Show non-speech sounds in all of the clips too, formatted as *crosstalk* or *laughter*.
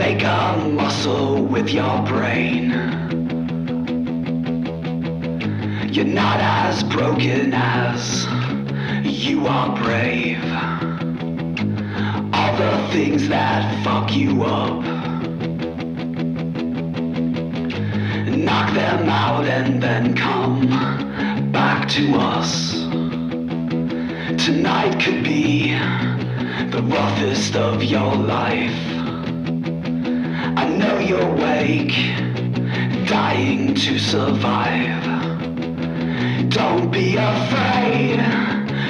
Make a muscle with your brain. You're not as broken as you are brave. All the things that fuck you up. Knock them out and then come back to us. Tonight could be the roughest of your life. Awake, dying to survive. Don't be afraid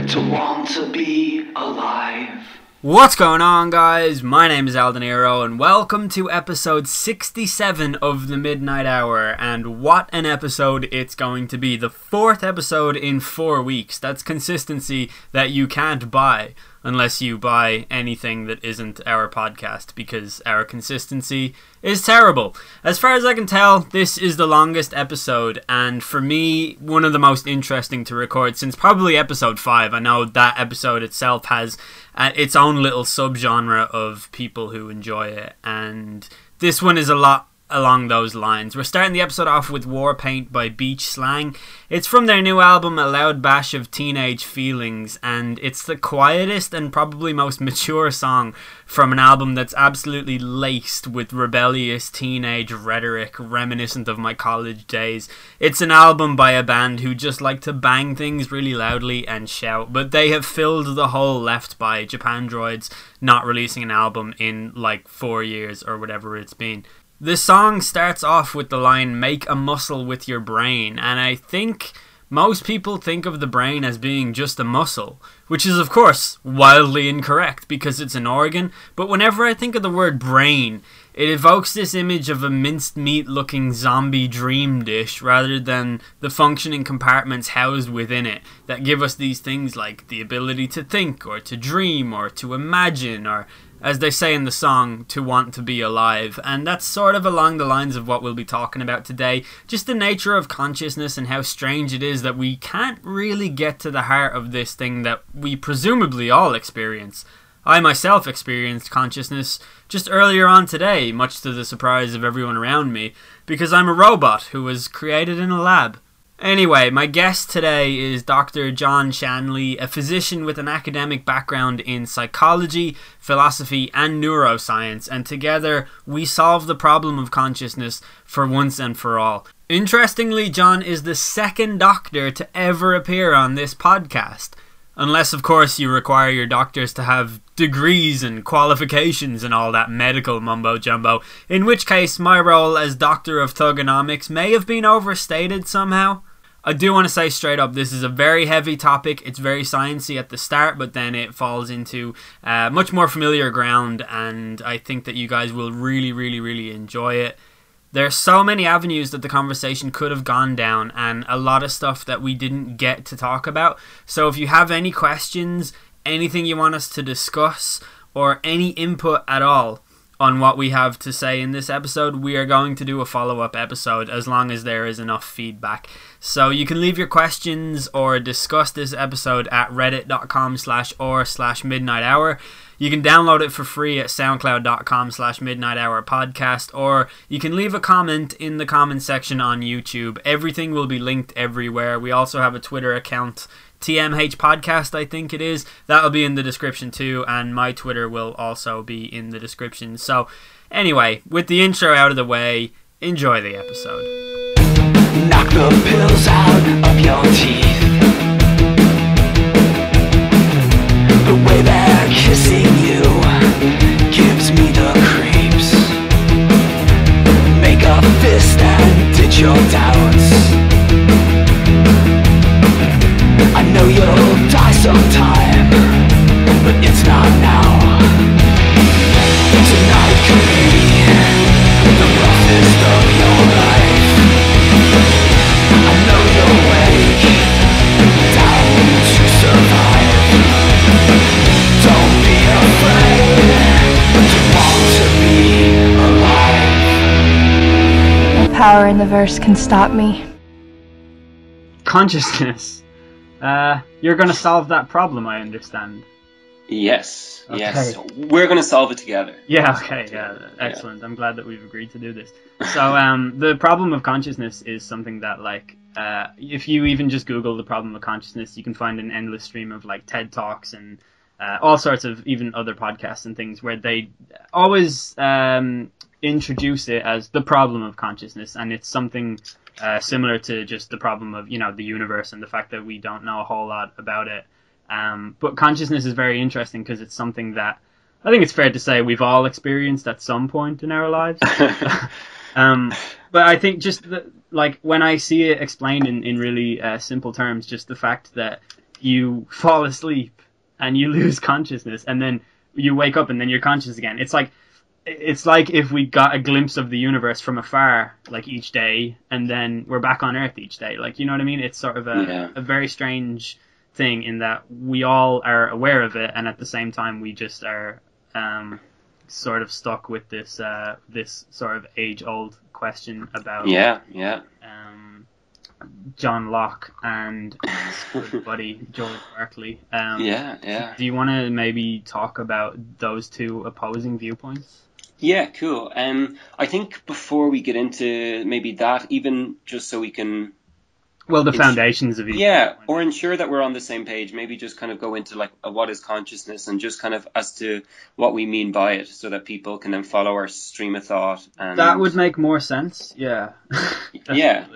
to want to be alive. What's going on, guys? My name is Eldeniro, and welcome to episode 67 of the Midnight Hour. And what an episode it's going to be! The fourth episode in four weeks. That's consistency that you can't buy unless you buy anything that isn't our podcast because our consistency is terrible. As far as I can tell, this is the longest episode, and for me, one of the most interesting to record since probably episode 5. I know that episode itself has uh, its own little subgenre of people who enjoy it, and this one is a lot along those lines. We're starting the episode off with War Paint by Beach Slang. It's from their new album, A Loud Bash of Teenage Feelings, and it's the quietest and probably most mature song from an album that's absolutely laced with rebellious teenage rhetoric reminiscent of my college days. It's an album by a band who just like to bang things really loudly and shout, but they have filled the hole left by Japandroids not releasing an album in like four years or whatever it's been. The song starts off with the line, make a muscle with your brain, and I think most people think of the brain as being just a muscle, which is, of course, wildly incorrect because it's an organ, but whenever I think of the word brain, it evokes this image of a minced meat looking zombie dream dish rather than the functioning compartments housed within it that give us these things like the ability to think or to dream or to imagine or as they say in the song, to want to be alive. And that's sort of along the lines of what we'll be talking about today. Just the nature of consciousness and how strange it is that we can't really get to the heart of this thing that we presumably all experience. I myself experienced consciousness just earlier on today, much to the surprise of everyone around me, because I'm a robot who was created in a lab. Anyway, my guest today is Dr. John Shanley, a physician with an academic background in psychology, philosophy, and neuroscience, and together we solve the problem of consciousness for once and for all. Interestingly, John is the second doctor to ever appear on this podcast. Unless, of course, you require your doctors to have degrees and qualifications and all that medical mumbo jumbo, in which case my role as Doctor of Thugonomics may have been overstated somehow. I do want to say straight up, this is a very heavy topic. It's very sciencey at the start, but then it falls into uh, much more familiar ground, and I think that you guys will really, really, really enjoy it. There's so many avenues that the conversation could have gone down, and a lot of stuff that we didn't get to talk about. So if you have any questions, anything you want us to discuss, or any input at all, on what we have to say in this episode, we are going to do a follow up episode as long as there is enough feedback. So you can leave your questions or discuss this episode at reddit.com slash or slash midnight hour. You can download it for free at soundcloud.com slash midnight hour podcast, or you can leave a comment in the comment section on YouTube. Everything will be linked everywhere. We also have a Twitter account TMH podcast, I think it is. That'll be in the description too, and my Twitter will also be in the description. So, anyway, with the intro out of the way, enjoy the episode. Knock the pills out of your power in the verse can stop me. Consciousness. Uh, you're going to solve that problem, I understand. Yes, Okay. yes. We're going to solve it together. Yeah, okay, yeah, excellent. I'm glad that we've agreed to do this. So, *laughs* um, the problem of consciousness is something that, like, uh, if you even just Google the problem of consciousness, you can find an endless stream of, like, TED Talks and uh, all sorts of even other podcasts and things where they always um, introduce it as the problem of consciousness, and it's something uh, similar to just the problem of, you know, the universe and the fact that we don't know a whole lot about it. Um, but consciousness is very interesting because it's something that I think it's fair to say we've all experienced at some point in our lives. *laughs* um, but I think just the, like when I see it explained in, in really uh, simple terms, just the fact that you fall asleep and you *laughs* lose consciousness and then you wake up and then you're conscious again. It's like it's like if we got a glimpse of the universe from afar, like each day, and then we're back on Earth each day. Like you know what I mean? It's sort of a, Yeah. a very strange thing in that we all are aware of it, and at the same time we just are um, sort of stuck with this uh, this sort of age old question about Yeah, yeah. um, John Locke and his *laughs* buddy George Berkeley. Um, Yeah, yeah. Do you want to maybe talk about those two opposing viewpoints? Yeah, cool. Um, I think before we get into maybe that, even just so we can, Well, the foundations of each. yeah, or ensure that we're on the same page, maybe just kind of go into like a, what is consciousness and just kind of as to what we mean by it, so that people can then follow our stream of thought. And That would make more sense. Yeah. *laughs* Yeah.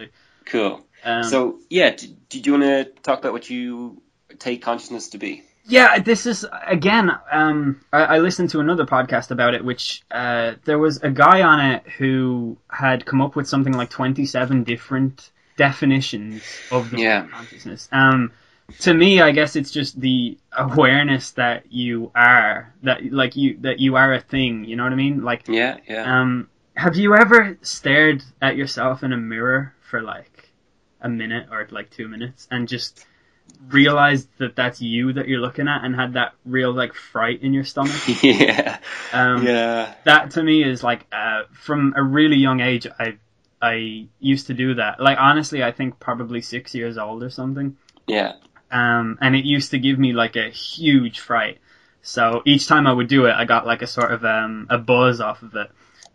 Cool. Um, so yeah, did you want to talk about what you take consciousness to be? Yeah, this is again. Um, I, I listened to another podcast about it, which uh, there was a guy on it who had come up with something like twenty-seven different definitions of the Yeah. consciousness. Um, to me, I guess it's just the awareness that you are that, like you that you are a thing. You know what I mean? Like, Yeah, yeah. um, have you ever stared at yourself in a mirror for like a minute or like two minutes and just realized that that's you that you're looking at and had that real like fright in your stomach? *laughs* yeah, Um, yeah, That to me is like uh, from a really young age. I I used to do that. Like honestly, I think probably six years old or something. yeah. Um, and it used to give me like a huge fright. So each time I would do it, I got like a sort of um, a buzz off of it.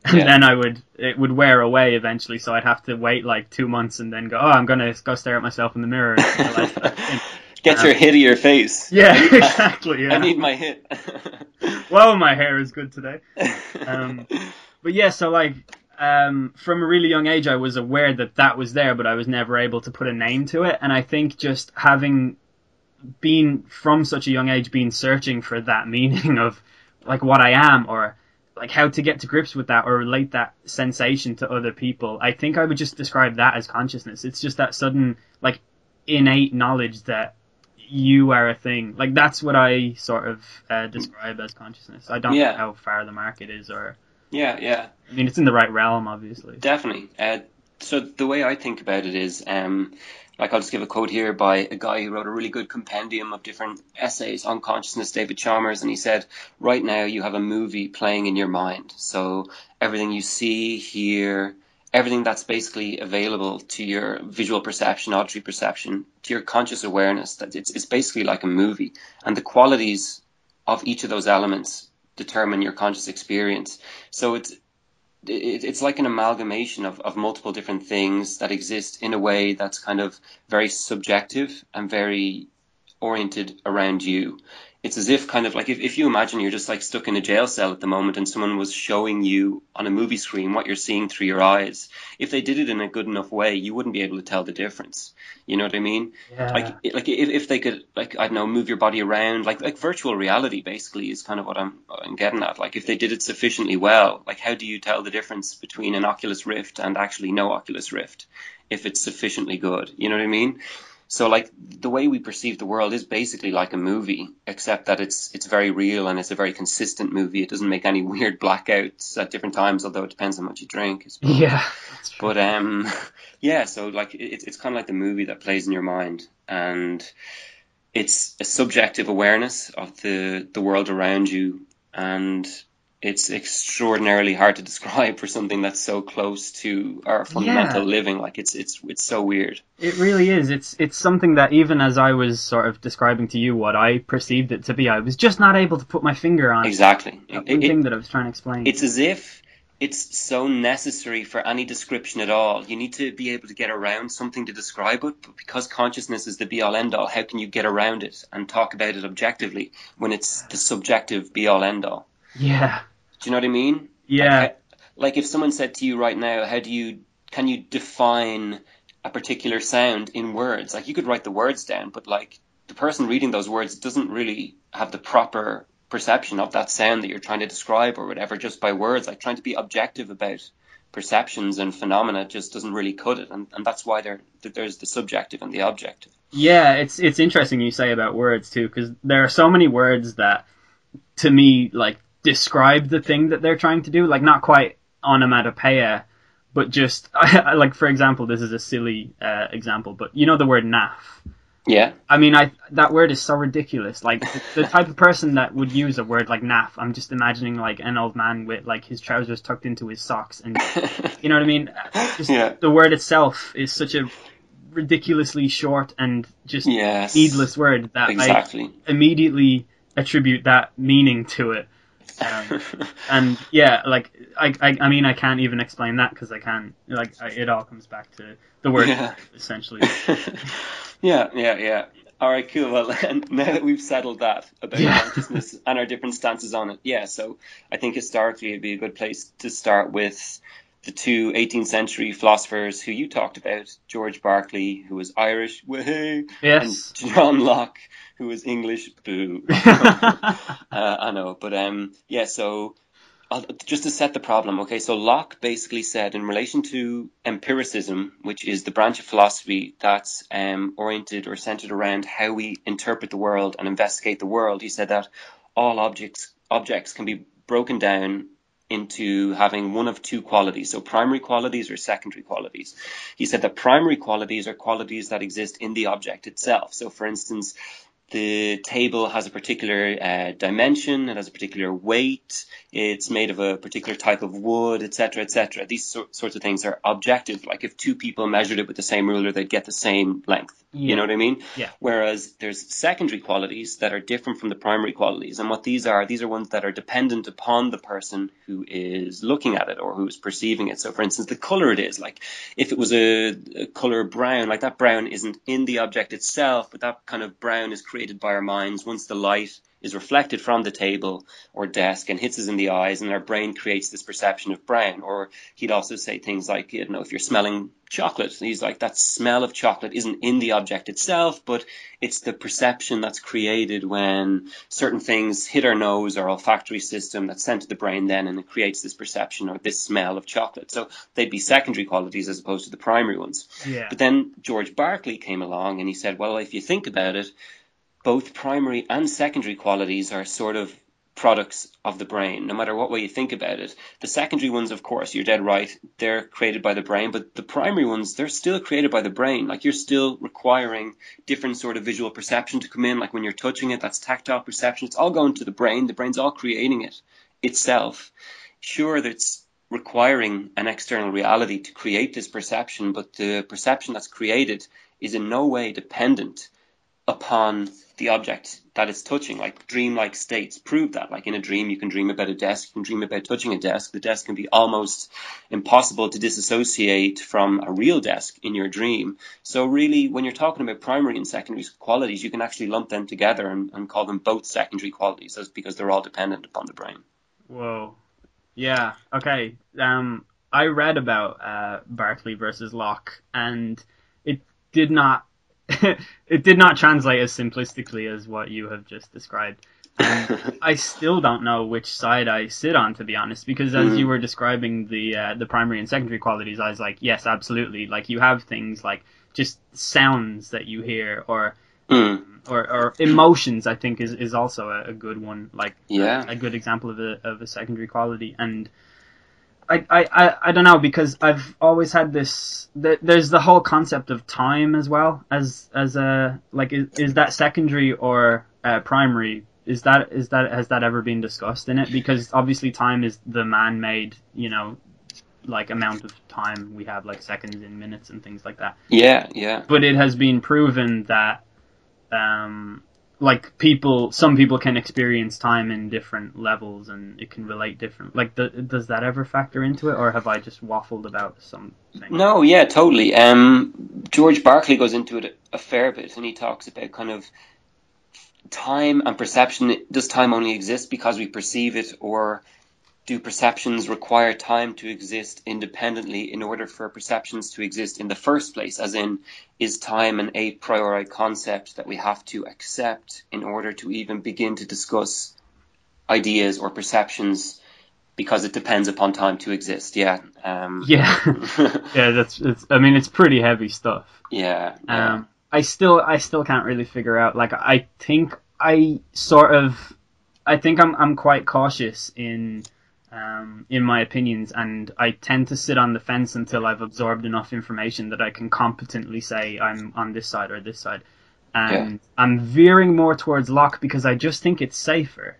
And Yeah. then I would, it would wear away eventually. So I'd have to wait like two months and then go, oh, I'm gonna go stare at myself in the mirror. And realize that. Get your hit of your face. yeah, *laughs* exactly. Yeah. I need my hit. *laughs* Whoa, my hair is good today. Um, But yeah, so like um, from a really young age, I was aware that that was there, but I was never able to put a name to it. And I think just having been from such a young age, been searching for that *laughs* meaning of like what I am or like how to get to grips with that or relate that sensation to other people. I think I would just describe that as consciousness. It's just that sudden like innate knowledge that you are a thing. Like that's what I sort of uh, describe as consciousness. I don't Yeah. know how far the market is or yeah, yeah. I mean, it's in the right realm, obviously. Definitely. Uh, so the way I think about it is, um, like I'll just give a quote here by a guy who wrote a really good compendium of different essays on consciousness, David Chalmers, and he said, right now you have a movie playing in your mind. So everything you see, hear, everything that's basically available to your visual perception, auditory perception, to your conscious awareness, that it's, it's basically like a movie. And the qualities of each of those elements determine your conscious experience. So it's it, it's like an amalgamation of, of multiple different things that exist in a way that's kind of very subjective and very oriented around you. It's as if kind of like if, if you imagine you're just like stuck in a jail cell at the moment and someone was showing you on a movie screen what you're seeing through your eyes. If they did it in a good enough way, you wouldn't be able to tell the difference. You know what I mean? Yeah. Like like if, if they could like I don't know move your body around like like virtual reality basically is kind of what I'm I'm getting at. Like if they did it sufficiently well, like how do you tell the difference between an Oculus Rift and actually no Oculus Rift if it's sufficiently good? You know what I mean? So like the way we perceive the world is basically like a movie, except that it's it's very real and it's a very consistent movie. It doesn't make any *laughs* weird blackouts at different times, although it depends on what you drink. Yeah. But um, *laughs* yeah. So like it's it's kind of like the movie that plays in your mind, and it's a subjective awareness of the the world around you, and it's extraordinarily hard to *laughs* describe for something that's so close to our fundamental Yeah. living. Like it's it's it's so weird. It really is. It's it's something that even as I was sort of describing to you what I perceived it to be, I was just not able to put my finger on Exactly. that It- it- thing that I was trying to explain. it's as if it's so necessary for any description at all. You need to be able to get around something to describe it, but because consciousness is the be all end all, how can you get around it and talk about it objectively when it's the subjective be all end all? Yeah, Do you know what I mean? yeah, Like, like if someone said to you right now, how do you can you define a particular sound in words? Like you could write the words down, but like the person reading those words doesn't really have the proper perception of that sound that you're trying to describe or whatever just by words. Like trying to be objective about perceptions and phenomena just doesn't really cut it, and, and that's why there there's the subjective and the objective. yeah. It's it's interesting you say about words too, because there are so many words that, to me, like describe the thing that they're trying to do. Like not quite onomatopoeia, but just *laughs* like for example, this is a silly uh, example, but you know the word naff. Yeah, I mean, I that word is so ridiculous. Like the, the type of person that would use a word like naff, I'm just imagining like an old man with like his trousers tucked into his socks, and *laughs* you know what I mean. Just Yeah. the word itself is such a ridiculously short and just yes, needless word that Exactly. I immediately attribute that meaning to it. Um, *laughs* and yeah, like I, I, I mean, I can't even explain that because I can't. Like, I, it all comes back to the word Yeah. essentially. *laughs* yeah, yeah, yeah. All right, cool. Well, *laughs* now that we've settled that about Yeah. consciousness and our different stances on it, yeah. So I think historically it'd be a good place to start with the two 18th century philosophers who you talked about, George Berkeley, who was Irish, woohoo, Yes. and John Locke, who was English, boo. *laughs* uh, I know, but um, yeah. So I'll, just to set the problem, okay. So Locke basically said, in relation to empiricism, which is the branch of philosophy that's um, oriented or centered around how we interpret the world and investigate the world, he said that all objects objects can be broken down into having one of two qualities, so primary qualities or secondary qualities. He said that primary qualities are qualities that exist in the object itself. So, for instance, the table has a particular uh, dimension, it has a particular weight, it's made of a particular type of wood, etc., etc. These sor- sorts of things are objective. Like if two people measured it with the same ruler, they'd get the same length. Yeah. You know what I mean? Yeah. Whereas there's secondary qualities that are different from the primary qualities. And what these are, these are ones that are dependent upon the person who is looking at it or who is perceiving it. So, for instance, the color it is. Like if it was a, a color brown, like that brown isn't in the object itself, but that kind of brown is created by our minds once the light is reflected from the table or desk and hits us in the eyes and our brain creates this perception of brown. Or he'd also say things like, you know, if you're smelling chocolate, he's like, that smell of chocolate isn't in the object itself, but it's the perception that's created when certain things hit our nose or olfactory system that's sent to the brain then and it creates this perception or this smell of chocolate. So they'd be secondary qualities as opposed to the primary ones. yeah. But then George Berkeley came along and he said, well, if you think about it, both primary and secondary qualities are sort of products of the brain, no matter what way you think about it. The secondary ones, of course, you're dead right, they're created by the brain, but the primary ones, they're still created by the brain. Like you're still requiring different sort of visual perception to come in, like when you're touching it, that's tactile perception. It's all going to the brain. The brain's all creating it itself. Sure, that's requiring an external reality to create this perception, but the perception that's created is in no way dependent upon the object that it's touching. Like dreamlike states prove that. Like in a dream, you can dream about a desk, you can dream about touching a desk. The desk can be almost impossible to disassociate from a real desk in your dream. So really, when you're talking about primary and secondary qualities, you can actually lump them together and, and call them both secondary qualities, that's because they're all dependent upon the brain. Whoa. Yeah. Okay. Um, I read about uh, Berkeley versus Locke, and it did not. *laughs* it did not translate as simplistically as what you have just described. And *laughs* I still don't know which side I sit on, to be honest, because as you were describing the uh, the primary and secondary qualities, I was like, yes, absolutely. Like you have things like just sounds that you hear, or Mm, or, or emotions. I think is, is also a, a good one. Like yeah. a good example of a of a secondary quality and I, I, I, I don't know because I've always had this th- there's the whole concept of time as well as as a like is, is that secondary or uh, primary is that is that has that ever been discussed in it? Because obviously time is the man-made, you know, like amount of time we have, like seconds and minutes and things like that. Yeah, yeah. But it has been proven that, um, like people, some people can experience time in different levels and it can relate different. Like, the, does that ever factor into it, or have I just waffled about something? No, yeah, totally. Um, George Berkeley goes into it a fair bit, and he talks about kind of time and perception. Does time only exist because we perceive it, or do perceptions require time to exist independently in order for perceptions to exist in the first place? As in, is time an a priori concept that we have to accept in order to even begin to discuss ideas or perceptions? Because it depends upon time to exist. Yeah. Um, *laughs* yeah. yeah. That's. It's. I mean, it's pretty heavy stuff. Yeah. yeah. Um. I still. I still can't really figure out. Like, I think I sort of. I think I'm. I'm quite cautious in um, in my opinions, and I tend to sit on the fence until I've absorbed enough information that I can competently say I'm on this side or this side. And yeah. I'm veering more towards Locke because I just think it's safer.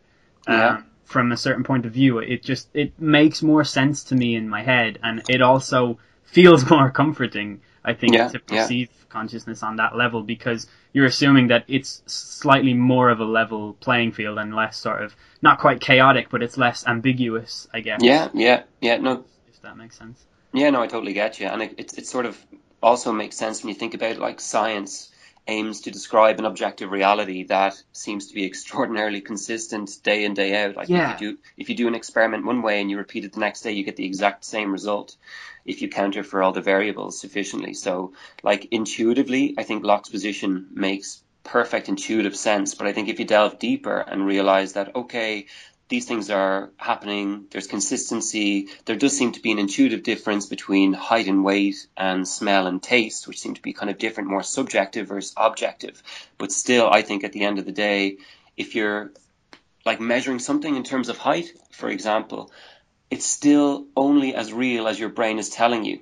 Yeah. Um, from a certain point of view, it just it makes more sense to me in my head, and it also feels *laughs* more comforting. I think yeah, to perceive consciousness on that level because you're assuming that it's slightly more of a level playing field and less sort of not quite chaotic, but it's less ambiguous, I guess. Yeah, yeah, yeah. No, if that makes sense. Yeah, no, I totally get you, and it it, it sort of also makes sense when you think about it, like science aims to describe an objective reality that seems to be extraordinarily consistent day in day out. Like yeah. if you do if you do an experiment one way and you repeat it the next day, you get the exact same result if you counter for all the variables sufficiently. So like intuitively, I think Locke's position makes perfect intuitive sense. But I think if you delve deeper and realize that okay, these things are happening. There's consistency. There does seem to be an intuitive difference between height and weight and smell and taste, which seem to be kind of different, more subjective versus objective. But still, I think at the end of the day, if you're like measuring something in terms of height, for example, it's still only as real as your brain is telling you.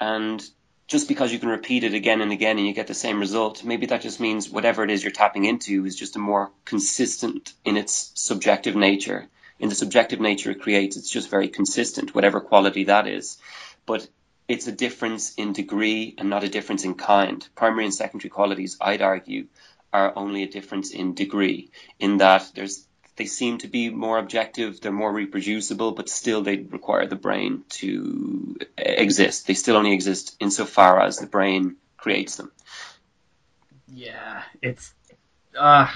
And just because you can repeat it again and again and you get the same result, maybe that just means whatever it is you're tapping into is just a more consistent in its subjective nature. In the subjective nature it creates, it's just very consistent, whatever quality that is. But it's a difference in degree and not a difference in kind. Primary and secondary qualities, I'd argue, are only a difference in degree, in that there's they seem to be more objective, they're more reproducible, but still they require the brain to exist. They still only exist insofar as the brain creates them. Yeah, it's uh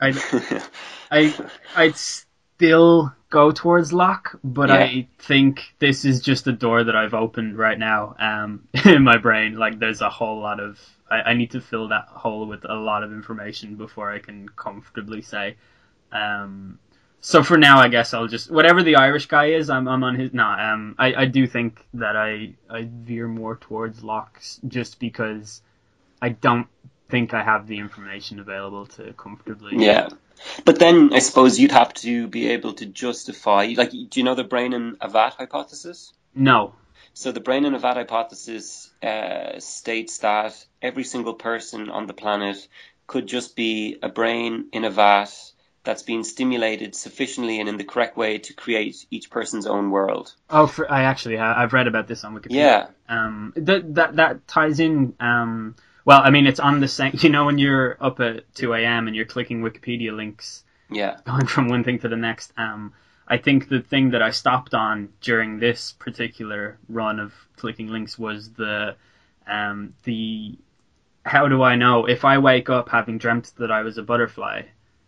I I I'd still go towards Locke, but yeah. I think this is just a door that I've opened right now um *laughs* in my brain. Like there's a whole lot of I, I need to fill that hole with a lot of information before I can comfortably say um, so for now, I guess I'll just whatever the Irish guy is, I'm I'm on his. Nah, um, I I do think that I I veer more towards Locke's just because I don't think I have the information available to comfortably. Yeah, but then I suppose you'd have to be able to justify. Like, do you know the brain in a vat hypothesis? No. So the brain in a vat hypothesis uh, states that every single person on the planet could just be a brain in a vat that's been stimulated sufficiently and in the correct way to create each person's own world. Oh, for, I actually I've read about this on Wikipedia. Yeah. Um, that that that ties in. Um, well, I mean, it's on the same. *laughs* You know, when you're up at two a.m. and you're clicking Wikipedia links. Yeah. Going from one thing to the next. Um, I think the thing that I stopped on during this particular run of clicking links was the um the how do I know if I wake up having dreamt that I was a butterfly?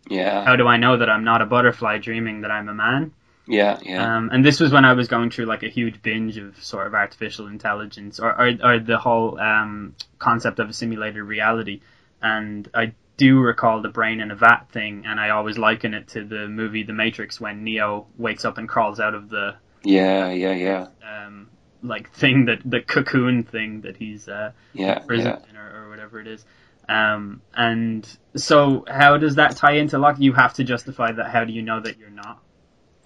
Yeah. How do I know that I'm not a butterfly dreaming that I'm a man? Yeah, yeah. Um, and this was when I was going through like a huge binge of sort of artificial intelligence or, or, or the whole um, concept of a simulated reality. And I do recall the brain in a vat thing, and I always liken it to the movie The Matrix when Neo wakes up and crawls out of the yeah, yeah, yeah, um, like thing that the cocoon thing that he's uh, yeah, yeah. Or, or whatever it is. Um, and so, how does that tie into Locke? You have to justify that. How do you know that you're not?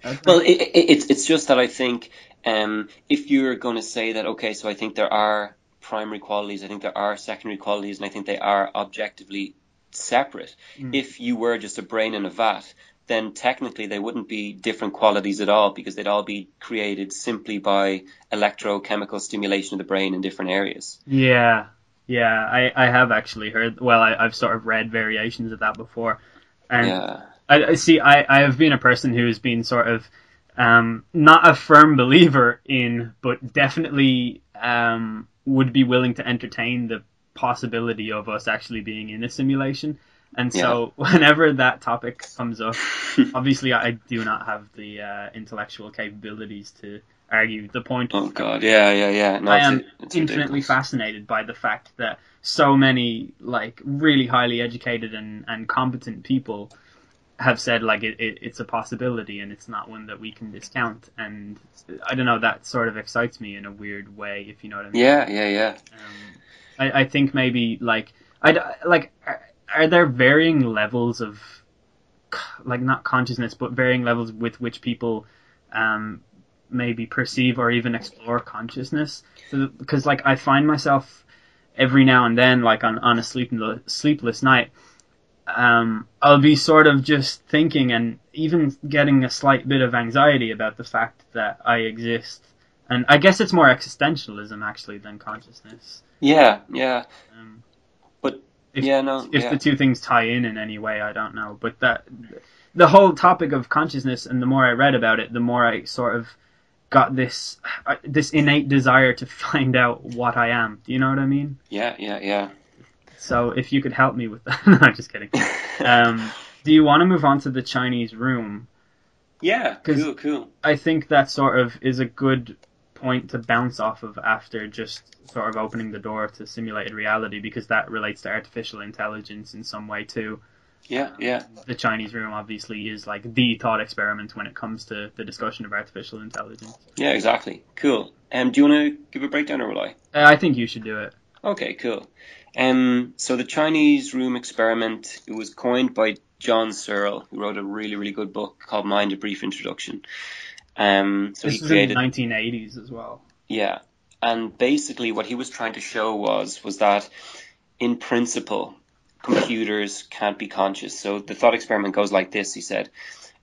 Okay. Well, it, it, it's it's just that I think um, if you're going to say that, okay, so I think there are primary qualities, I think there are secondary qualities, and I think they are objectively separate. Mm. If you were just a brain in a vat, then technically they wouldn't be different qualities at all because they'd all be created simply by electrochemical stimulation of the brain in different areas. Yeah, yeah, I, I have actually heard. Well, I, I've sort of read variations of that before, and Yeah. I, I see. I, I have been a person who has been sort of um, not a firm believer in, but definitely um, would be willing to entertain the possibility of us actually being in a simulation. And so, *laughs* whenever that topic comes up, *laughs* obviously I do not have the uh, intellectual capabilities to argue the point. Oh god, yeah, yeah, yeah. No, I am it's infinitely ridiculous. fascinated by the fact that so many like really highly educated and, and competent people have said like it, it, it's a possibility and it's not one that we can discount and I don't know that sort of excites me in a weird way if you know what I mean. Yeah, yeah, yeah. Um, I, I think maybe like I like are, are there varying levels of like not consciousness but varying levels with which people um maybe perceive or even explore consciousness because like I find myself every now and then like on on a sleepless sleepless night um I'll be sort of just thinking and even getting a slight bit of anxiety about the fact that I exist and I guess it's more existentialism actually than consciousness Yeah, yeah. um, But if, yeah, no, if yeah. the two things tie in in any way, I don't know. But that the whole topic of consciousness, and the more I read about it, the more I sort of got this uh, this innate desire to *laughs* find out what I am. Do you know what I mean? Yeah, yeah, yeah. So if you could help me with that, *laughs* no, I'm just kidding. *laughs* Um, do you want to move on to the Chinese room? Yeah, cool, cool. I think that sort of is a good point to bounce off of after just sort of opening the door to simulated reality because that relates to artificial intelligence in some way too. Yeah, yeah. The Chinese room obviously is like the thought experiment when it comes to the discussion of artificial intelligence. Yeah, exactly. Cool. Um, do you want to give a breakdown or will I? Uh, I think you should do it. Okay, cool. Um, so the Chinese room experiment it was coined by John Searle, who wrote a really, really good book called Mind: A Brief Introduction. Um, so this he was created, in the 1980s as well. yeah, and basically what he was trying to show was was that in principle computers can't be conscious. So the thought experiment goes like this. He said,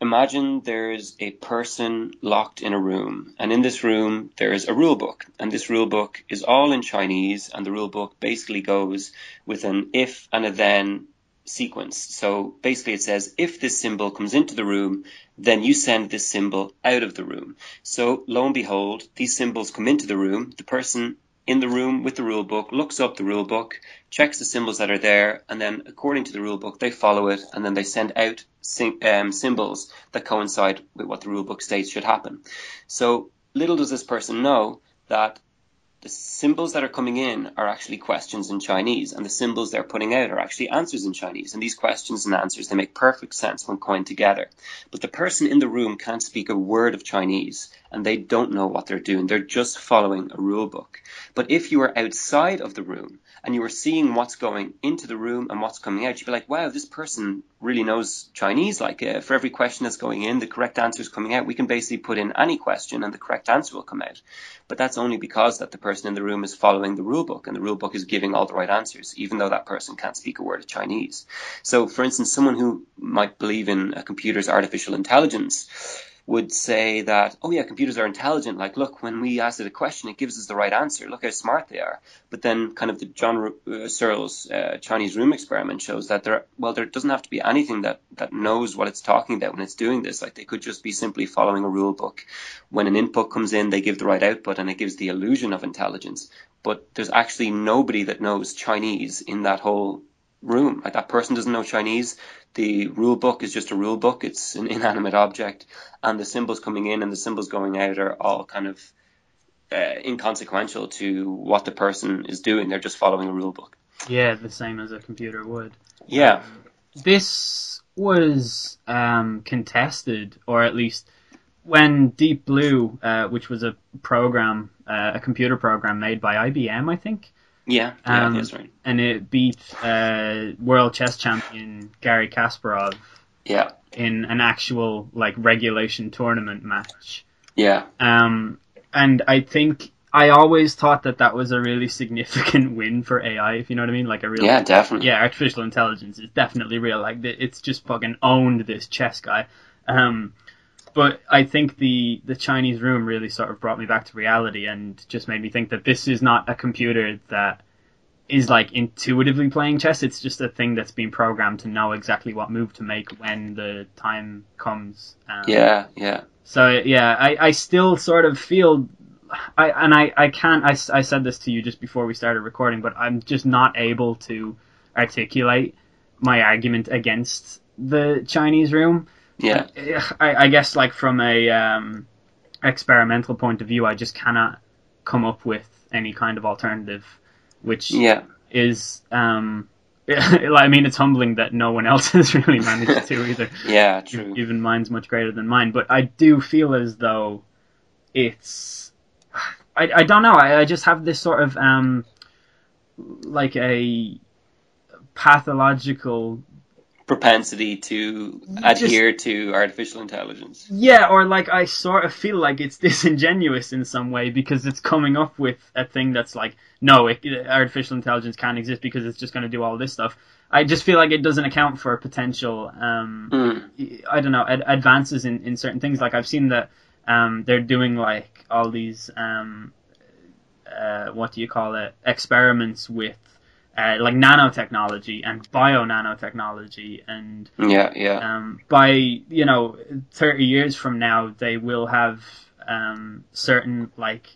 imagine there's a person locked in a room, and in this room there is a rule book, and this rule book is all in Chinese, and the rule book basically goes with an if and a then sequence. So basically it says if this symbol comes into the room, then you send this symbol out of the room. So lo and behold, these symbols come into the room, the person in the room with the rule book looks up the rule book, checks the symbols that are there, and then according to the rule book, they follow it, and then they send out um, symbols that coincide with what the rule book states should happen. So little does this person know that the symbols that are coming in are actually questions in Chinese, and the symbols they're putting out are actually answers in Chinese. And these questions and answers they make perfect sense when coined together. But the person in the room can't speak a word of Chinese, and they don't know what they're doing. They're just following a rule book. But if you are outside of the room and you were seeing what's going into the room and what's coming out, you'd be like, wow, this person really knows Chinese. Like, uh, for every question that's going in, the correct answer is coming out. We can basically put in any question and the correct answer will come out. But that's only because that the person in the room is following the rule book and the rule book is giving all the right answers, even though that person can't speak a word of Chinese. So, for instance, someone who might believe in a computer's artificial intelligence would say that, oh yeah, computers are intelligent. Like, look, when we ask it a question, it gives us the right answer. Look how smart they are. But then, kind of the John uh, Searle's uh, Chinese room experiment shows that there, well, there doesn't have to be anything that that knows what it's talking about when it's doing this. Like, they could just be simply following a rule book. When an input comes in, they give the right output, and it gives the illusion of intelligence. But there's actually nobody that knows Chinese in that whole room. Like that person doesn't know Chinese. The rule book is just a rule book. It's an inanimate object, and the symbols coming in and the symbols going out are all kind of uh, inconsequential to what the person is doing. They're just following a rule book. Yeah, the same as a computer would. Yeah, This was um, contested, or at least when Deep Blue, uh, which was a program, uh, a computer program made by IBM, I think, yeah, yeah. Um, that's right. and it beat uh, world chess champion Garry Kasparov Yeah, in an actual like regulation tournament match. yeah, Um, and I think I always thought that that was a really significant *laughs* win for AI, if you know what I mean, like a real Yeah, definitely. yeah, artificial intelligence is definitely real. Like it's just fucking owned this chess guy. Um, but I think the the Chinese room really sort of brought me back to reality and just made me think that this is not a computer that is like intuitively playing chess. It's just a thing that's been programmed to know exactly what move to make when the time comes. Um, Yeah, yeah. so yeah, I, I still sort of feel, I and I, I can't. I, I said this to you just before we started recording, but I'm just not able to articulate my argument against the Chinese room. Yeah. I, I guess like from a um, experimental point of view, I just cannot come up with any kind of alternative, which Yeah. is um. *laughs* I mean, it's humbling that no one else *laughs* has really managed to either *laughs* Yeah, true. even mine's much greater than mine. But I do feel as though it's. I, I don't know. I, I just have this sort of um, like a pathological Propensity to Just- adhere to artificial intelligence. yeah, or like I sort of feel like it's *laughs* disingenuous in some way because it's coming up with a thing that's like, no, it, artificial intelligence can't exist because it's just going to do all this stuff. I just feel like it doesn't account for potential um, Mm. I don't know ad- advances in, in certain things. Like I've seen that um, they're doing like all these um, uh, what do you call it experiments with uh, like nanotechnology and bio nanotechnology and Yeah, yeah. um, by you know 30 years from now they will have um, certain like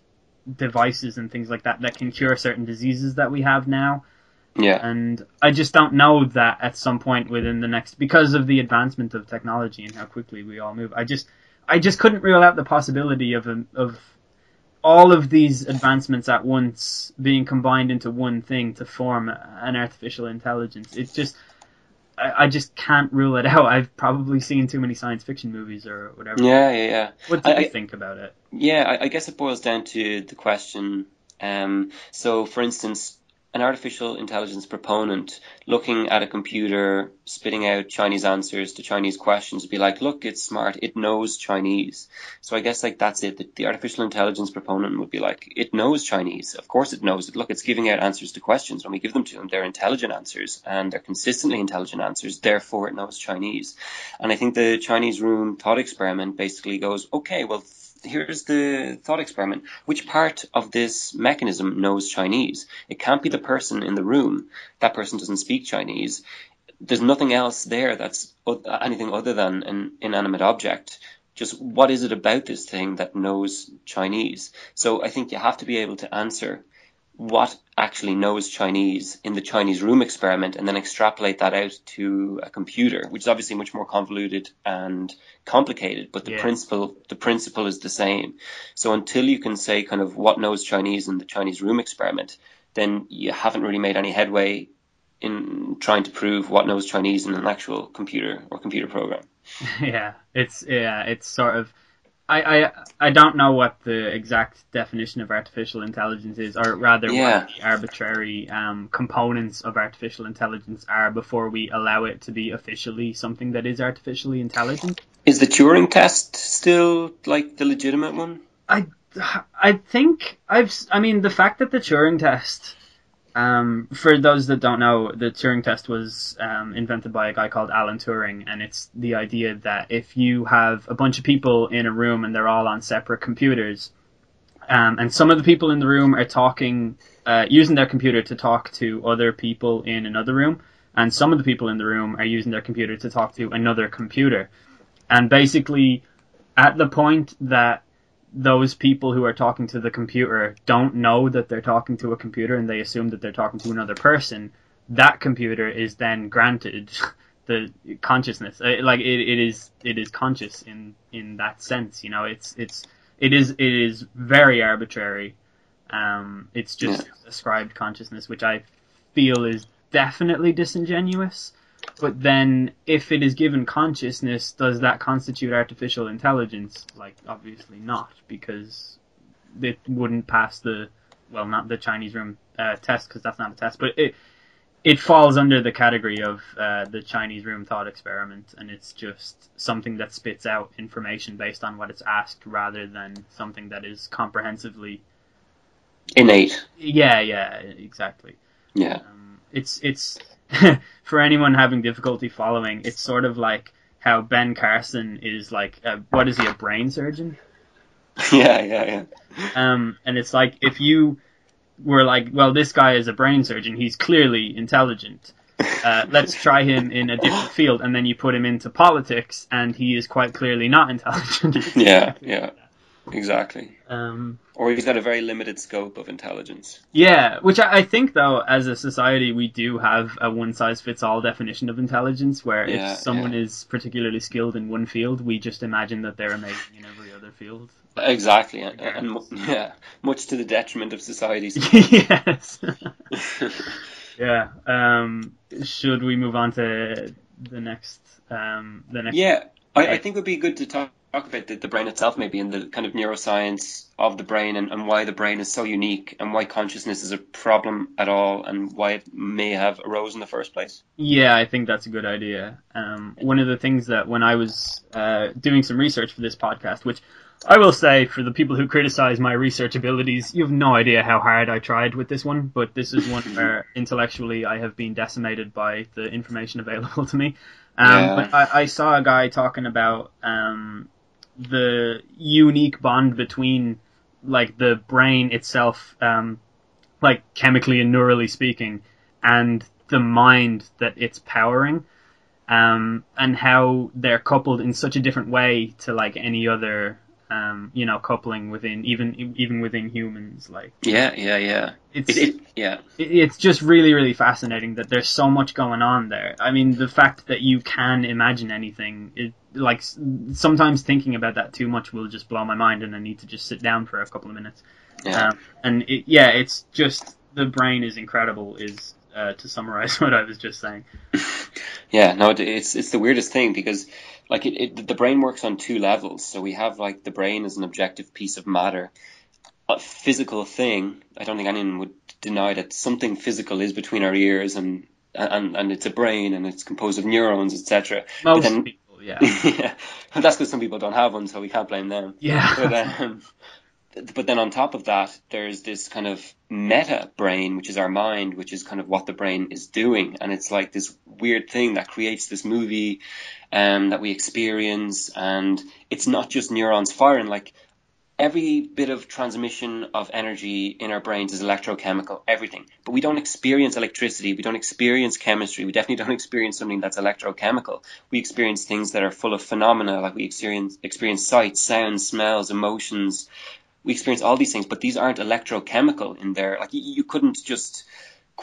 devices and things like that that can cure certain diseases that we have now Yeah. and I just don't know that at some point within the next because of the advancement of technology and how quickly we all move. I just I just couldn't rule out the possibility of a, of all of these advancements at once being combined into one thing to form an artificial intelligence. It's just I, I just can't rule it *laughs* out. I've probably seen too many science fiction movies or whatever. Yeah, yeah, yeah. What do I- you think about it? Yeah, I, I guess it boils down to the question. Um, so, for instance, an artificial intelligence proponent looking at a computer spitting out Chinese answers to Chinese questions would be like, look, it's smart, it knows Chinese. So I guess like that's it. The, the artificial intelligence proponent would be like, it knows Chinese. Of course it knows it. Look, it's giving out answers to questions. When we give them to them, they're intelligent answers and they're consistently intelligent answers. Therefore, it knows Chinese. And I think the Chinese room thought experiment basically goes, okay, well, here's the thought experiment. Which part of this mechanism knows Chinese? It can't be the person in the room. That person doesn't speak Chinese. There's nothing else there that's anything other than an inanimate object. Just what is it about this thing that knows Chinese? So I think you have to be able to answer what actually knows Chinese in the Chinese room experiment and then extrapolate that out to a computer, which is obviously much more convoluted and complicated, but the Yeah. principle the principle is the same. So until you can say kind of what knows Chinese in the Chinese room experiment, then you haven't really made any headway in trying to prove what knows Chinese in an actual computer or computer program. *laughs* yeah, it's yeah, it's sort of. I, I I don't know what the exact definition of artificial intelligence is, or rather, Yeah. what the arbitrary um, components of artificial intelligence are before we allow it to be officially something that is artificially intelligent. Is the Turing test still like the legitimate one? I I think I've I mean the fact that the Turing test um, for those that don't know the Turing test was um, invented by a guy called Alan Turing and it's the idea that if you have a bunch of people in a room and they're all on separate computers um, and some of the people in the room are talking uh, using their computer to talk to other people in another room and some of the people in the room are using their computer to talk to another computer. And basically at the point that those people who are talking to the computer don't know that they're talking to a computer and they assume that they're talking to another person, that computer is then granted *laughs* the consciousness. Uh, Like it, it is, it is conscious in in that sense. You know, it's it's it is it is very arbitrary. Um, it's just ascribed consciousness, which I feel is definitely disingenuous. But then, if it is given consciousness, does that constitute artificial intelligence? Like, obviously not, because it wouldn't pass the, well, not the Chinese room uh, test, because that's not a test, but it it falls under the category of uh, the Chinese room thought experiment, and it's just something that spits out information based on what it's asked, rather than something that is comprehensively innate. Yeah, yeah, exactly. Yeah. Um, it's it's *laughs* for anyone having difficulty following. It's sort of like how Ben Carson is like, a, what is he, a brain surgeon? *laughs* yeah, yeah, yeah. Um, and it's like if you were like, well, this guy is a brain surgeon. He's clearly intelligent. *laughs* Uh, let's try him in a different field, and then you put him into politics, and he is quite clearly not intelligent. Yeah, yeah. Exactly. Um, Or he's got a very limited scope of intelligence. yeah, which I, I think though, as a society, we do have a one size fits all definition of intelligence, where Yeah, if someone yeah. is particularly skilled in one field, we just imagine that they're amazing in every other field. Exactly, and, and yeah, much to the detriment of society. *laughs* yes. *laughs* yeah. Um, should we move on to the next? Um, the next. yeah, I, I think it would be good to talk, talk about the, the brain itself, maybe, and the kind of neuroscience of the brain, and, and why the brain is so unique, and why consciousness is a problem at all, and why it may have arose in the first place. Yeah, I think that's a good idea. Um, one of the things that when I was uh, doing some research for this podcast, which I will say for the people who criticize my research abilities, you have no idea how hard I tried with this one, but this is one where *laughs* intellectually I have been decimated by the information available to me. Um, Yeah. But I, I saw a guy talking about um, the unique bond between like the brain itself, um, like chemically and neurally speaking, and the mind that it's powering, um, and how they're coupled in such a different way to like any other, um, you know, coupling within even even within humans. Like Yeah, yeah, yeah. it's It, it, yeah, it- it's just really really fascinating that there's so much going on there i mean the fact that you can imagine anything it like sometimes thinking about that too much will just blow my mind and i need to just sit down for a couple of minutes yeah. um, and it, yeah it's just the brain is incredible is uh, to summarize *laughs* what i was just saying *laughs* Yeah, no, it's it's the weirdest thing because like it, it the brain works on two levels. So we have like the brain as an objective piece of matter, a physical thing. I don't think anyone would deny that something physical is between our ears and and and it's a brain and it's composed of neurons, etc. most then- people yeah *laughs* yeah, that's because some people don't have one, so we can't blame them. yeah But, um, but then on top of that, there's this kind of meta brain, which is our mind, which is kind of what the brain is doing, and it's like this weird thing that creates this movie um, that we experience, and it's not just neurons firing. Like every bit of transmission of energy in our brains is electrochemical, everything. But we don't experience electricity, we don't experience chemistry, we definitely *laughs* don't experience something that's electrochemical. We experience things that are full of phenomena, like we experience experience sights, sounds, smells, emotions. We experience all these things, but these aren't electrochemical in there. Like you, you couldn't just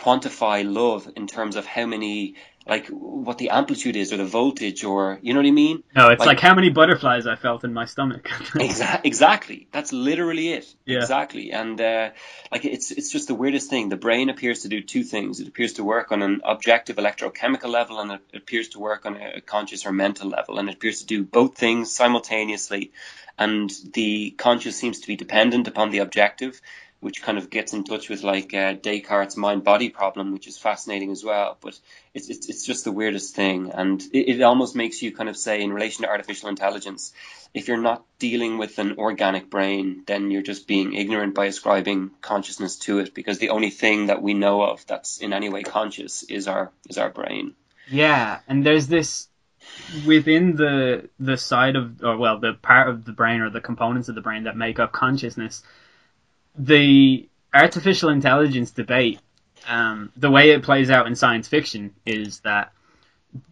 quantify love in terms of how many like what the amplitude is or the voltage or you know what I mean? no it's Like- like, how many butterflies i felt in my stomach *laughs* Exa- exactly. That's literally it. Yeah. Exactly. And uh, like it's it's just the weirdest thing. The brain appears to do two things. It appears to work on an objective electrochemical level, and it appears to work on a conscious or mental level, and it appears to do both things simultaneously. And the conscious seems to be dependent upon the objective, which kind of gets in touch with like uh, Descartes' mind-body problem, which is fascinating as well. But it's it's, it's just the weirdest thing, and it, it almost makes you kind of say in relation to artificial intelligence if you're not dealing with an organic brain, then you're just being ignorant by ascribing consciousness to it because the only thing that we know of that's in any way conscious is our is our brain. Yeah, and there's this within the the side of or well the part of the brain or the components of the brain that make up consciousness. The artificial intelligence debate, um, the way it plays out in science fiction is that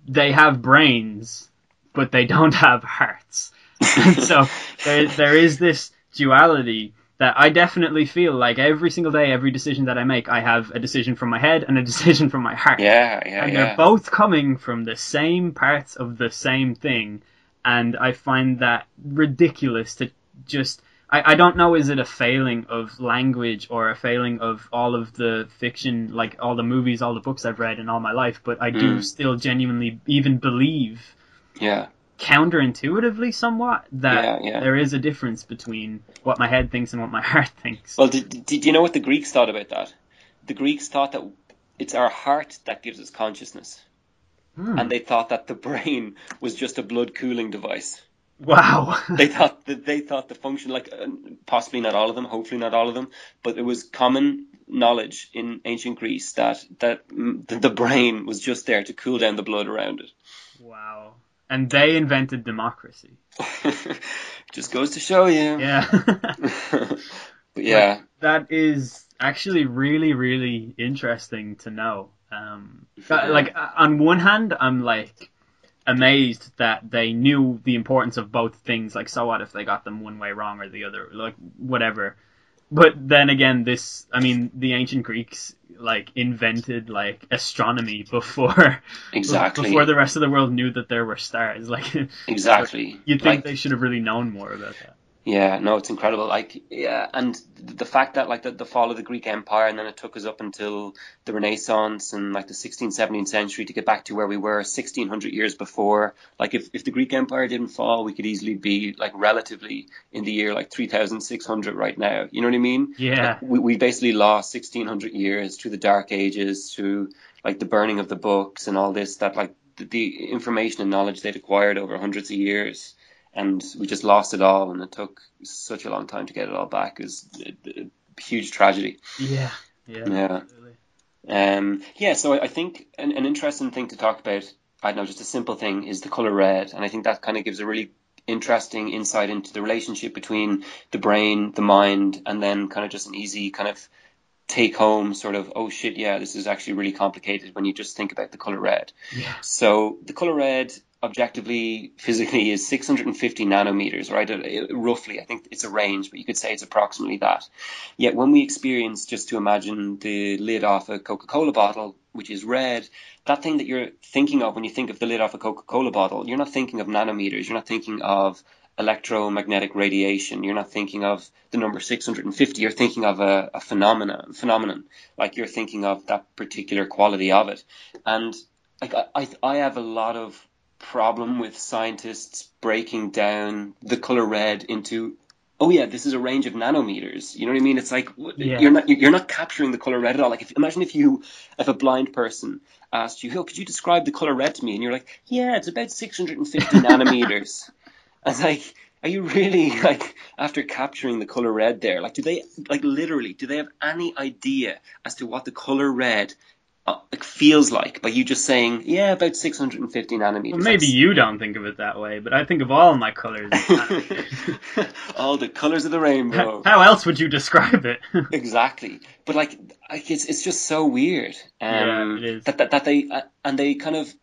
they have brains, but they don't *laughs* have hearts. And *laughs* so there there is this duality that I definitely feel like every single day, every decision that I make, I have a decision from my head and a *laughs* decision from my heart Yeah, yeah, and yeah. they're both coming from the same parts of the same thing and i find that ridiculous to just I, I don't know is it a failing of language or a failing of all of the fiction like all the movies all the books i've read in all my life but i do Mm. still genuinely even believe yeah. counterintuitively somewhat that Yeah, yeah. there is a difference between what my head thinks and what my *laughs* heart thinks Well, did, did you know what the Greeks thought about that? The Greeks thought that it's our heart that gives us consciousness, Hmm. and they thought that the brain was just a blood cooling device. Wow. *laughs* they thought that they thought the function, like uh, possibly not all of them, hopefully not all of them, but it was common knowledge in ancient Greece that that the, the brain was just there to cool down the blood around it. wow. And they invented democracy. *laughs* just goes to show you. Yeah. *laughs* but yeah, that is actually really, really interesting to know. Um, that- like uh, on one hand, I'm like amazed that they knew the importance of both things. Like, so what if they got them one way wrong or the other? Like, whatever. But then again, this, I mean, the ancient Greeks like invented like astronomy before *laughs* exactly. before the rest of the world knew that there were stars. *laughs* Like, exactly. you'd think Like, they should have really known more about that. Yeah, no, it's incredible. Like, yeah, and the fact that like the, the fall of the Greek Empire, and then it took us up until the Renaissance and like the 16th, 17th century to get back to where we were 1600 years before. Like, if, if the Greek Empire didn't fall, we could easily be like relatively in the year like 3600 right now. You know what I mean? Yeah. we, we basically lost 1600 years through the dark ages through like the burning of the books and all this that like the, the information and knowledge they'd acquired over hundreds of years and we just lost it all and it took such a long time to get it all back it was a, a huge tragedy Yeah. Yeah. Yeah. absolutely. um, yeah, so I, I think an, an interesting thing to talk about, I don't know, just a simple thing, is the color red, and I think that kind of gives a really interesting insight into the relationship between the brain, the mind, and then kind of just an easy kind of take home sort of, oh shit, yeah, this is actually really complicated when you just think about the color red. Yeah. So the color red objectively physically is 650 nanometers right? Uh, roughly i think it's a range but you could say it's approximately that. Yet when we experience just to imagine the lid off a coca-cola bottle which is red that thing that you're thinking of when you think of the lid off a coca-cola bottle you're not thinking of nanometers. You're not thinking of electromagnetic radiation. You're not thinking of the number 650 you're thinking of a, a phenomena phenomenon. Like you're thinking of that particular quality of it. And like I, I I have a lot of problem with scientists breaking down the color red into oh yeah this is a range of nanometers. You know what i mean? It's like Yeah. you're not you're not capturing the color red at all. Like if, imagine if you if a blind person asked you oh could you describe the color red to me? And you're like yeah it's about 650 *laughs* nanometers. I was like are you really like after capturing the color red there? Like do they like literally do they have any idea as to what the color red uh, like feels like by you just saying yeah about 650 nanometers Well, maybe you don't think of it that way, but I think of all my colors. *laughs* *laughs* all the colors of the rainbow How else would you describe it? *laughs* exactly but like it's it's just so weird um Yeah, it is. that, that that they uh, and they kind of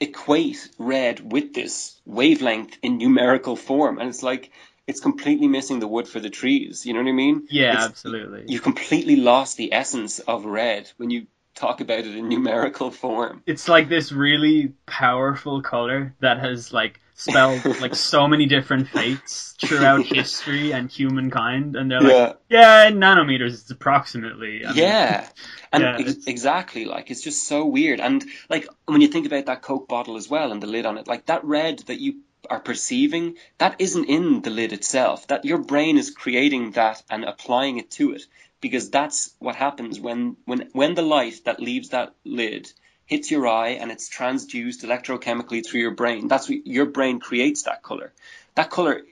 equate red with this wavelength in numerical form and it's like it's completely missing the wood for the trees you know what i mean yeah, It's- absolutely. you completely lost the essence of red when you talk about it in numerical form It's like this really powerful color that has like spelled like so *laughs* many different fates throughout history and humankind, and they're like, yeah, in nanometers, it's approximately. I mean, yeah, *laughs* and Yeah, ex- exactly. Like it's just so weird. And like when you think about that Coke bottle as well and the lid on it, like that red that you are perceiving, that isn't in the lid itself. That your brain is creating that and applying it to it because that's what happens when when when the light that leaves that lid hits your eye and it's transduced electrochemically through your brain. That's what your brain creates that color. That color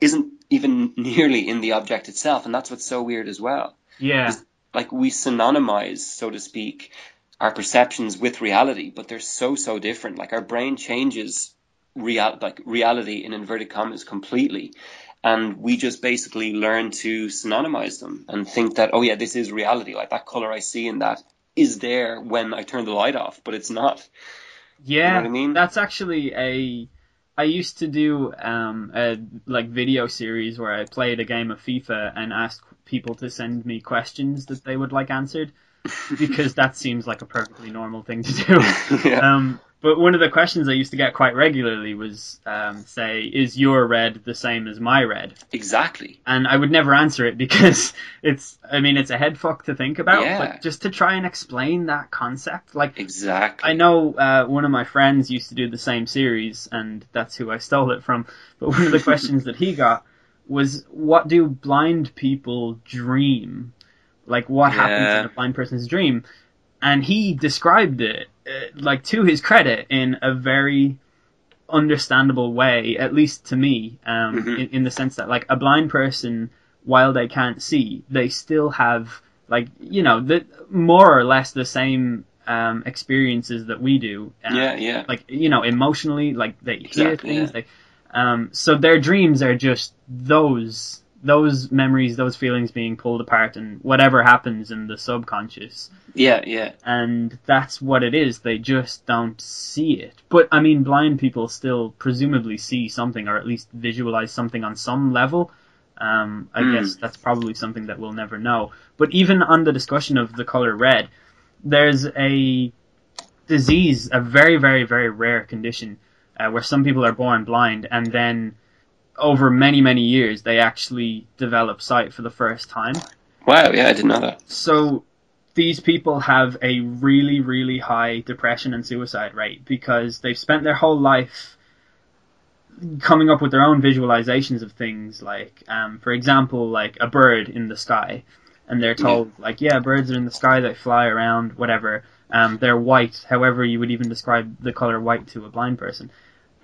isn't even nearly in the object itself, and that's what's so weird as well yeah, like we synonymize, so to speak, our perceptions with reality, but they're so so different. Like our brain changes real like reality in inverted commas completely. And we just basically learn to synonymize them and think that, oh yeah, this is reality. Like that color I see in that is there when I turn the light off, but it's not. yeah. what I mean? That's actually a. I used to do um, a like video series where I played a game of FIFA and asked people to send me questions that they would like answered because that seems like a perfectly normal thing to do. *laughs* yeah. Um, but one of the questions I used to get quite regularly was, um, say, is your red the same as my red? exactly. And I would never answer it because *laughs* it's, I mean, it's a head fuck to think about, Yeah. but just to try and explain that concept, like, Exactly. I know uh, one of my friends used to do the same series, and that's who I stole it from. *laughs* But one of the questions that he got was, "What do blind people dream? Like, what happens in a blind person's dream?" And he described it, like to his credit, in a very understandable way, at least to me, um, Mhm. in, in the sense that like a blind person, while they can't see, they still have like you know the more or less the same um, experiences that we do. um, Yeah, yeah. Like you know, emotionally, like they hear Exactly, things. yeah. They, um, so their dreams are just those those memories, those feelings being pulled apart, and whatever happens in the subconscious Yeah, yeah. and that's what it is. They just don't see it. But I mean, blind people still presumably see something, or at least visualize something on some level. Um, I Hmm. guess that's probably something that we'll never know. But even on the discussion of the color red, there's a disease, a very, very, very rare condition, uh, where some people are born blind, and then over many, many years, they actually develop sight for the first time. Wow, yeah, I didn't know that. so these people have a really really high depression and suicide rate because they've spent their whole life coming up with their own visualizations of things like um, for example like a bird in the sky. And they're told like yeah birds are in the sky they fly around whatever. Um, they're white however you would even describe the color white to a blind person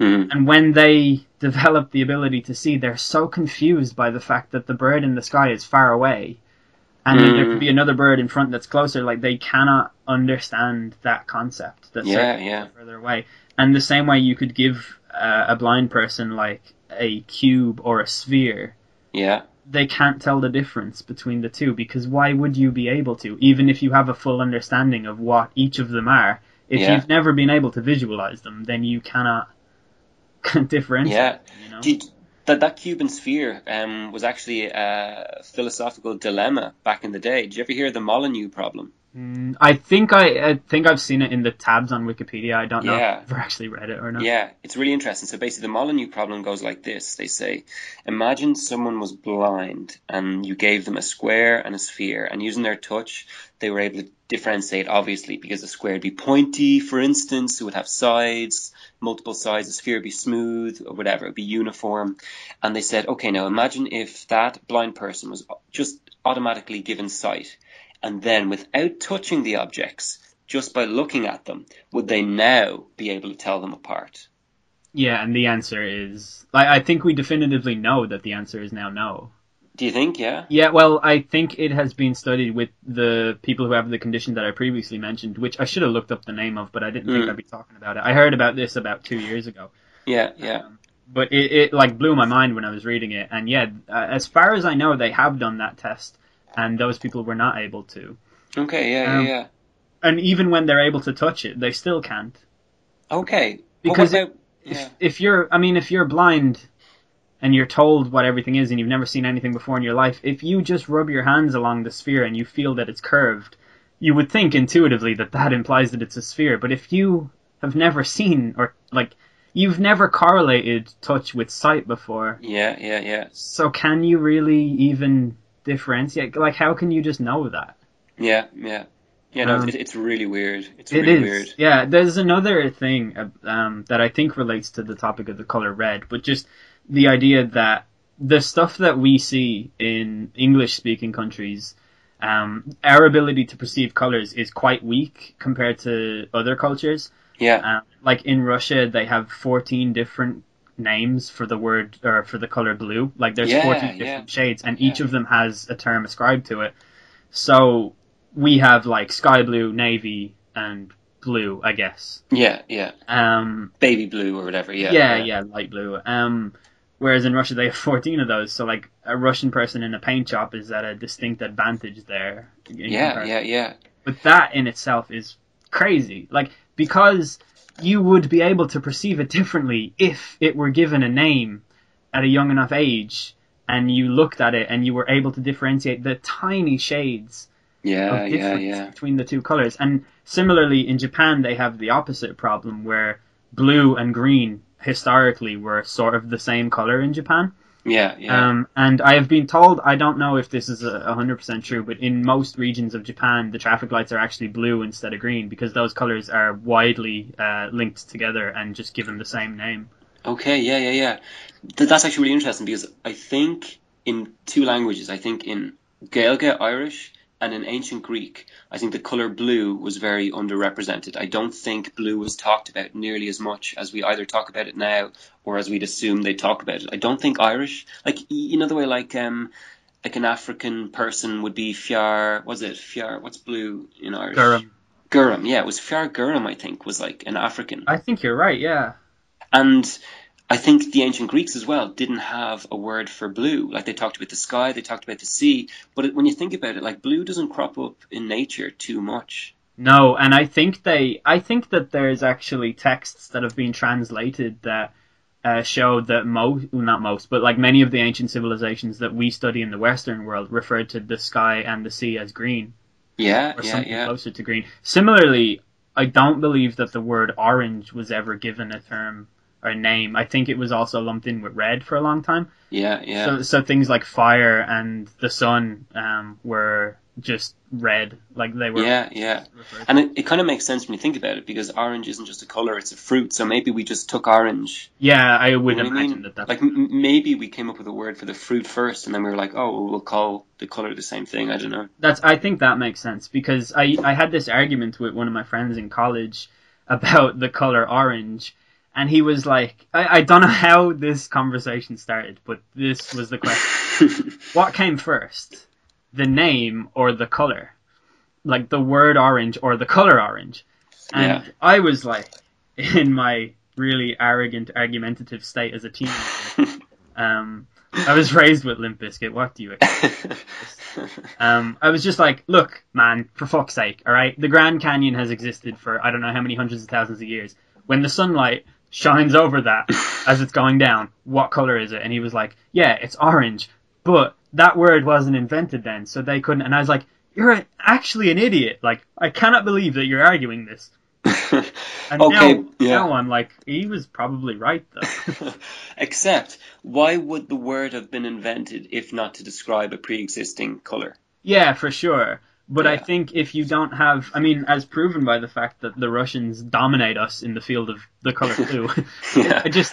Mhm. and when they *laughs* develop the ability to see, they're so confused by the fact that the bird in the sky is far away, and then there Mm. could be another bird in front that's closer. Like they cannot understand that concept. That Yeah, yeah. further away. And the same way you could give uh, a blind person like a cube or a sphere, Yeah, they can't tell the difference between the two because why would you be able to? Even if you have a full understanding of what each of them are, if Yeah. you've never been able to visualize them, then you cannot *laughs* differentiate. yeah. You know? That that Cuban sphere um, was actually a philosophical dilemma back in the day. Did you ever hear the Molyneux problem? Mm, I think I, I think I've seen it in the tabs on Wikipedia. I don't know Yeah. if I've actually read it or not. Yeah, it's really interesting. So basically, the Molyneux problem goes like this. They say, imagine someone was blind and you gave them a square and a sphere, and using their touch, they were able to differentiate, obviously, because the square would be pointy, for instance, it would have sides, multiple sides, the sphere would be smooth, or whatever, it would be uniform. And they said, okay, now imagine if that blind person was just automatically given sight, and then without touching the objects, just by looking at them, would they now be able to tell them apart? Yeah, and the answer is like I think we definitively know that the answer is now no. Do you think? Yeah. Yeah, well, I think it has been studied with the people who have the condition that I previously mentioned, which I should have looked up the name of, but I didn't think Mm. I'd be talking about it. I heard about this about two years ago. Yeah. Yeah. but it, it like blew my mind when I was reading it. And yeah, uh, as far as I know, they have done that test, and those people were not able to. Okay. Yeah. Um, yeah. Yeah. And even when they're able to touch it, they still can't. Okay. Because If, yeah. if you're, I mean, if you're blind and you're told what everything is, and you've never seen anything before in your life, if you just rub your hands along the sphere and you feel that it's curved, you would think intuitively that that implies that it's a sphere. But if you have never seen or like you've never correlated touch with sight before, Yeah. Yeah. Yeah. So can you really even differentiate? Like, how can you just know that? Yeah. Yeah. Yeah. No, Um, it, it's really weird. It's really is. weird. Yeah, there's another thing uh, um, that I think relates to the topic of the color red, but just the idea that the stuff that we see in English-speaking countries, um, our ability to perceive colors is quite weak compared to other cultures. Yeah. Um, like in Russia, they have 14 different names for the word or for the color blue. Like there's Yeah, 14 yeah. different shades, and each of them has a term ascribed to it. So we have like sky blue, navy, and blue, I guess. Yeah. Yeah. Um, Baby blue or whatever. Yeah. yeah, yeah, light blue. Um, whereas in Russia they have 14 of those. So like a Russian person in a paint shop is at a distinct advantage there. Yeah. comparison. Yeah. Yeah. But that in itself is crazy. Like, because you would be able to perceive it differently if it were given a name at a young enough age and you looked at it and you were able to differentiate the tiny shades Yeah. of Yeah. Yeah. between the two colors. And similarly, in Japan, they have the opposite problem where blue and green historically were sort of the same color in Japan. Yeah. Yeah. Um, and I have been told, I don't know if this is a 100% true, but in most regions of Japan, the traffic lights are actually blue instead of green because those colors are widely uh, linked together and just given the same name. Okay, yeah, yeah, yeah. Th- that's actually really interesting because I think in two languages, I think in Gaeilge Irish and in ancient Greek, I think the color blue was very underrepresented. I don't think blue was talked about nearly as much as we either talk about it now or as we'd assume they talk about it. I don't think Irish, like you know the way like um like an African person would be fiar. Was it fiar? What's blue in Irish? Gorm. Gorm. Yeah, it was fiar Gorm. I think was like an African. I think you're right. Yeah. And I think the ancient Greeks as well didn't have a word for blue. Like they talked about the sky, they talked about the sea, but when you think about it, like blue doesn't crop up in nature too much. No, and I think they, I think that there's actually texts that have been translated that uh, show that most, not most, but like many of the ancient civilizations that we study in the Western world referred to the sky and the sea as green, Yeah, or yeah, something yeah. closer to green. Similarly, I don't believe that the word orange was ever given a term or name. I think it was also lumped in with red for a long time. Yeah, yeah. So, so things like fire and the sun um, were just red, like they were. yeah, yeah. And it, it kind of makes sense when you think about it because orange isn't just a color, it's a fruit. So maybe we just took orange. Yeah, I would You know what I mean? that that's Like m- maybe we came up with a word for the fruit first and then we were like, oh, we'll call the color the same thing. I don't know. that's. I think that makes sense because I I had this argument with one of my friends in college about the color orange, and he was like, I, I don't know how this conversation started, but this was the question: *laughs* What came first, the name or the color? Like the word orange or the color orange? And Yeah. I was like, *laughs* in my really arrogant, argumentative state as a teenager. *laughs* um, I was raised with Limp Bizkit. What do you expect? Um, I was just like, look, man, for fuck's sake, all right? The Grand Canyon has existed for I don't know how many hundreds of thousands of years. When the sunlight shines over that *laughs* as it's going down, what color is it? And he was like, yeah, it's orange, but that word wasn't invented then, so they couldn't. And I was like, you're actually an idiot. Like, I cannot believe that you're arguing this. *laughs* And Okay, now, yeah. now I'm like, he was probably right though. *laughs* Except, why would the word have been invented if not to describe a pre-existing color? Yeah, for sure. But I think if you don't have, I mean, as proven by the fact that the Russians dominate us in the field of the color *laughs* blue, Yeah. *laughs* I just,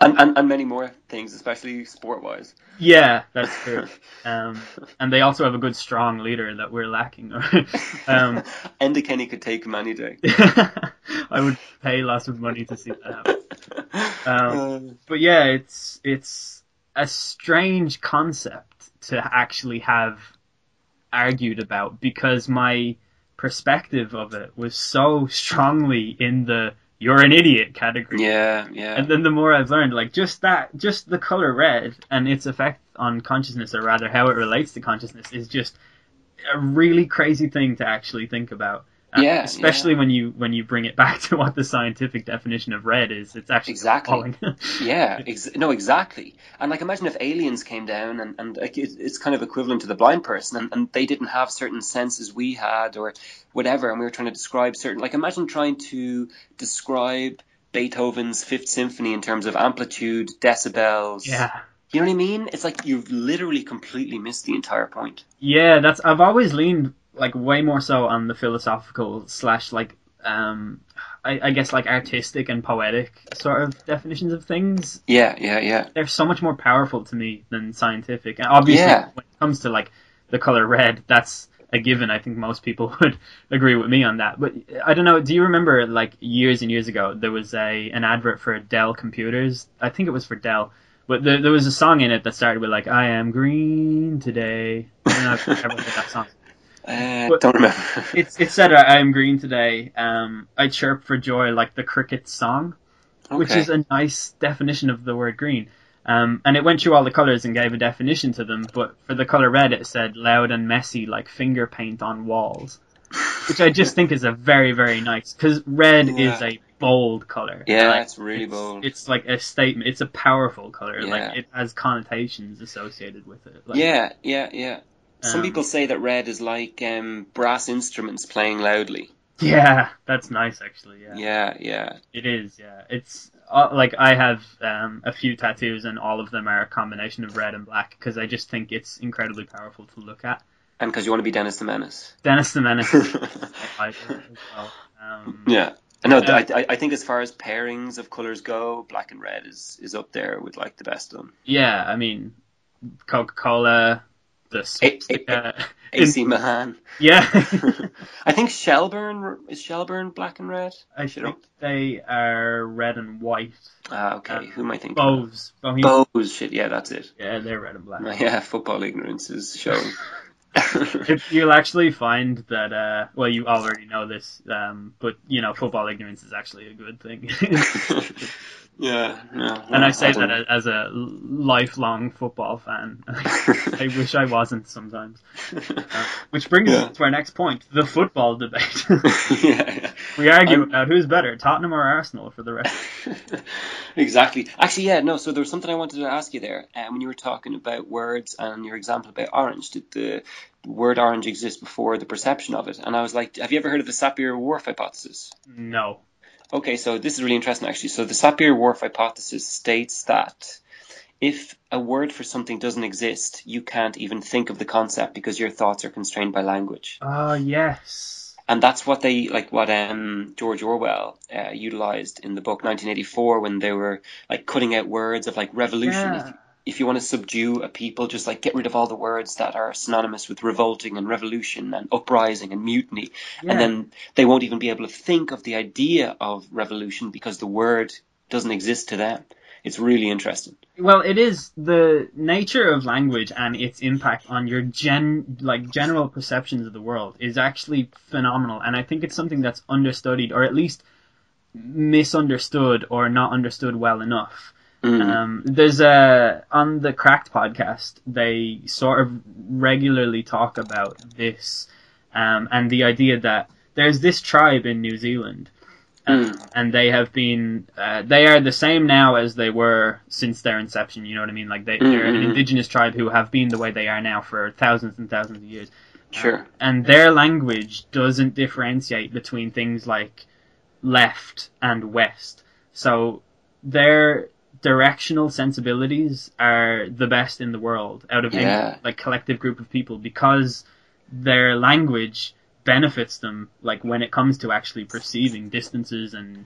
And, and, and many more things, especially sport-wise. yeah, that's *laughs* true. Um, and they also have a good, strong leader that we're lacking. um, Enda Kenny could take him any day. I would pay lots of money to see that happen. Um, Uh, but yeah, it's it's a strange concept to actually have argued about because my perspective of it was so strongly in the you're an idiot category. yeah, yeah. And then the more I've learned, like just that, just the color red and its effect on consciousness, or rather how it relates to consciousness, is just a really crazy thing to actually think about. Yeah, especially when you when you bring it back *laughs* to what the scientific definition of red is. It's actually Exactly. *laughs* Yeah, ex- no, exactly. And like, imagine if aliens came down and, and like, it, it's kind of equivalent to the blind person, and, and they didn't have certain senses we had, or whatever, and we were trying to describe certain. Like, imagine trying to describe Beethoven's Fifth Symphony in terms of amplitude, decibels. yeah. You know what I mean? It's like you've literally completely missed the entire point. Yeah, that's I've always leaned like way more so on the philosophical slash like um I, I guess like artistic and poetic sort of definitions of things. Yeah, yeah, yeah. They're so much more powerful to me than scientific. And obviously Yeah. when it comes to like the color red, that's a given. I think most people *laughs* would agree with me on that. But I don't know, do you remember like years and years ago there was a an advert for Dell computers? I think it was for Dell. But there, there was a song in it that started with like "I am green today." I don't know if you've ever heard that song. Uh, don't remember. *laughs* It's it said I am green today. Um, I chirp for joy like the cricket song, which is a nice definition of the word green. Um, and it went through all the colors and gave a definition to them. But for the color red, it said loud and messy like finger paint on walls, which I just *laughs* think is a very very nice because red is a bold color. Yeah, Like, it's really bold. It's like a statement. It's a powerful color. Yeah. Like it has connotations associated with it. Like, yeah, yeah, yeah. Some Um, people say that red is like um, brass instruments playing loudly. Yeah, that's nice actually. Yeah. Yeah, yeah. It is, yeah. It's uh, like I have um, a few tattoos, and all of them are a combination of red and black because I just think it's incredibly powerful to look at. And because you want to be Dennis the Menace. Dennis the Menace, *laughs* well. Um, yeah. I, I, I think as far as pairings of colors go, black and red is, is up there with like the best of them. yeah, I mean, Coca Cola, the Swiss, A- a- uh, AC Milan. yeah. *laughs* I think Shelbourne is Shelbourne black and red. I Should think they are red and white. Ah, okay. Uh, Who am I thinking? Bohs. Bohemian. Bohs. Shit. Yeah, that's it. Yeah, they're red and black. My *laughs* yeah, football ignorance is showing. *laughs* *laughs* If you'll actually find that, uh, well, you already know this, um, but you know, football ignorance is actually a good thing. *laughs* yeah, no, and I say don't- that as a lifelong football fan. *laughs* I wish I wasn't sometimes. Uh, which brings Yeah. us to our next point: the football debate. yeah, yeah. We argue about who's better, Tottenham or Arsenal, for the rest. *laughs* exactly. Actually, yeah, no. So there was something I wanted to ask you there. Um, when you were talking about words and your example about orange, did the word orange exist before the perception of it? And I was like, have you ever heard of the Sapir-Whorf hypothesis? No. Okay, so this is really interesting actually. So the Sapir-Whorf hypothesis states that if a word for something doesn't exist, you can't even think of the concept because your thoughts are constrained by language. Oh yes. And that's what they like what um George Orwell uh, utilized in the book 1984 when they were like cutting out words of like revolution. Yeah. If, if you want to subdue a people, just like get rid of all the words that are synonymous with revolting and revolution and uprising and mutiny, Yeah. and then they won't even be able to think of the idea of revolution because the word doesn't exist to them. It's really interesting. Well, it is the nature of language and its impact on your gen like general perceptions of the world is actually phenomenal, and I think it's something that's understudied or at least misunderstood or not understood well enough. Mm. Um, there's a on the Cracked podcast they sort of regularly talk about this um, and the idea that there's this tribe in New Zealand um, and they have been uh, they are the same now as they were since their inception. You know what I mean? Like they, they're an Mhm. indigenous tribe who have been the way they are now for thousands and thousands of years Sure. and their language doesn't differentiate between things like left and west. So their directional sensibilities are the best in the world out of Yeah. any like collective group of people because their language benefits them like when it comes to actually perceiving distances and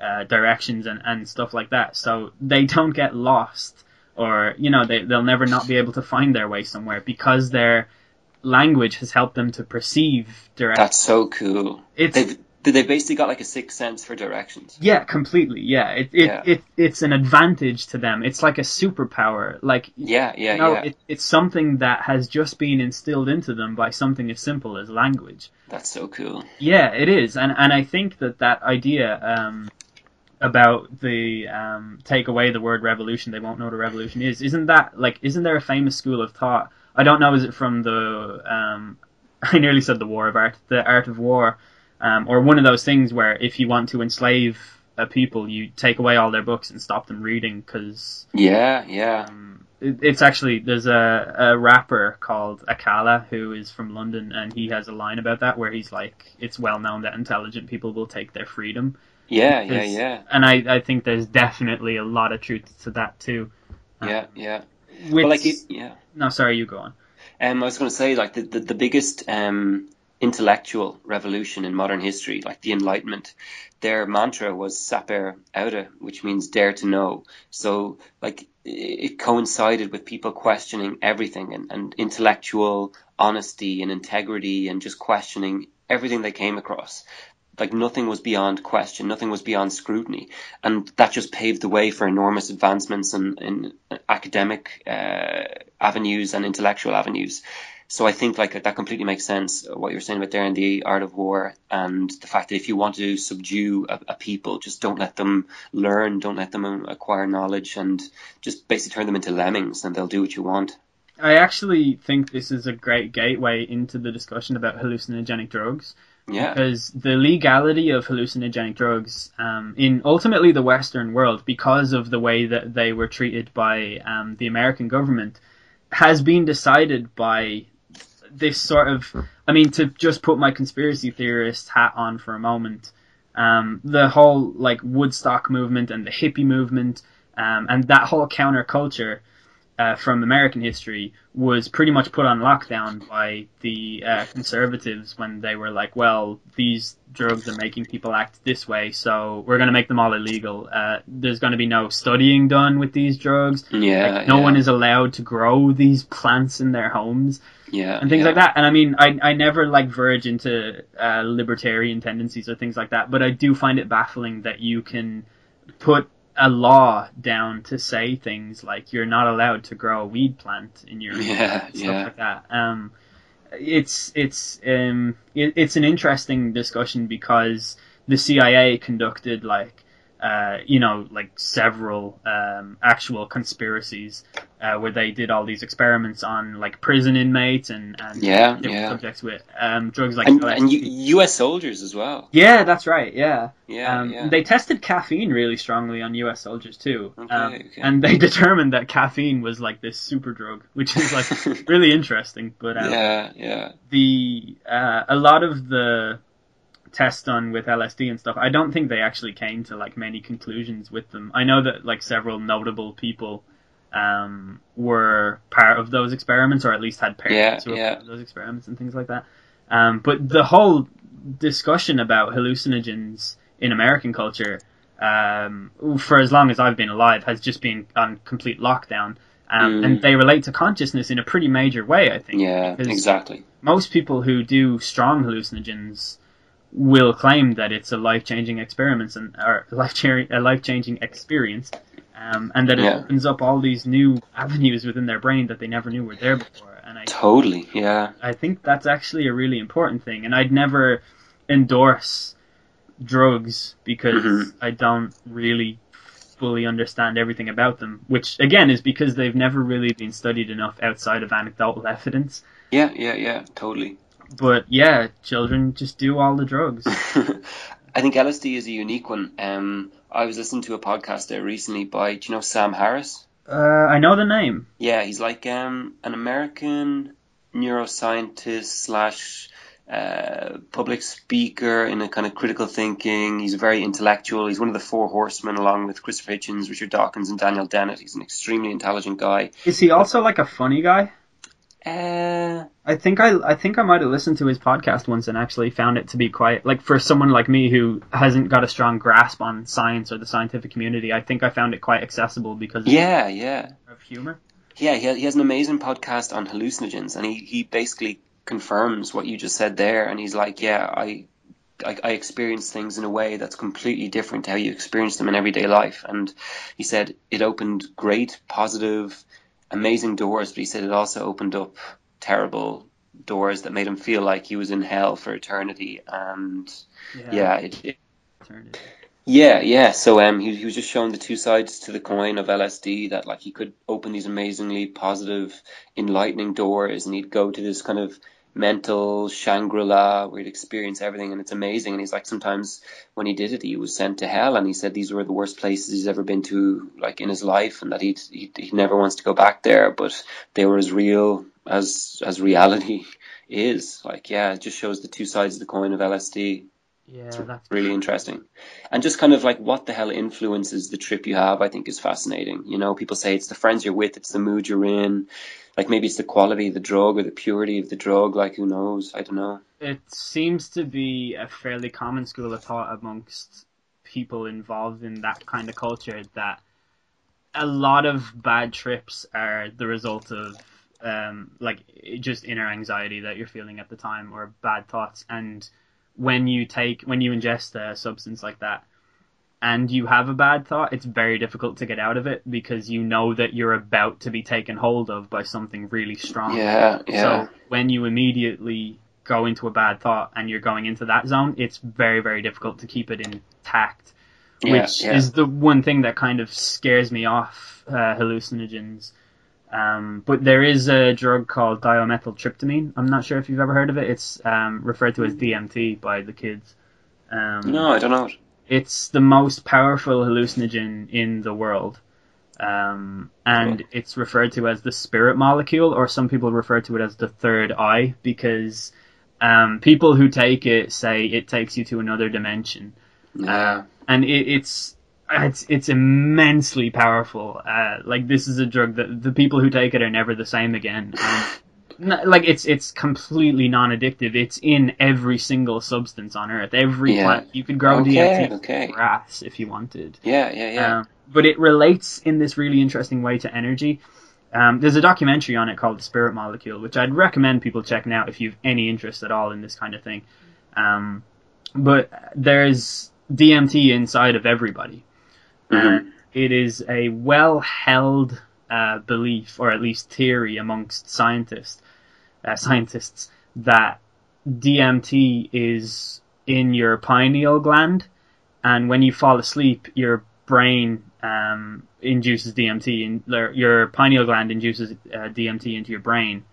uh, directions and, and stuff like that. So they don't get lost or you know they they'll never not be able to find their way somewhere because their language has helped them to perceive direction. That's so cool. It's They've, they basically got like a sixth sense for directions. yeah, completely. Yeah, it it, Yeah. it it's an advantage to them. It's like a superpower. Like Yeah, yeah, you know, yeah. it, it's something that has just been instilled into them by something as simple as language. That's so cool. Yeah, it is, and and I think that that idea um, about the um, take away the word revolution, they won't know what a revolution is. Isn't that like? Isn't there a famous school of thought? I don't know. Is it from the? Um, *laughs* I nearly said the War of Art, the Art of War, um, or one of those things where if you want to enslave a people, you take away all their books and stop them reading because Yeah, yeah. um, it, it's actually there's a, a rapper called Akala who is from London and he has a line about that where he's like it's well known that intelligent people will take their freedom Yeah, yeah, Because- yeah. and I, I think there's definitely a lot of truth to that too Um, Yeah, yeah. Which, like it, yeah. no sorry you go on Um, I was going to say like the, the, the biggest um, intellectual revolution in modern history, like the Enlightenment, their mantra was sapere aude, which means dare to know. So like it coincided with people questioning everything and, and intellectual honesty and integrity and just questioning everything they came across. Like nothing was beyond question, nothing was beyond scrutiny, and that just paved the way for enormous advancements in, in academic uh, avenues and intellectual avenues. So I think like that completely makes sense. uh, What you're saying about there in the art of war, and the fact that if you want to subdue a, a people, just don't let them learn, don't let them um, acquire knowledge, and just basically turn them into lemmings, and they'll do what you want. I actually think this is a great gateway into the discussion about hallucinogenic drugs Yeah, because the legality of hallucinogenic drugs um, in ultimately the Western world, because of the way that they were treated by um, the American government, has been decided by this sort of. I mean, to just put my conspiracy theorist hat on for a moment, um, the whole like Woodstock movement and the hippie movement, um, and that whole counterculture uh, from American history was pretty much put on lockdown by the uh, conservatives when they were like, well, these drugs are making people act this way, so we're going to make them all illegal. Uh, there's going to be no studying done with these drugs. Yeah, Like, no yeah. one is allowed to grow these plants in their homes yeah, and things yeah. like that. And I mean, I, I never like verge into uh, libertarian tendencies or things like that, but I do find it baffling that you can put a law down to say things like you're not allowed to grow a weed plant in your Yeah, stuff yeah. like that. Um, it's it's um it, it's an interesting discussion because the CIA conducted like uh, you know, like several um, actual conspiracies uh, where they did all these experiments on like prison inmates and, and Yeah, different yeah. subjects with um, drugs like and, and U- U.S. soldiers as well. yeah, that's right. Yeah. Yeah, Um, yeah. They tested caffeine really strongly on U.S. soldiers too, Okay, um, okay. and they *laughs* determined that caffeine was like this super drug, which is like *laughs* really interesting. But um, yeah, yeah, the uh, a lot of the tests done with LSD and stuff, I don't think they actually came to like many conclusions with them. I know that like several notable people um, were part of those experiments, or at least had parents Yeah, who were yeah. part of those experiments and things like that. Um, but the whole discussion about hallucinogens in American culture, um, for as long as I've been alive, has just been on complete lockdown. Um, Mm. And they relate to consciousness in a pretty major way, I think. yeah, exactly. Most people who do strong hallucinogens will claim that it's a life changing experiment and or life a life changing experience, um, and that it Yeah. opens up all these new avenues within their brain that they never knew were there before. And I Totally. Yeah, I think that's actually a really important thing, and I'd never endorse drugs because Mhm. I don't really fully understand everything about them, which again is because they've never really been studied enough outside of anecdotal evidence. yeah, yeah, yeah. Totally. But yeah, children just do all the drugs. *laughs* I think LSD is a unique one. Um, I was listening to a podcast there recently by, do you know Sam Harris? Uh, I know the name. Yeah, he's like um, an American neuroscientist slash uh, public speaker in a kind of critical thinking. He's very intellectual. He's one of the four horsemen, along with Christopher Hitchens, Richard Dawkins, and Daniel Dennett. He's an extremely intelligent guy. Is he also like a funny guy? Uh, I think I I think I might have listened to his podcast once and actually found it to be quite like for someone like me who hasn't got a strong grasp on science or the scientific community. I think I found it quite accessible because yeah, yeah. of humor. Yeah, he has, he has an amazing podcast on hallucinogens, and he, he basically confirms what you just said there. And he's like, yeah, I, I I experience things in a way that's completely different to how you experience them in everyday life. And he said it opened great, positive, amazing doors, but he said it also opened up terrible doors that made him feel like he was in hell for eternity. And yeah, it, it Alternative. yeah, yeah. So um, he, he was just showing the two sides to the coin of LSD that like he could open these amazingly positive, enlightening doors, and he'd go to this kind of mental Shangri-La where he'd experience everything, and it's amazing. And he's like, sometimes when he did it, he was sent to hell, and he said these were the worst places he's ever been to, like in his life, and that he he never wants to go back there, but they were as real as as reality *laughs* is. Like, yeah, it just shows the two sides of the coin of LSD Yeah, that's really interesting. And just kind of like what the hell influences the trip you have, I think is fascinating. You know, people say it's the friends you're with, it's the mood you're in. Like maybe it's the quality of the drug or the purity of the drug. Like who knows? I don't know. it seems to be a fairly common school of thought amongst people involved in that kind of culture that a lot of bad trips are the result of um, like just inner anxiety that you're feeling at the time or bad thoughts and when you take when you ingest a substance like that and you have a bad thought it's very difficult to get out of it because you know that you're about to be taken hold of by something really strong Yeah, yeah. so when you immediately go into a bad thought and you're going into that zone, it's very, very difficult to keep it intact. Yeah, which yeah. is the one thing that kind of scares me off uh, hallucinogens. Um, but there is a drug called dimethyltryptamine. I'm not sure if you've ever heard of it. It's um, referred to as DMT by the kids. Um, no, I don't know. It's the most powerful hallucinogen in the world. Um, and Cool. it's referred to as the spirit molecule, or some people refer to it as the third eye, because um, people who take it say it takes you to another dimension. Yeah, And it, it's it's it's immensely powerful. Uh, like this is a drug that the people who take it are never the same again. Like it's it's completely non-addictive. It's in every single substance on Earth. Every Yeah. plant you could grow Okay, DMT okay. grass if you wanted. Yeah, yeah, yeah. Um, but it relates in this really interesting way to energy. Um, there's a documentary on it called The Spirit Molecule, which I'd recommend people checking out if you've any interest at all in this kind of thing. Um, but there's DMT inside of everybody. Mhm. Uh, it is a well held uh, belief, or at least theory, amongst scientists, uh, scientists that DMT is in your pineal gland, and when you fall asleep, your brain um, induces DMT, and your pineal gland induces uh, DMT into your brain.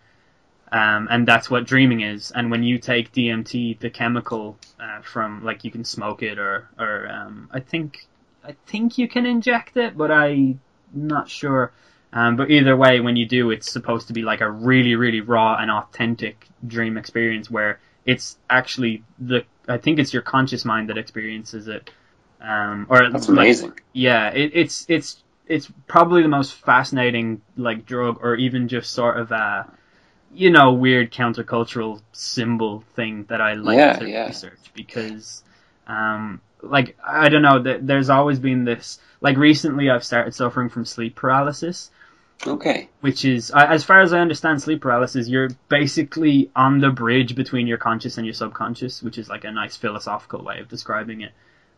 Um, and that's what dreaming is. And when you take DMT, the chemical uh, from like you can smoke it, or or um, I think I think you can inject it, but I'm not sure. Um, but either way, when you do, it's supposed to be like a really, really raw and authentic dream experience where it's actually the I think it's your conscious mind that experiences it. Um, or That's like, amazing. yeah, it, it's it's it's probably the most fascinating like drug, or even just sort of a you know weird countercultural symbol thing that I like Yeah, to yeah. research because um like I don't know th- there's always been this like recently I've started suffering from sleep paralysis Okay. which is as far as I understand sleep paralysis you're basically on the bridge between your conscious and your subconscious which is like a nice philosophical way of describing it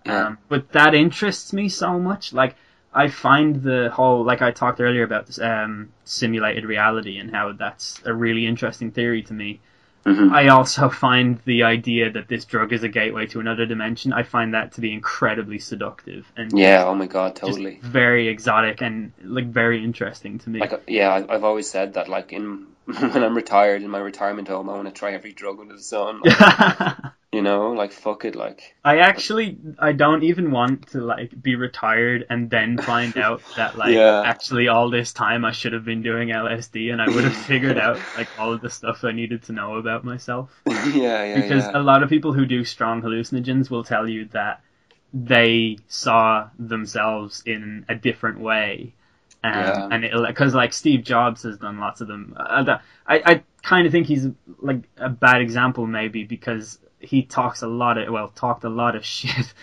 Yeah. um, but that interests me so much like I find the whole like I talked earlier about this um, simulated reality and how that's a really interesting theory to me Mhm. I also find the idea that this drug is a gateway to another dimension I find that to be incredibly seductive and Yeah. Oh my god. Totally. very exotic and like very interesting to me Like, uh, yeah, I've always said that. Like, in *laughs* when I'm retired in my retirement home, I want to try every drug under the sun. Like, *laughs* you know, like fuck it. Like, I actually I don't even want to like be retired and then find out *laughs* that like Yeah. actually all this time I should have been doing LSD and I would have *laughs* figured out like all of the stuff I needed to know about myself. *laughs* yeah, yeah, Because yeah. a lot of people who do strong hallucinogens will tell you that they saw themselves in a different way. Um, Yeah. And because like Steve Jobs has done lots of them. Uh, I, I kind of think he's like a bad example maybe because he talks a lot of well talked a lot of *laughs* shit.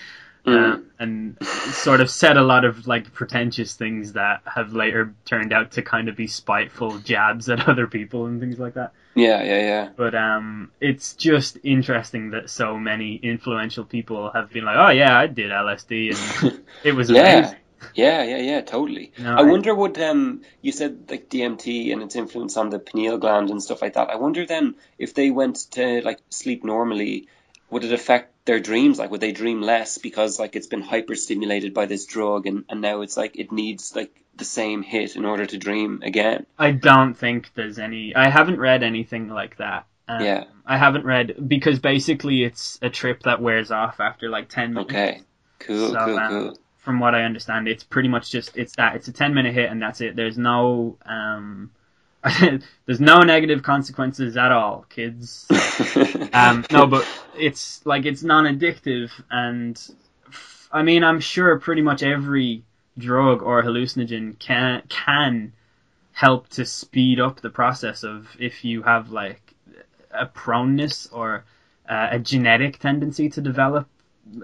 Uh, Mm. and sort of said a lot of like pretentious things that have later turned out to kind of be spiteful jabs at *laughs* other people and things like that. yeah, yeah, yeah. But um, it's just interesting that so many influential people have been like, "Oh yeah, I did LSD and *laughs* it was amazing." Yeah, yeah, yeah, yeah, totally. No, I I- wonder would um you said like DMT and its influence on the pineal gland and stuff like that. I wonder then if they went to like sleep normally, would it affect their dreams? Like would they dream less because like it's been hyper stimulated by this drug and, and now it's like it needs like the same hit in order to dream again. I don't think there's any. I haven't read anything like that. Um, Yeah. I haven't read because basically it's a trip that wears off after like ten minutes. Okay. Cool, So, cool, um, cool. From what I understand, it's pretty much just it's that it's a ten minute hit and that's it. There's no um, *laughs* there's no negative consequences at all, kids. *laughs* Um, no, but it's like it's non-addictive, and f- I mean, I'm sure pretty much every drug or hallucinogen can can help to speed up the process of if you have like a proneness or uh, a genetic tendency to develop,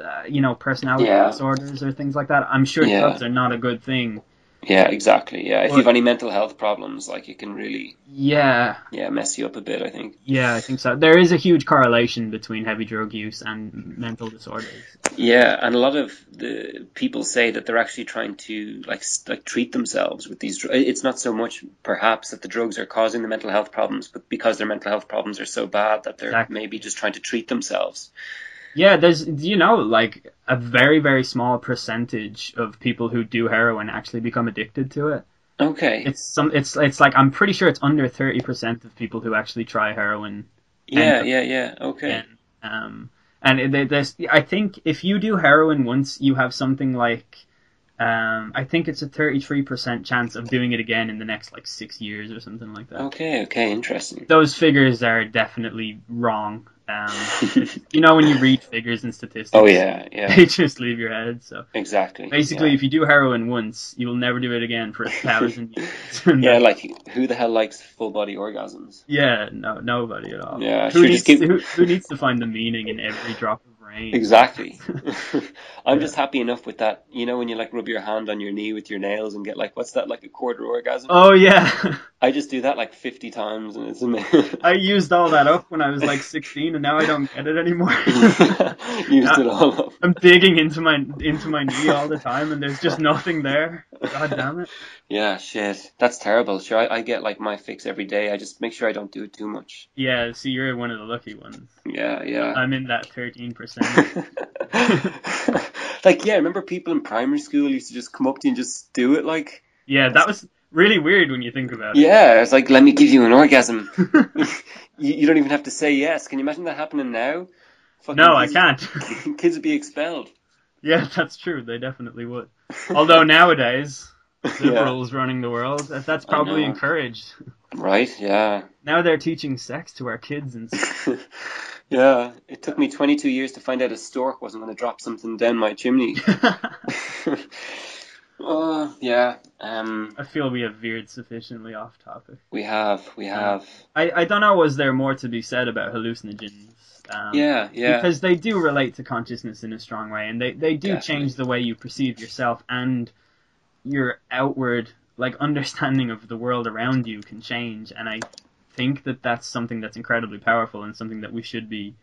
uh, you know, personality Yeah. disorders or things like that. I'm sure Yeah. drugs are not a good thing. yeah, exactly. Yeah. If Or- you've any mental health problems, like it can really Yeah, yeah, mess you up a bit, I think. yeah, I think so. There is a huge correlation between heavy drug use and mental disorders. Yeah, and a lot of the people say that they're actually trying to like like treat themselves with these. dr- It's not so much perhaps that the drugs are causing the mental health problems, but because their mental health problems are so bad that they're Exactly. maybe just trying to treat themselves. Yeah, there's you know like a very very small percentage of people who do heroin actually become addicted to it. Okay. It's some it's it's like I'm pretty sure it's under 30% of people who actually try heroin yeah, and- yeah, yeah. Okay. again. Um and there's I think if you do heroin once you have something like um I think it's a 33% chance of doing it again in the next like 6 years or something like that. Okay. Okay. Interesting. Those figures are definitely wrong. Um, *laughs* you know when you read figures and statistics. Oh yeah, yeah, *laughs* They just leave your head. So exactly. basically, yeah. if you do heroin once, you'll never do it again for a *laughs* thousand years. Yeah, like who the hell likes full body orgasms? yeah, no, nobody at all. Yeah, who needs give- who, who needs to find the meaning in every drop of rain? Exactly. *laughs* *laughs* I'm just happy enough with that. You know when you like rub your hand on your knee with your nails and get like what's that like a quarter orgasm? Oh yeah, *laughs* I just do that like 50 times and it's amazing. I used all that up when I was like 16, and now I don't get it anymore. Used it all up. I'm digging into my into my knee all the time, and there's just nothing there. God damn it! Yeah, shit. That's terrible. Sure, I, I get like my fix every day. I just make sure I don't do it too much. Yeah, see, you're one of the lucky ones. Yeah, yeah. I'm in that 13 percent. *laughs* like, yeah, remember people in primary school used to just come up to you and just do it? Like, Yeah, that was really weird when you think about it. yeah, it's like, let me give you an orgasm. *laughs* *laughs* you, you don't even have to say yes. Can you imagine that happening now? Fucking No, I can't. Kids would be expelled. yeah, that's true. They definitely would. Although nowadays, Yeah. liberals running the world, that's probably encouraged. Right, yeah. Now they're teaching sex to our kids and *laughs* yeah, it took me 22 years to find out a stork wasn't going to drop something down my chimney. uh, *laughs* *laughs* yeah, um, I feel we have veered sufficiently off topic. we have, we have. I, I don't know, was there more to be said about hallucinogens? Um, Yeah, yeah. Because they do relate to consciousness in a strong way, and they, they do Definitely. change the way you perceive yourself and your outward, like, understanding of the world around you can change. And I think that that's something that's incredibly powerful and something that we should be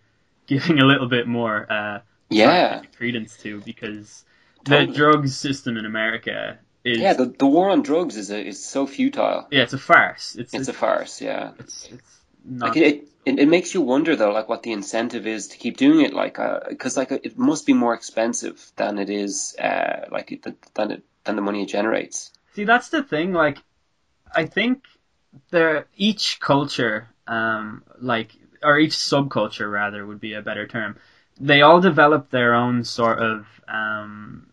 giving a little bit more uh, yeah, credence to because Totally. the drug system in America is. yeah. The, the war on drugs is a, is so futile. yeah, it's a farce. It's, It's a farce. Yeah. it's, it's not. Like it, it, it makes you wonder though, like what the incentive is to keep doing it. Like, because like it must be more expensive than it is, uh, like it, than it than the money it generates. See, that's the thing. Like, I think there each culture, um, like or each subculture rather would be a better term. They all develop their own sort of um,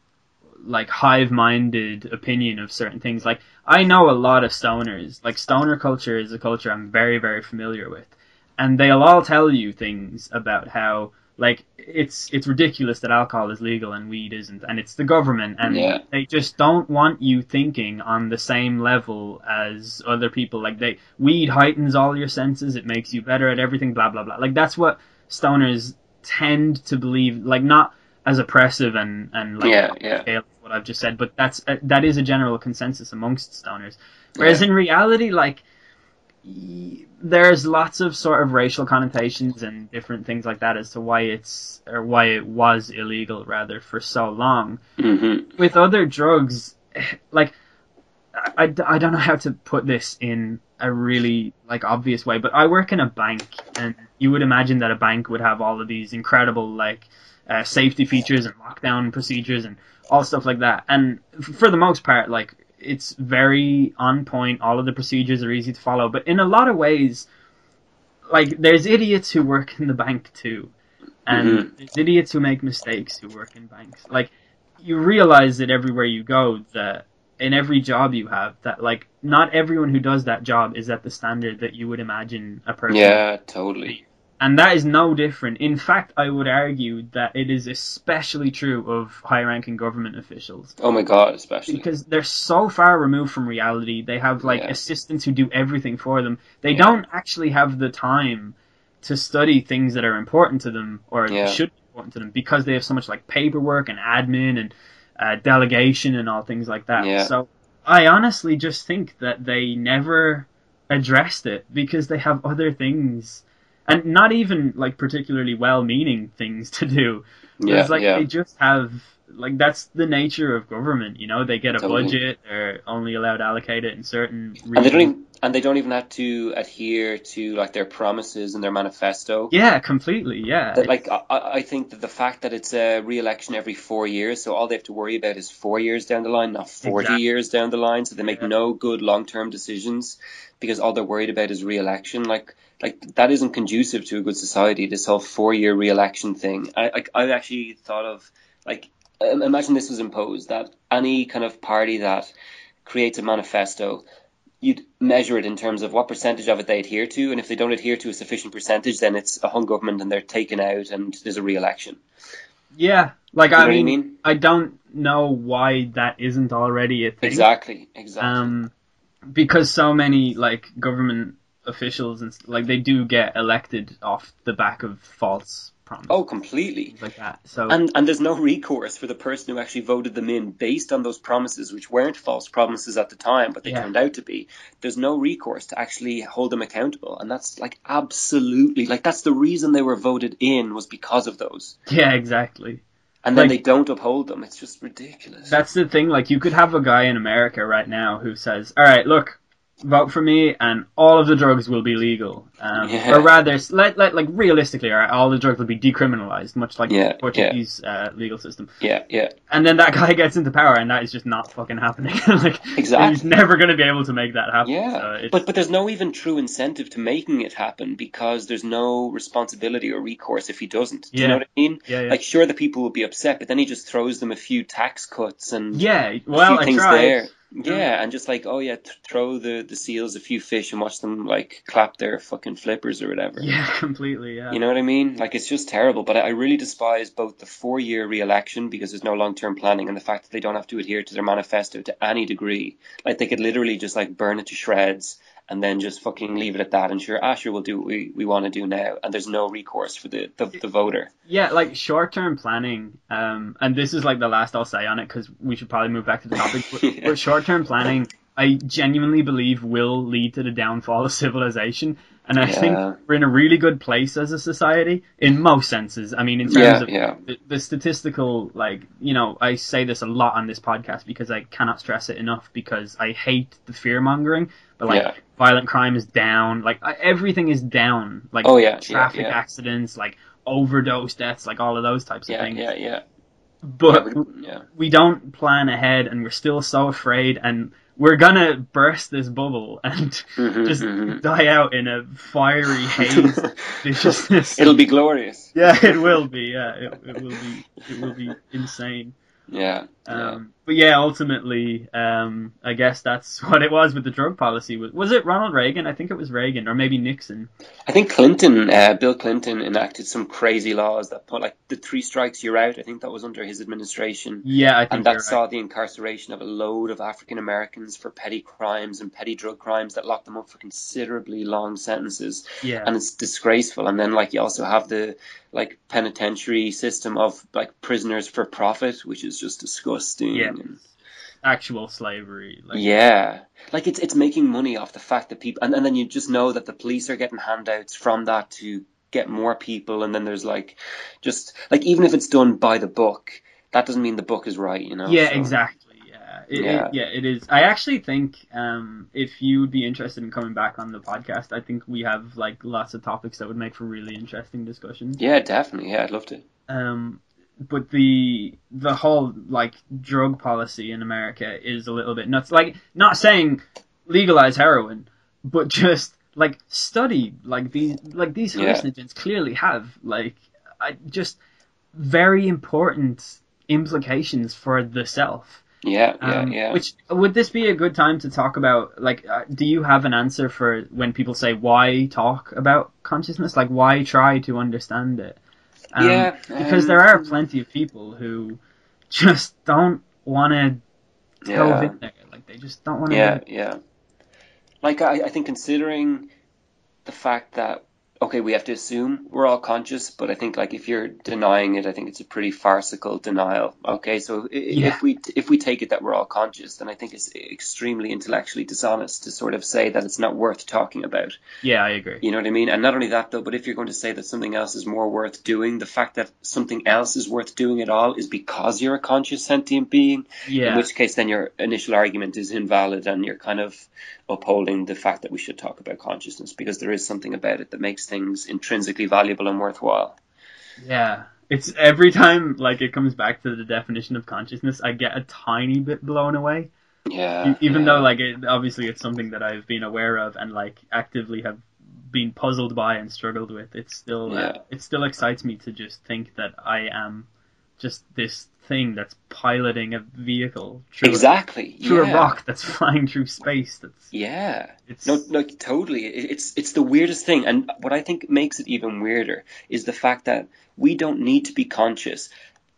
like hive-minded opinion of certain things. Like, I know a lot of stoners. Like, stoner culture is a culture I'm very, very familiar with, and they'll all tell you things about how like it's it's ridiculous that alcohol is legal and weed isn't, and it's the government, and Yeah. they just don't want you thinking on the same level as other people. Like they weed heightens all your senses, it makes you better at everything, blah blah blah. Like that's what stoners tend to believe. Like not as oppressive and and like Yeah, yeah. what I've just said, but that's uh, that is a general consensus amongst stoners. Whereas Yeah. in reality, like there's lots of sort of racial connotations and different things like that as to why it's or why it was illegal rather for so long. hmm With other drugs, like I, I, I don't know how to put this in a really like obvious way, but I work in a bank, and you would imagine that a bank would have all of these incredible like uh, safety features and lockdown procedures and all stuff like that. And f- for the most part, like it's very on point. All of the procedures are easy to follow, but in a lot of ways, like there's idiots who work in the bank too, and mm-hmm. there's idiots who make mistakes who work in banks. Like you realize that everywhere you go that in every job you have that like not everyone who does that job is at the standard that you would imagine a person Yeah, totally. And that is no different in fact i would argue that it is especially true of high ranking government officials Oh my god, especially. because they're so far removed from reality they have like Yeah. assistants who do everything for them they Yeah. don't actually have the time to study things that are important to them or Yeah. should be important to them because they have so much like paperwork and admin and uh, delegation and all things like that Yeah. so i honestly just think that they never addressed it because they have other things and not even like particularly well-meaning things to do yeah, it's like yeah. they just have like that's the nature of government, you know. They get a Totally. budget, they're only allowed to allocate it in certain and they don't regions. even and they don't even have to adhere to like their promises and their manifesto. Yeah, completely. Yeah. That, like I, I I think that the fact that it's a re-election every four years, so all they have to worry about is four years down the line, not forty Exactly. years down the line. So they make Yeah. no good long-term decisions because all they're worried about is re-election. Like like that isn't conducive to a good society. This whole four-year re-election thing. I I, I actually thought of like imagine this was imposed that any kind of party that creates a manifesto you'd measure it in terms of what percentage of it they adhere to, and if they don't adhere to a sufficient percentage, then it's a hung government and they're taken out and there's a re-election. Yeah, like You I know I mean, mean? I don't know why that isn't already a thing. Exactly, exactly. Um, because so many like government officials and like they do get elected off the back of false promises. oh, completely. like that. So And and there's no recourse for the person who actually voted them in based on those promises, which weren't false promises at the time, but they Yeah. turned out to be. There's no recourse to actually hold them accountable, and that's like absolutely like that's the reason they were voted in was because of those. yeah, exactly. And then Like- they don't uphold them. It's just ridiculous. That's the thing. Like, you could have a guy in America right now who says, "All right, look, vote for me, and all of the drugs will be legal." Um, Yeah. Or rather, s- let, let like realistically, all right, all the drugs will be decriminalized, much like Yeah, the Portuguese uh, legal system. yeah, yeah, And then that *laughs* guy gets into power, and that is just not fucking happening. *laughs* like, Exactly. he's never going to be able to make that happen. yeah. So but but there's no even true incentive to making it happen because there's no responsibility or recourse if he doesn't. Do you know what I mean? yeah, yeah. Like, sure, the people will be upset, but then he just throws them a few tax cuts and yeah. a Well, few I things tried. there. Yeah, um, and just like, oh yeah, th- throw the, the seals a few fish and watch them like clap their fucking flippers or whatever. *laughs* Yeah, completely. Yeah. You know what I mean? Like it's just terrible. But I I really despise both the four year re election because there's no long term planning and the fact that they don't have to adhere to their manifesto to any degree. Like they could literally just like burn it to shreds and then just fucking leave it at that. And sure, Asher will do what we, we want to do now. And there's no recourse for the, the, the voter. Yeah, like short term planning, um, and this is like the last I'll say on it because we should probably move back to the topic. But, Yeah. *laughs* but short term planning, I genuinely believe will lead to the downfall of *laughs* civilization. And I Yeah. think we're in a really good place as a society in most senses. I mean, in terms Yeah, of yeah. the, the statistical, like, you know, I say this a lot on this podcast because I cannot stress it enough because I hate the fear mongering. But like, violent crime is down. Like, everything is down. Like, Oh, yeah, traffic accidents, like overdose deaths, like all of those types of things. yeah, yeah. But yeah, yeah. we don't plan ahead, and we're still so afraid, and we're gonna burst this bubble and *laughs* Mhm, just mhm. die out in a fiery *laughs* haze viciousness. It'll be glorious. yeah, it will be. Yeah, it, it will be. It will be insane. Yeah. Yeah. Um, but yeah, ultimately, um, I guess that's *laughs* what it was with the drug policy. Was, was it Ronald Reagan? I think it was Reagan, or maybe Nixon. I think Clinton, uh, Bill Clinton, enacted some crazy laws that put like the three strikes you're out. I think that was under his administration, Yeah, I think and that right. saw the incarceration of a load of African Americans for petty crimes and petty drug crimes that locked them up for considerably long sentences. Yeah, And it's disgraceful. And then like you also have the like penitentiary system of like prisoners for profit, which is just disgusting. Yeah. And, actual slavery. Like, yeah, like it's it's making money off the fact that people, and, and then you just know that the police are getting handouts from that to get more people, and then there's like, just like even if it's done by the book, that doesn't mean the book is right, you know. Yeah, So, exactly. Yeah. It, Yeah. It, yeah, it is. I actually think um, if you would be interested in coming back on the podcast, I think we have like lots of topics that would make for really interesting discussions. Yeah, definitely. Yeah, I'd love to. Um, but the the whole like drug policy in America is a little bit nuts. Like, not saying legalize heroin, but *laughs* just like study like these like these Yeah. hallucinogens clearly have like I just very important implications for the self. Yeah, yeah, Um, yeah. Which would this be a good time to talk about? Like, uh, do you have an answer for when people say why talk about consciousness? Like, why try to understand it? Um, Yeah, because um, there are plenty of people who just don't want to delve yeah. in there. Like, they just don't want to. Yeah, yeah. Like I, I think considering the fact that okay, we have to assume we're all conscious, but I think like if you're denying it, I think it's a pretty farcical denial. Okay, so Yeah. if we if we take it that we're all conscious, then I think it's extremely intellectually dishonest to sort of say that it's not worth talking about. Yeah, I agree. You know what I mean? And not only that though, but if you're going to say that something else is more worth doing, the fact that something else is worth doing at all is because you're a conscious sentient being. Yeah, In which case, then your initial argument is invalid, and you're kind of upholding the fact that we should talk about consciousness because there is something about it that makes things intrinsically valuable and worthwhile. yeah. It's every time like it comes back to the definition of consciousness, I get a tiny bit blown away. Yeah. Even yeah. though like it, obviously it's something that I've been aware of and like actively have been puzzled by and struggled with, it still uh, it still excites me to just think that I am just this thing that's piloting a vehicle through, Exactly. a, through yeah. a rock that's *laughs* flying through space. That's Yeah. it's No, no, totally. It's it's the weirdest thing, and what I think makes it even weirder is the fact that we don't need to be conscious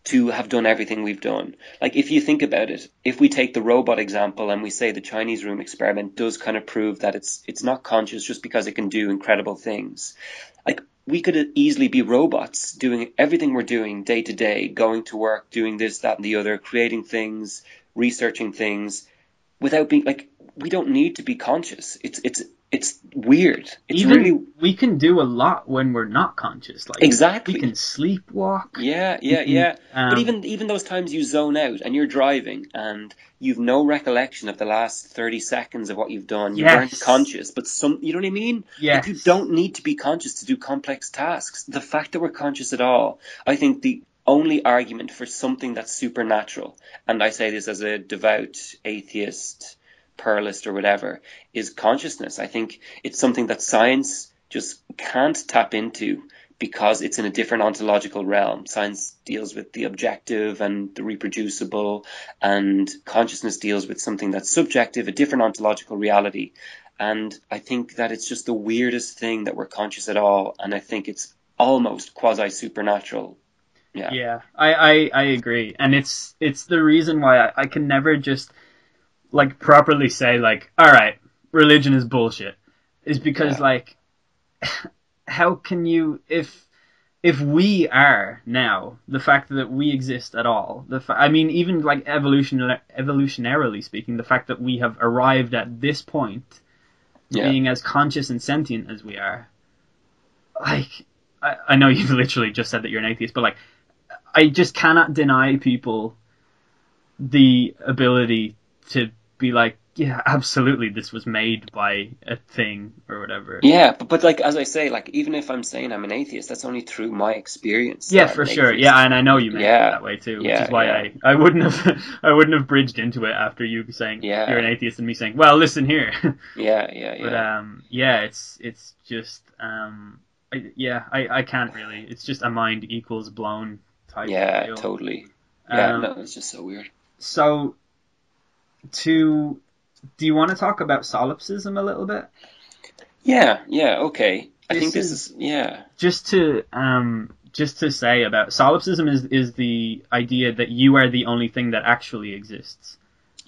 to have done everything we've done. Like if you think about it, if we take the robot example and we say the Chinese room experiment does kind of prove that it's it's not conscious just because it can do incredible things. Like we could easily be robots doing everything we're doing day to day, going to work, doing this, that, and the other, creating things, researching things, without being like we don't need to be conscious. It's it's it's weird. It's even really we can do a lot when we're not conscious. Like Exactly. we can sleepwalk. yeah, yeah, yeah. but Um, even even those times you zone out and you're driving and you've no recollection of the last thirty seconds of what you've done. You weren't conscious, but some you know what I mean? Yeah. Like, you don't need to be conscious to do complex tasks. The fact that we're conscious at all, I think the only argument for something that's supernatural, and I say this as a devout atheist, pluralist, or whatever, is consciousness. I think it's something that science just can't tap into because it's in a different ontological realm. Science deals with the objective and the reproducible, and consciousness deals with something that's subjective, a different ontological reality. And I think that it's just the weirdest thing that we're conscious at all, and I think it's almost quasi supernatural. Yeah. Yeah, I, I, I agree, and it's it's the reason why I, I can never just like properly say like, all right, religion is bullshit, is because Yeah. like, *laughs* how can you if if we are now the fact that we exist at all, the fa- I mean even like evolution evolutionarily speaking, the fact that we have arrived at this point, Yeah. being as conscious and sentient as we are, like I, I know *laughs* you've literally just said that you're an atheist, but like I just cannot deny people the ability to be like, yeah, absolutely, this was made by a thing or whatever. Yeah, but, but like as I say, like even if I'm saying I'm an atheist, that's only through my experience. Yeah, I'm for sure. atheist. Yeah, and I know you meant Yeah. it that way too, which Yeah, is why yeah. I, I wouldn't have *laughs* I wouldn't have bridged into it after you saying Yeah. you're an atheist and me saying, well, listen here. *laughs* Yeah, yeah, yeah. but um, yeah, it's it's just um, I, yeah, I, I can't really. It's just a mind equals blown type. yeah, deal. totally. Yeah, Um, no, it's just so weird. So, to do you want to talk about solipsism a little bit? Yeah, yeah, okay. I This think this is- is, yeah, Just to um, just to say about solipsism is is the idea that you are the only thing that actually exists.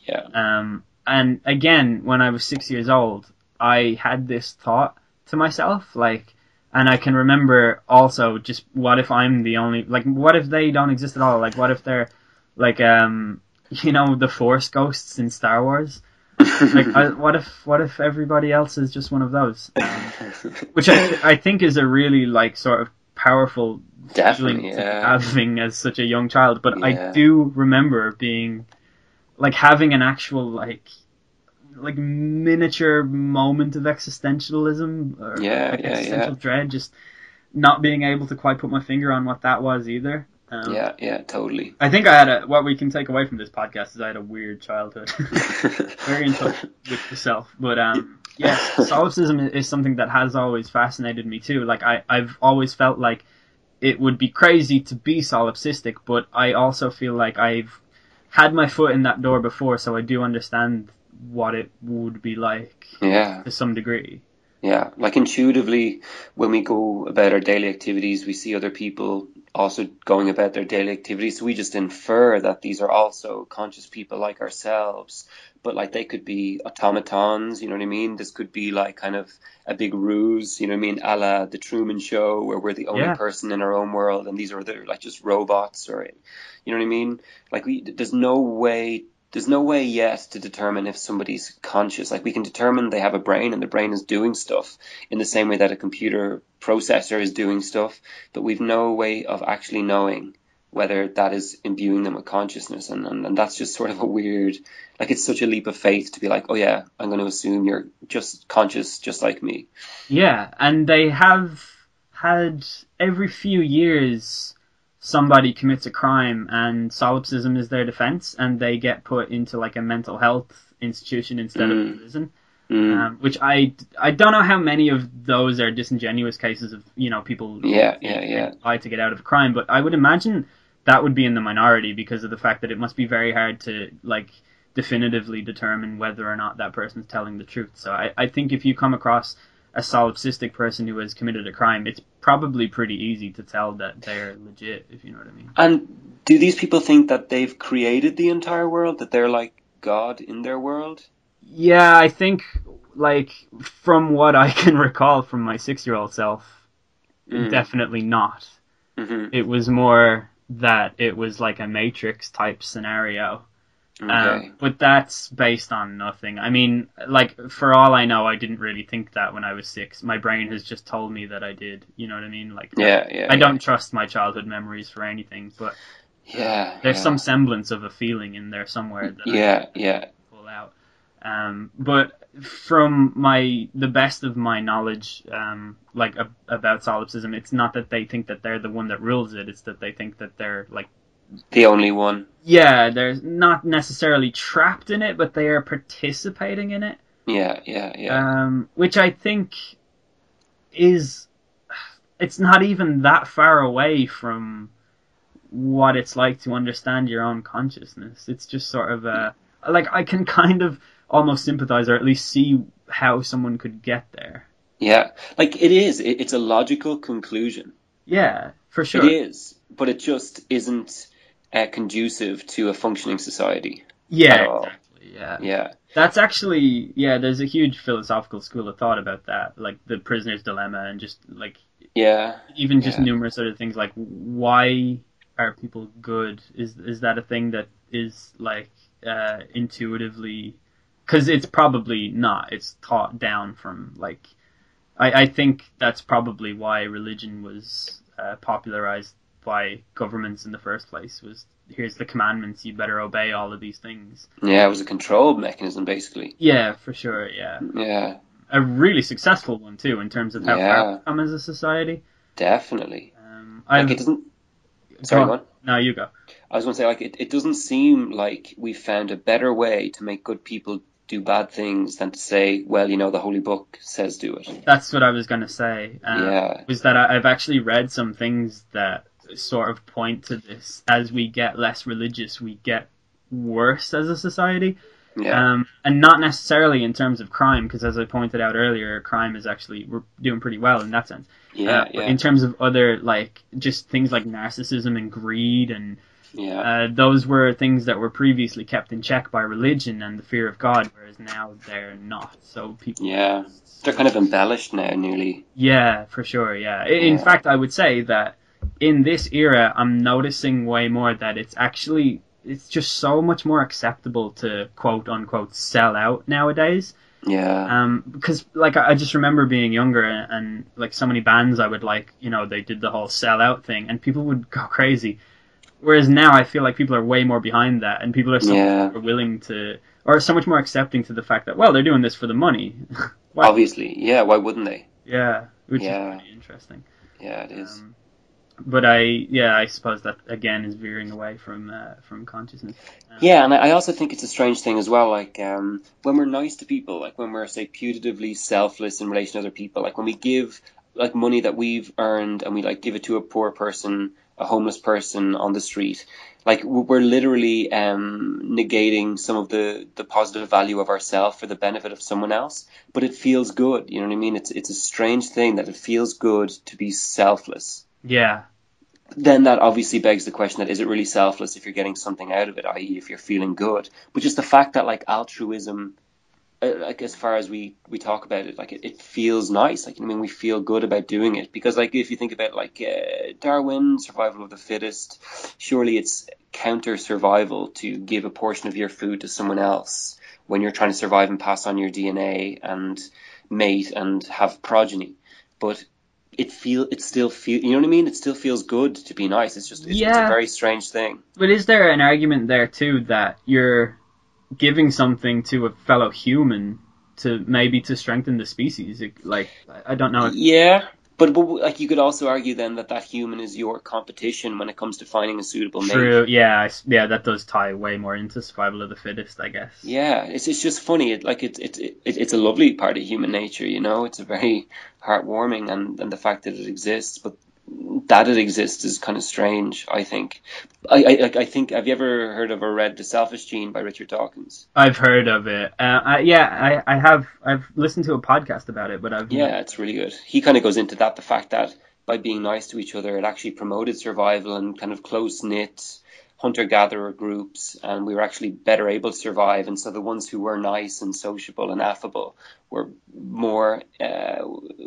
yeah, Um, and again, when I was six years old, I had this thought to myself, like, and I can remember also just what if I'm the only, like, what if they don't exist at all? Like, what if they're, like, um, *laughs* you know, the Force ghosts in Star Wars? Like, *laughs* I, what if, what if everybody else is just one of those? Um, *laughs* which I, I think is a really, like, sort of powerful Definitely, feeling yeah. having as such a young child. But I do remember being like having an actual like like miniature moment of existentialism or Yeah, like yeah, existential dread, just not being able to quite put my finger on what that was either. Um, yeah, yeah, totally. I think I had a what we can take away from this podcast is I had a weird childhood, *laughs* very in touch with the self. But um, yeah, solipsism is- is something that has always fascinated me too. Like I, I've always felt like it would be crazy to be solipsistic, but I also feel like I've had my foot in that door before, so I do understand what it would be like Yeah, to some degree. yeah. Like intuitively, when we go about our daily activities, we see other people also going about their daily activities. So we just infer that these are also conscious people like ourselves. But like they could be automatons, you know what I mean? This could be like kind of a big ruse, you know what I mean? A la the Truman Show, where we're the only Yeah. person in our own world, and these are the, like just robots, or you know what I mean? Like we, there's no way there's no way yet to determine if somebody's conscious. Like we can determine they have a brain and the brain is doing stuff in the same way that a computer processor is doing stuff, but we've no way of actually knowing whether that is imbuing them with consciousness. And, and, and that's just sort of a weird, like it's such a leap of faith to be like, oh yeah, I'm going to assume you're just conscious just like me. Yeah, and they have had every few years somebody commits a crime and solipsism is their defense and they get put into like a mental health institution instead of Mm. prison. Mm. Um, which I, I don't know how many of those are disingenuous cases of you know people Yeah, yeah, yeah. lie to get out of a crime, but I would imagine that would be in the minority because of the fact that it must be very hard to like definitively determine whether or not that person's telling the truth. So I, I think if you come across a solipsistic person who has committed a crime, it's probably pretty easy to tell that they're legit, if you know what I mean. And do these people think that they've created the entire world, that they're like God in their world? Yeah, I think like from what I *laughs* can recall from my six year old self, Mm. definitely not. hmm It was more that it was like a Matrix type scenario. Okay. Um, but that's based on nothing. I mean, like for all I know, I didn't really think that when I was six. My brain has just told me that I did. You know what I mean? Like, yeah, yeah. I don't trust my childhood memories for anything. But Yeah. there's yeah. some semblance of a feeling in there somewhere that I Yeah, yeah. pull out. Um, but from my the best of my knowledge, um, like ab- about solipsism, it's not that they think that they're the one that rules it. It's that they think that they're like The only one. yeah, they're not necessarily trapped in it, but they are participating in it. Yeah, yeah, yeah. Um, which I think is it's not even that far away from what it's like to understand your own consciousness. It's just sort of a like I can *laughs* kind of almost sympathize or at least see how someone could get there. yeah. Like it is. It, it's a logical conclusion. Yeah, for sure. It is, but it just isn't uh, conducive to a functioning society. Yeah, at all. exactly. Yeah. Yeah. That's actually yeah. There's a huge philosophical school of thought about that, like the prisoner's dilemma, and just like Yeah. even just Yeah. numerous other things like why are people good? Is is that a thing that is like uh, intuitively? Because it's probably not. It's taught down from like. I, I think that's probably why religion was uh, popularized by governments in the first place. Was here's the commandments, you better obey all of these things. Yeah. It was a control mechanism, basically. Yeah, for sure. Yeah, Yeah. a really successful one too in terms of how Yeah. far we've come as a society. Definitely. Um, Like I've, it doesn't. Sorry, go go on. on. No, you go. I was going to say, like, it, it doesn't seem like we found a better way to make good people do bad things than to say, well, you know, the Holy Book says do it. That's what I was gonna say. Um, Yeah. Was that I, I've actually read some things that sort of point to this. As we get less religious, we get worse as a society. Yeah. Um, and not necessarily in terms of crime, because as I pointed out earlier, crime is actually we're doing pretty well in that sense. yeah. Uh, yeah. In terms of other like just things like narcissism and greed and yeah. uh, those were things that were previously kept in check by religion and the fear of God, whereas now they're not. So people yeah. They're kind of embellished now, nearly. Yeah, for sure. Yeah. In Yeah. fact, I would say that in this era, I'm noticing way more that it's actually it's just so much more acceptable to quote unquote sell out nowadays. Yeah. Um, because like I just remember being younger and, and like so many bands I would like, you know, they did the whole sell out thing, and people would go crazy. Whereas now I feel like people are way more behind that, and people are so Yeah. much more willing to, or so much more accepting to the fact that well, they're doing this for the money. *laughs* Obviously. Yeah. Why wouldn't they? yeah, which Yeah. is pretty interesting. Yeah, it is. Um, but I, yeah, I suppose that again is veering away from uh, from consciousness. Um, Yeah, and I also think it's a strange thing as well. Like um, when we're nice to people, like when we're say putatively selfless in relation to other people, like when we give like money that we've earned and we like give it to a poor person, a homeless person on the street, like we're literally um, negating some of the the positive value of ourself for the benefit of someone else. But it feels good, you know what I mean? It's it's a strange thing that it feels good to be selfless yeah, then that obviously begs the question that is it really selfless if you're getting something out of it, i.e., if you're feeling good? But just the fact that like altruism, uh, like as far as we we talk about it, like it, it feels nice. Like I mean, we feel good about doing it because like if you think about like uh, Darwin, survival of the fittest, surely it's counter survival to give a portion of your food to someone else when you're trying to survive and pass on your DNA and mate and have progeny. But it feel it still feel you know what I mean? It still feels good to be nice. It's just it's, it's a very strange thing. but is there an argument there too that you're giving something to a fellow human to maybe to strengthen the species? Like I I don't know. If, Yeah, but, but like you could also argue then that that human is your competition when it comes to finding a suitable mate. True. Yeah. Yeah. That does tie way more into survival of the fittest, I guess. Yeah, it's it's just funny. It like it's it's it, it's a lovely part of human nature, you know. It's a very heartwarming, and and the fact that it exists, but that it exists is kind of strange. I think. I, I I think have you ever heard of or read The Selfish Gene by Richard Dawkins? I've heard of it. Uh, I, yeah, I, I have. I've listened to a podcast about it, but I've Yeah, it's really good. He kind of goes into that the fact that by being nice to each other, it actually promoted survival and kind of close knit hunter gatherer groups, and we were actually better able to survive. And so the ones who were nice and sociable and affable were more uh,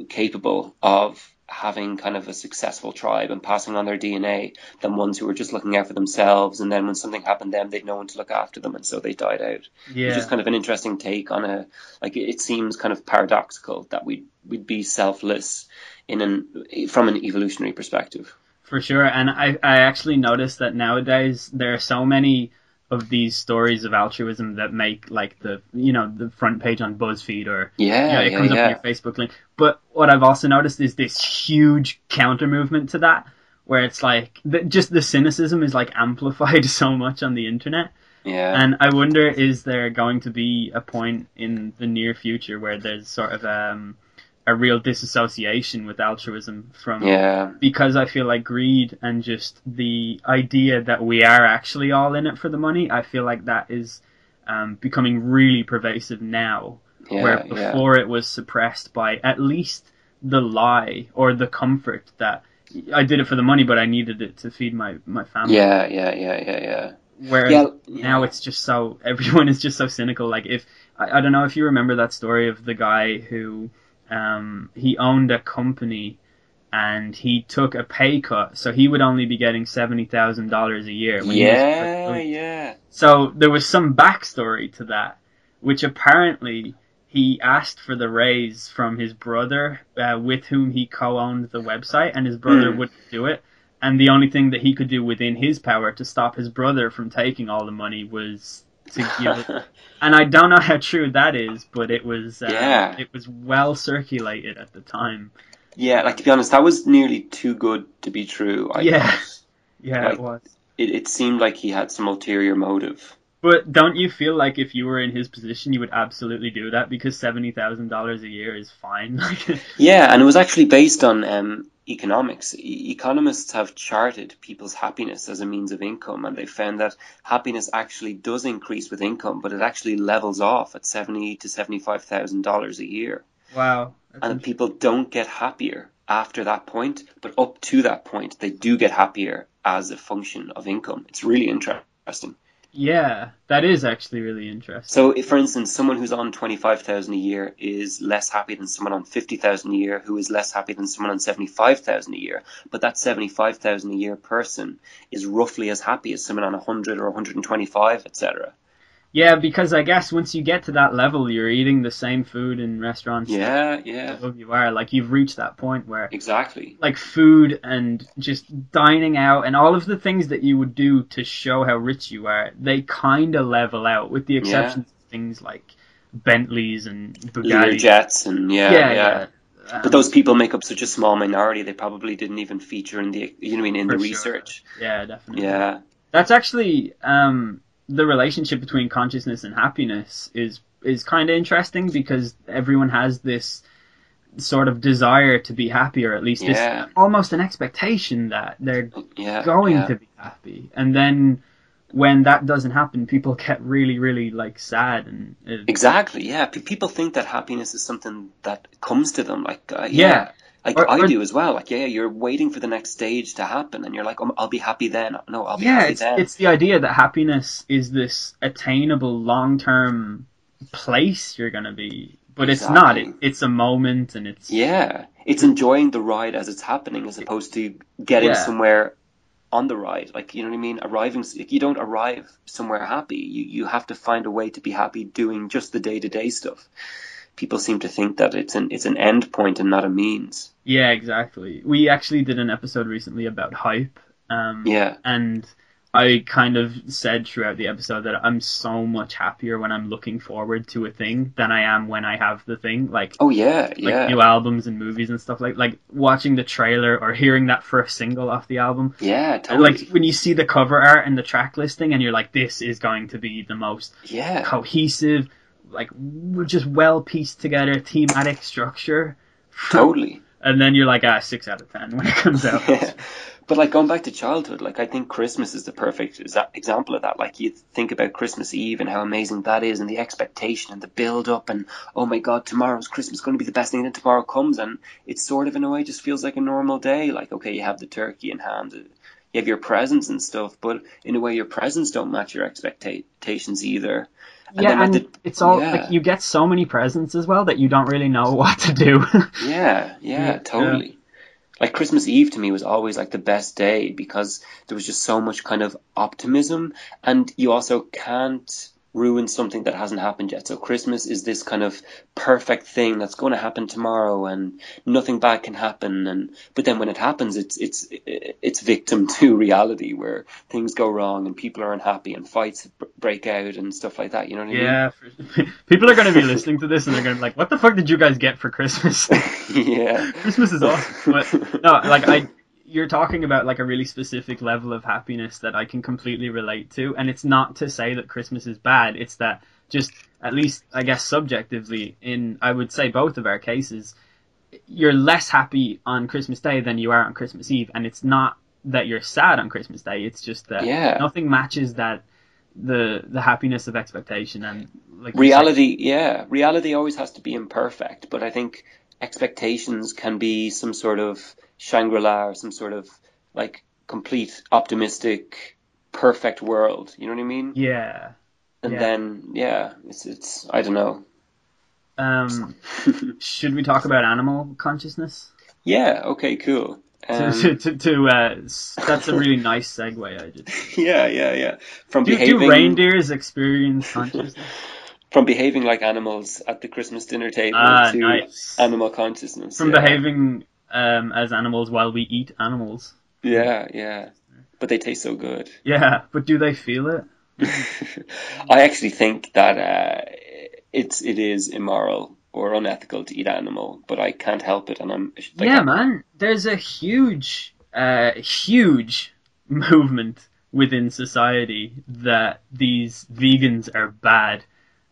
capable of having kind of a successful tribe and passing on their DNA than ones who were just looking out for themselves. And then when something happened to them, they'd no one to look after them, and so they died out. yeah. Which is kind of an interesting take on a like it seems kind of paradoxical that we we'd be selfless in an from an evolutionary perspective. For sure, and I, I actually noticed that nowadays there are so many of these stories of altruism that make like the you know the front page on BuzzFeed or Yeah, you know, it yeah, comes up yeah. on your Facebook link. But what I've also noticed is this huge counter movement to that, where it's like the, just the cynicism is like *laughs* amplified so much on the internet. Yeah. And I wonder, is there going to be a point in the near future where there's sort of um, a real disassociation with altruism from yeah. because I feel like greed and just the idea that we are actually all in it for the money, I feel like that is um, becoming really pervasive now, Yeah. where yeah. before it was suppressed by at least the lie or the comfort that I did it for the money, but I needed it to feed my my family. Yeah, yeah, yeah, yeah, yeah. Whereas Yeah, now it's just so *laughs* everyone is just so cynical. Like if I, I don't know if you remember that story of the guy who um, he owned a company and he took a pay cut, so he would only be getting seventy thousand dollars a year. he was Yeah, yeah. So there was some backstory to that, which apparently he asked for the raise from his brother, uh, with whom he co-owned the website, and his brother Hmm. wouldn't do it. And the only thing that he could do within his power to stop his brother from taking all the money was to *laughs* give. And I don't know how true that is, but it was uh, Yeah. it was well circulated at the time. yeah, like to be honest, that was nearly too good to be true. I Yeah. thought. *laughs* Yeah, Like- it was. It, it seemed like he had some ulterior motive. But don't you feel like if you were in his position, you would absolutely do that because seventy thousand dollars a year is fine? *laughs* Yeah, and it was actually based on um, economics. E- economists have charted people's happiness as a means of income, and they found that happiness actually does increase with income, but it actually levels off at seventy to seventy-five thousand dollars a year. wow. And people don't get happier after that point, but up to that point, they do get happier as a function of income. It's really interesting. Yeah, that is actually really interesting. So, if, for instance, someone who's on twenty five thousand a year is less happy than someone on fifty thousand a year, who is less happy than someone on seventy five thousand a year, but that seventy five thousand a year person is roughly as happy as someone on hundred or one hundred and twenty five, etc. Yeah, because I guess once you get to that level, you're eating the same food in restaurants. Yeah, yeah, you are like you've reached that point where exactly. like food and just dining out and all of the things that you would do to show how rich you are, they kind of level out, with the exception of things like Bentleys and Lear jets and yeah, yeah, yeah. Um, But those people make up such a small minority; they probably didn't even feature in the you know I mean in the sure. research. yeah, definitely. Yeah, That's actually um, the relationship between consciousness and happiness is is kind of interesting because everyone has this sort of desire to be happy, or at least Yeah. this almost an expectation that they're yeah, going yeah. to be happy, and then when that doesn't happen, people *laughs* get really, really like sad and Exactly. Yeah, people think that happiness is something that comes to them. Like uh, Yeah. Like Or- I or- do as well. Like, yeah, you're waiting for the next stage to happen, and you're like, um, "I'll be happy then." No, I'll be yeah, happy it's then. it's the idea that happiness is this attainable long term place you're gonna be, but it's not. It, it's a moment, and it's Yeah, it's enjoying the ride as it's happening, as opposed to getting Yeah. somewhere on the ride. Like, you know what I mean? Arriving, like, you don't arrive somewhere happy. You you have to find a way to be happy doing just the day to day stuff. People seem to think that it's an it's an end point and not a means. Yeah, exactly. We actually did an episode recently about hype. Um, Yeah. And I kind of said throughout the episode that I'm so much happier when I'm looking forward to a thing than I am when I have the thing. Like, Oh yeah, like yeah, new albums and movies and stuff like like watching the trailer or hearing that first single off the album. yeah, And, totally. Like when you see the cover art and the track listing, and you're like, "This is going to be the most yeah, cohesive, like just well pieced together thematic structure." totally. and then you're like, ah, six out of ten *laughs* when it comes out. *laughs* Yeah. But like going back to childhood, like I think Christmas is the perfect exa- example of that. Like you think about Christmas Eve and how amazing that is, and the expectation and the build up, and oh my God, tomorrow's Christmas going to be the best thing. And then tomorrow comes, and it sort of in a way just feels like a normal day. Like okay, you have the turkey in hand, you have your presents and stuff, but in a way, your presents don't match your expectations either. And yeah, and it's all yeah. like you get so many presents as well that you don't really know *laughs* what to do. yeah, *laughs* yeah, totally. Yeah like Christmas Eve to me was always like the best day because there was just so much kind of optimism and you also can't ruin something that hasn't happened yet. So Christmas is this kind of perfect thing that's going to happen tomorrow, and nothing bad can happen. And but then when it happens, it's it's it's victim to *laughs* reality where things go wrong and people are unhappy and fights break out and stuff like that. You know what I yeah, mean? Yeah, *laughs* people are going to be listening to this and they're going to be like, "What the fuck did you guys get for Christmas?" *laughs* yeah, Christmas is awesome. But no, like I you're talking about like a really specific level of happiness that I can completely relate to, and it's not to say that Christmas is bad. It's that just at least I guess subjectively, in I would say both of our cases, you're less happy on Christmas Day than you are on Christmas Eve, and it's not that you're sad on Christmas Day. It's just that yeah. nothing matches that the the happiness of expectation and like reality. Yeah, reality always has to be imperfect, but I think expectations can be some sort of Shangri-La or some sort of like complete optimistic perfect world. You know what I mean? Yeah. And yeah. then yeah, it's it's I don't know. Um, *laughs* should we talk about animal consciousness? Yeah. Okay. Cool. Um, *laughs* to, to, to uh, that's a really nice segue. I just. *laughs* Yeah, yeah, yeah. From do, behaving. Do reindeers experience consciousness? from behaving like animals at the Christmas dinner table ah, to nice. animal consciousness. From yeah. behaving um, as animals while we eat animals. Yeah, yeah. But they taste so good. Yeah, but do they feel it? *laughs* I actually think that uh, it's it is immoral or unethical to eat animal, but I can't help it, and I'm. Like, yeah, man. There's a huge, uh, huge *laughs* movement within society that these vegans are bad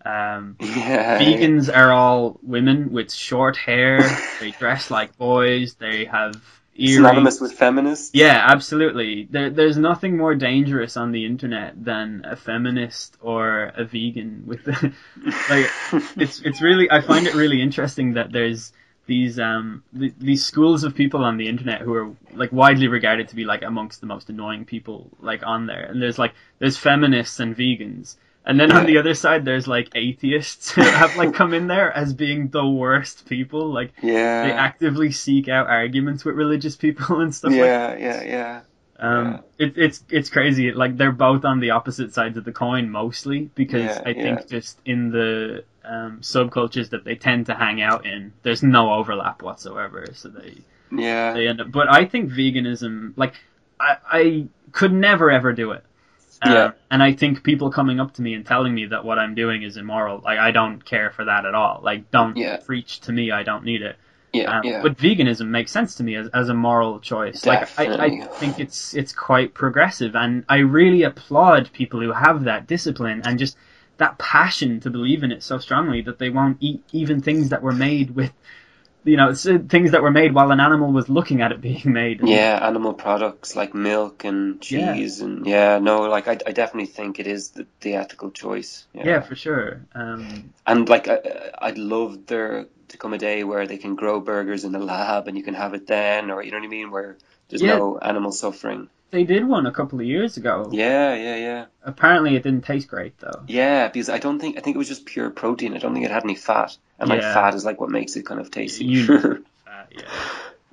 um, *laughs* yeah. Vegans are all women with short hair. *laughs* they dress like boys. They have earrings. Synonymous with feminists. Yeah, absolutely. There, there's nothing more dangerous on the internet than a feminist or a vegan. With *laughs* like, it's it's really. I find it really interesting that there's these um th- these schools of people on the internet who are like widely regarded to be like amongst the most annoying people like on there and there's like there's feminists and vegans and then on the other side, there's like atheists who have like come in there as being the worst people. Like yeah. they actively seek out arguments with religious people *laughs* and stuff. Yeah, like yeah, yeah. Um, yeah. It, it's it's crazy. Like they're both on the opposite sides of the coin mostly because yeah, I think yeah. just in the um, subcultures that they tend to hang out in, there's no overlap whatsoever. So they yeah they end up. But I think veganism, like I I could never ever do it. Um, yeah. And I think people coming up to me and telling me that what I'm doing is immoral, like I don't care for that at all. Like don't yeah. preach to me. I don't need it. Yeah, um, yeah. But veganism makes sense to me as, as a moral choice. Definitely. Like I, I think it's it's quite progressive, and I really applaud people who have that discipline and just that passion to believe in it so strongly that they won't eat even things that were made with you know, things that were made while an animal was looking at it being made. *laughs* Yeah, animal products like milk and cheese, yeah. and yeah, no, like I, I definitely think it is the, the ethical choice. Yeah. yeah, for sure. Um, and like I, I'd love there to come a day where they can grow burgers in the lab and you can have it then, or you know what I mean, where there's Yeah. no animal suffering. they did one a couple of years ago. Yeah, yeah, yeah, Apparently, it didn't taste great though. yeah. Because I don't think I think it was just pure protein. I don't think it had any fat, and like Yeah. fat is like what makes it kind of tasty. You *laughs* know that, yeah.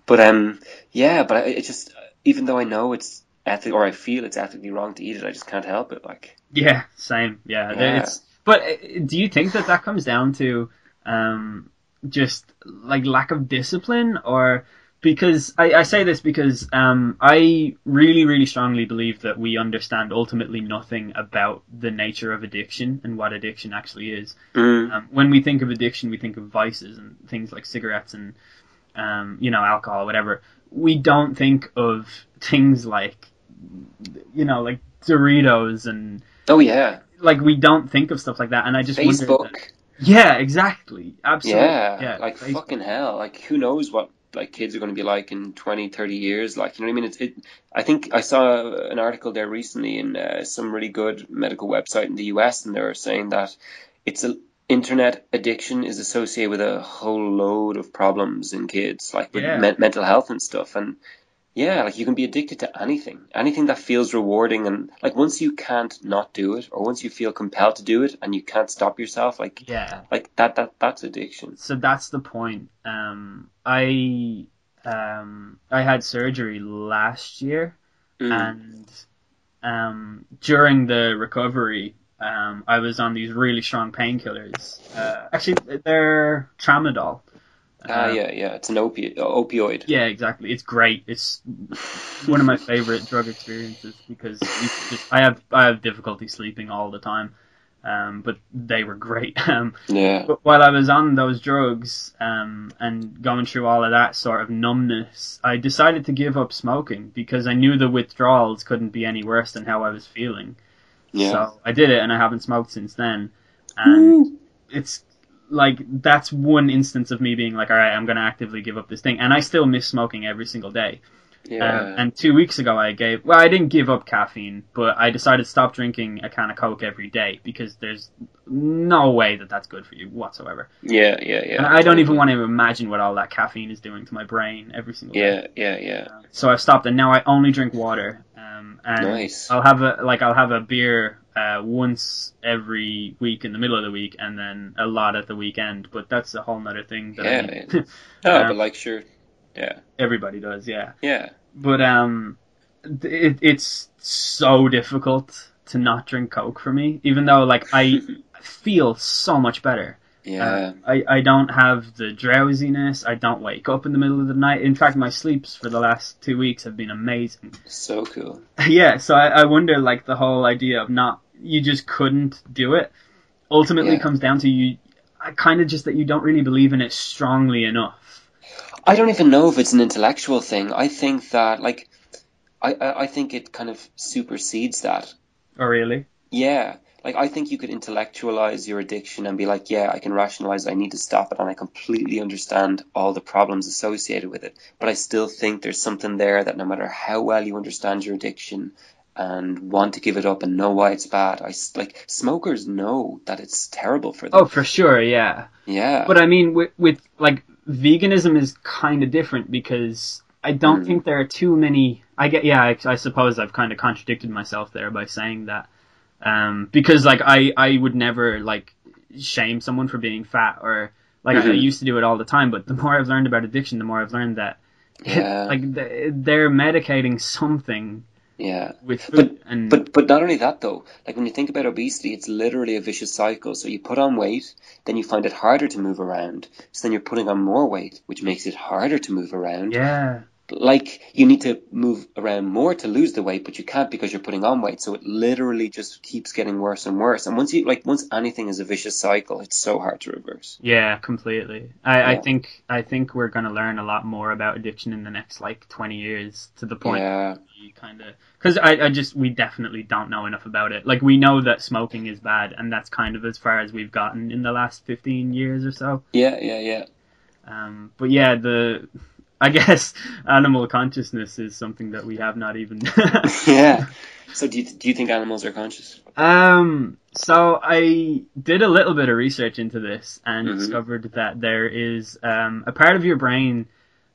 But um, yeah, but I, it just even though I know it's ethic or I feel it's ethically wrong to eat it, I just can't help it. Like Yeah, same. Yeah, Yeah. It's, but uh, do you think that that comes down to um, just like lack of discipline, or because I, I say this because um, I really, really strongly believe that we understand ultimately nothing about the nature of addiction and what addiction actually is. mm, Um, when we think of addiction, we think of vices and things like cigarettes and um, you know alcohol, whatever. We don't think of things like you know like Doritos and oh yeah, like we don't think of stuff like that. And I just wonder Facebook. that- yeah, exactly, absolutely. Yeah, yeah like Facebook. fucking hell. Like who knows what like kids are going to be like in 20, 30 years. Like, you know what I mean? It's, it, I think I saw an article there recently in uh, some really good medical website in the US, and they were saying that it's a internet addiction is associated with a whole load of problems in kids, like with Yeah. men- mental health and stuff. And yeah, like you can be addicted to anything, anything that feels rewarding. And like once you can't not do it, or once you feel compelled to do it and you can't stop yourself, like Yeah. like that that that's addiction. So that's the point. Um, I um, I had surgery last year, Mm. and um, during the recovery, um, I was on these really strong painkillers. Uh, actually, they're tramadol. Ah, Um, yeah, yeah, it's an opi- opioid. Yeah, exactly. It's great. It's one of my favorite drug experiences because just, I have I have difficulty sleeping all the time, um, but they were great. *laughs* Um, Yeah, but while I was on those drugs um, and going through all of that sort of numbness, I decided to give up smoking because I knew the withdrawals couldn't be any worse than how I was feeling. yeah, So I did it, and I haven't smoked since then. And it's like that's one instance of me being like, all right, I'm going to actively give up this thing, and I still miss smoking every single day. yeah. Um, and two weeks ago, I gave well, I didn't give up caffeine, but I decided to stop drinking a can of Coke every day because there's no way that that's good for you whatsoever. yeah, yeah, yeah. and I don't even want to imagine what all that caffeine is doing to my brain every single day. Yeah, yeah, yeah. So I've stopped, and now I only drink water. Um, and Nice. I'll have a like I'll have a beer uh, once every week in the middle of the week, and then a lot at the weekend. But that's a whole nother thing that I Yeah, man. Oh, *laughs* Um, but like, sure. Yeah, everybody does, yeah. yeah, But um, it, it's so difficult to not drink Coke for me, even though like I *laughs* feel so much better. Yeah. Uh, I, I don't have the drowsiness. I don't wake up in the middle of the night. In fact, my sleeps for the last two weeks have been amazing. so cool. *laughs* yeah, so I, I wonder like the whole idea of not you just couldn't do it ultimately Yeah. comes down to you kind of just that you don't really believe in it strongly enough. I don't even know if it's an intellectual thing. I think that, like, I, I, I think it kind of supersedes that. Oh, really? Yeah. Like, I think you could intellectualize your addiction and be like, yeah, I can rationalize I need to stop it and I completely understand all the problems associated with it. But I still think there's something there that no matter how well you understand your addiction and want to give it up and know why it's bad, I like, smokers know that it's terrible for them. Oh, for sure, yeah. yeah. But I mean, with, with like veganism is kind of different because I don't Mm. think there are too many. I get, yeah, I, I suppose I've kind of contradicted myself there by saying that. Um, because like I, I would never like shame someone for being fat or like I Mhm. used to do it all the time. But the more I've learned about addiction, the more I've learned that *laughs* Yeah. like they're medicating something yeah. with food and But but not only that though, like when you think about obesity, it's literally a vicious cycle. So you put on weight, then you find it harder to move around. So then you're putting on more weight, which makes it harder to move around. yeah, Like you need to move around more to lose the weight, but you can't because you're putting on weight. So it literally just keeps getting worse and worse. And once you like once anything is a vicious cycle, it's so hard to reverse. Yeah, completely. I, I think I think we're gonna learn a lot more about addiction in the next like twenty years to the point Yeah. we kind of because I, I just we definitely don't know enough about it. Like we know that smoking is bad, and that's kind of as far as we've gotten in the last fifteen years or so. Yeah, yeah, yeah. Um, but yeah, the I guess animal consciousness is something that we have not even. *laughs* Yeah. So do you, do you think animals are conscious? Um, so I did a little bit of research into this and Mhm. discovered that there is um, a part of your brain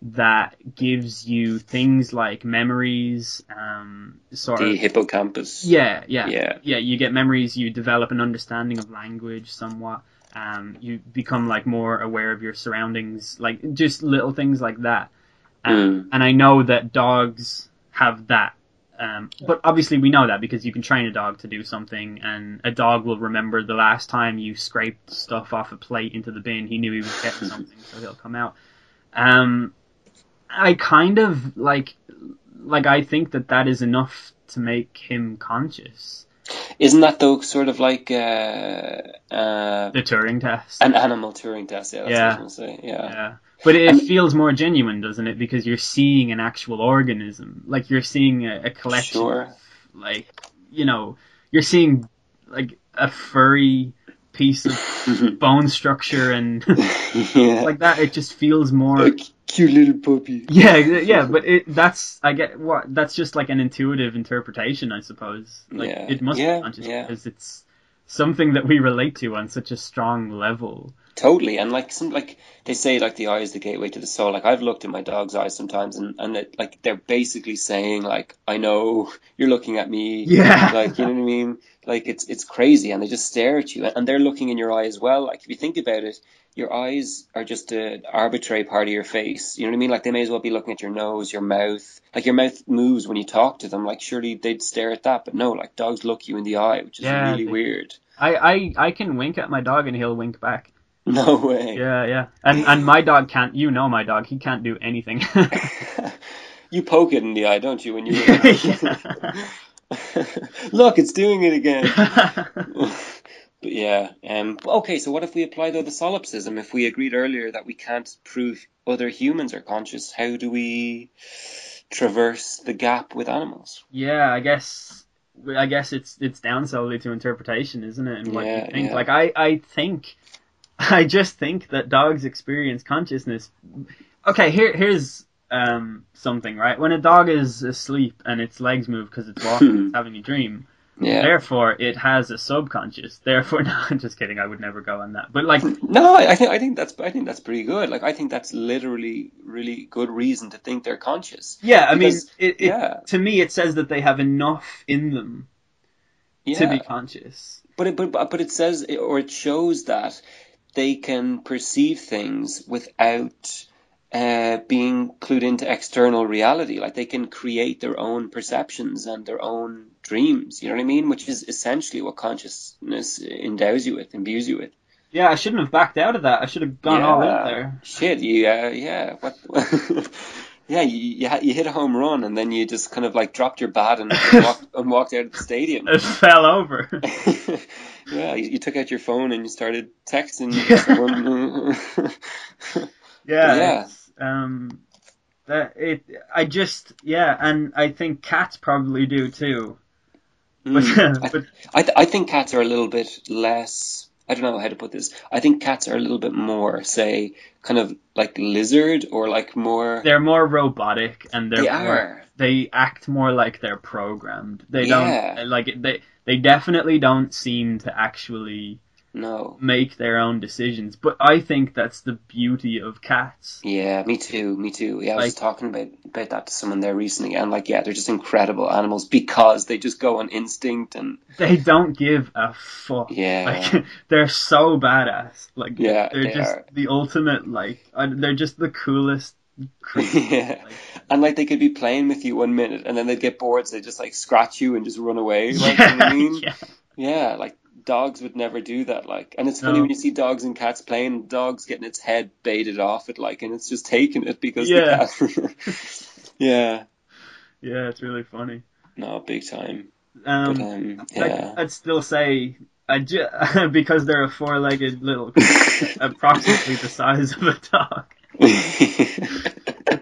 that gives you things like memories, um, sort The of. hippocampus. Yeah, yeah, Yeah. yeah. You get memories. You develop an understanding of language somewhat. Um, you become like more aware of your surroundings, like just little things like that. Um, Mm. And I know that dogs have that. Um, but obviously we know that because you can train a dog to do something and a dog will remember the last time you scraped stuff off a plate into the bin. He knew he was getting *laughs* something, so he'll come out. Um, I kind of like, like I think that that is enough to make him conscious. Isn't that though sort of like uh, uh, The Turing test. an animal Turing test? Yeah, that's Yeah. what I was gonna say. Yeah. Yeah. But it And- feels more genuine, doesn't it? Because you're seeing an actual organism. Like you're seeing a, a collection Sure. of, like, you know, you're seeing, like, a furry piece of mm-hmm. bone structure and yeah. *laughs* *laughs* like that. It just feels more. Like, Cute little puppy. Yeah, yeah, but it, that's I get what that's just like an intuitive interpretation, I suppose. Like Yeah. it must Yeah, be conscious because it's something that we relate to on such a strong level. Totally, and like some like they say, like the eye is the gateway to the soul. Like I've looked in my dog's eyes sometimes, and and it, like they're basically saying, like I know *laughs* you're looking at me. Yeah. *laughs* Like you know what I mean? Like it's it's crazy, and they just stare at you, and they're looking in your eye as well. Like if you think about it, your eyes are just an arbitrary part of your face. You know what I mean? Like they may as well be looking at your nose, your mouth. Like your mouth moves when you talk to them. Like surely they'd stare at that, but no. Like dogs look you in the eye, which is Yeah, really they- weird. I, I I can wink at my dog and he'll wink back. *laughs* No way. Yeah, yeah. And and my dog can't. You know my dog. He can't do anything. *laughs* *laughs* you poke it in the eye, don't you? When you look, it's doing it again. But yeah, um, okay. So what if we apply though the solipsism? If we agreed earlier that we can't prove other humans are conscious, how do we traverse the gap with animals? yeah, I guess. I guess it's it's down solely to interpretation, isn't it? And what Yeah, you think. yeah. Like I I think, *laughs* I just think that dogs experience consciousness. Okay, here here's um something right. When a dog is asleep and its legs move because it's walking, *laughs* it's having a dream. Yeah. Therefore, it has a subconscious. Therefore, *laughs* no, I'm just kidding. I would never go on that. But like, No, I think I think that's I think that's pretty good. Like I think that's literally really good reason to think they're conscious. yeah, I mean, it, it yeah. to me it says that they have enough in them Yeah. to be conscious. But it, but but it says or it shows that they can perceive things without uh, being clued into external reality. Like they can create their own perceptions and their own dreams. You know what I mean? Which is essentially what consciousness endows you with, imbues you with. Yeah, I shouldn't have backed out of that. I should have gone all in there. Shit, you uh, yeah. What? *laughs* yeah, you you, you hit a home run and then you just kind of like dropped your bat and, and, *laughs* walked, and walked out of the stadium. It fell over. *laughs* yeah, you, you took out your phone and you started texting someone. Yeah, Yeah. Um, that it. I just yeah, and I think cats probably do too. But, Mm. but I, th- I think cats are a little bit less. I don't know how to put this. I think cats are a little bit more, say, kind of like lizard or like more. they're more robotic and they're They more, are. they act more like they're programmed. They Yeah. don't like they they definitely don't seem to actually No. make their own decisions. But I think that's the beauty of cats. Yeah, me too. Me too. Yeah, I was Like- talking about about that to someone there recently, and like, yeah, they're just incredible animals because they just go on instinct and They don't give a fuck. Yeah. Like *laughs* they're so badass. Like Yeah, they're they just are. the ultimate like they're just the coolest *laughs* yeah. Like, And like they could be playing with you one minute, and then they'd get bored, so they just like scratch you and just run away. Like, you know I *laughs* mean? yeah. Yeah, like dogs would never do that. Like, and it's funny when you see dogs and cats playing, dogs getting its head baited off it, like, and it's just taking it because Yeah. the cat. *laughs* yeah, Yeah, it's really funny. no, big time. Um, But um, yeah, I'd still say I ju- *laughs* because they're a four-legged little *laughs* approximately the size of a dog.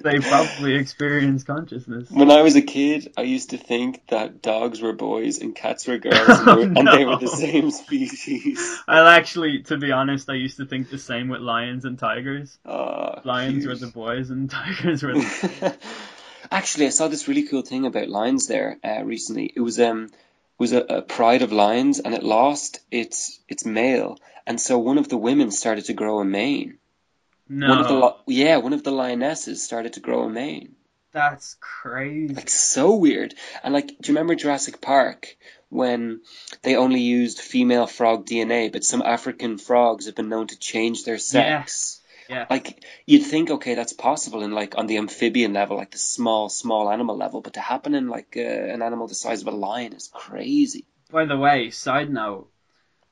They probably experience consciousness. when I was a kid, I used to think that dogs were boys and cats were girls, and, Oh, they, were, *laughs* and they were the same species. I'll actually, to be honest, I used to think the same with lions and tigers. Uh, Lions were the boys and tigers were the *laughs* Actually, I saw this really cool thing about lions there uh, recently. It was um was a, a pride of lions, and it lost its its male, and so one of the women started to grow a mane. No. One of the yeah, one of the lionesses started to grow a mane. That's crazy. Like so weird. And like, do you remember Jurassic Park when they only used female frog DNA, but some African frogs have been known to change their sex? Yeah. Like you'd think, okay, that's possible in like on the amphibian level, like the small, small animal level, but to happen in like uh, an animal the size of a lion is crazy. By the way, side note,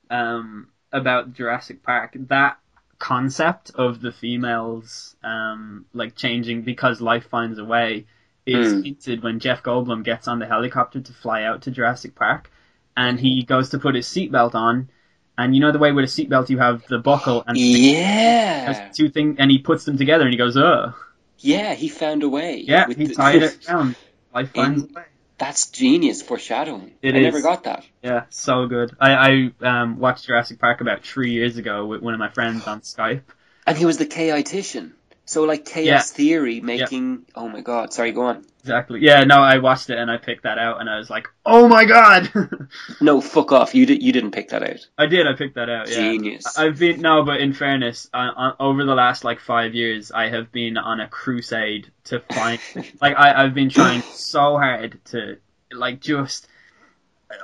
um, about Jurassic Park, that concept of the females, um, like changing because life finds a way, is Mm. hinted when Jeff Goldblum gets on the helicopter to fly out to Jurassic Park, and he goes to put his seatbelt on, and you know the way with a seatbelt you have the buckle and Yeah, two things, and he puts them together and he goes, "Oh, yeah, he found a way. yeah," he the- tied it *laughs* down. Life finds In- a way. That's genius foreshadowing. It I never got that. Yeah, so good. I, I um, watched Jurassic Park about three years ago with one of my friends on Skype. And he was the chaotician. So like chaos Yeah. theory making. Oh my god! Sorry, go on. Exactly. Yeah, no, I watched it and I picked that out and I was like, oh my god! *laughs* No, fuck off. You did. You didn't pick that out. I did, I picked that out, yeah. Genius. I've been, no, but in fairness, uh, uh, over the last like five years, I have been on a crusade to find, *laughs* like, I, I've been trying so hard to, like, just,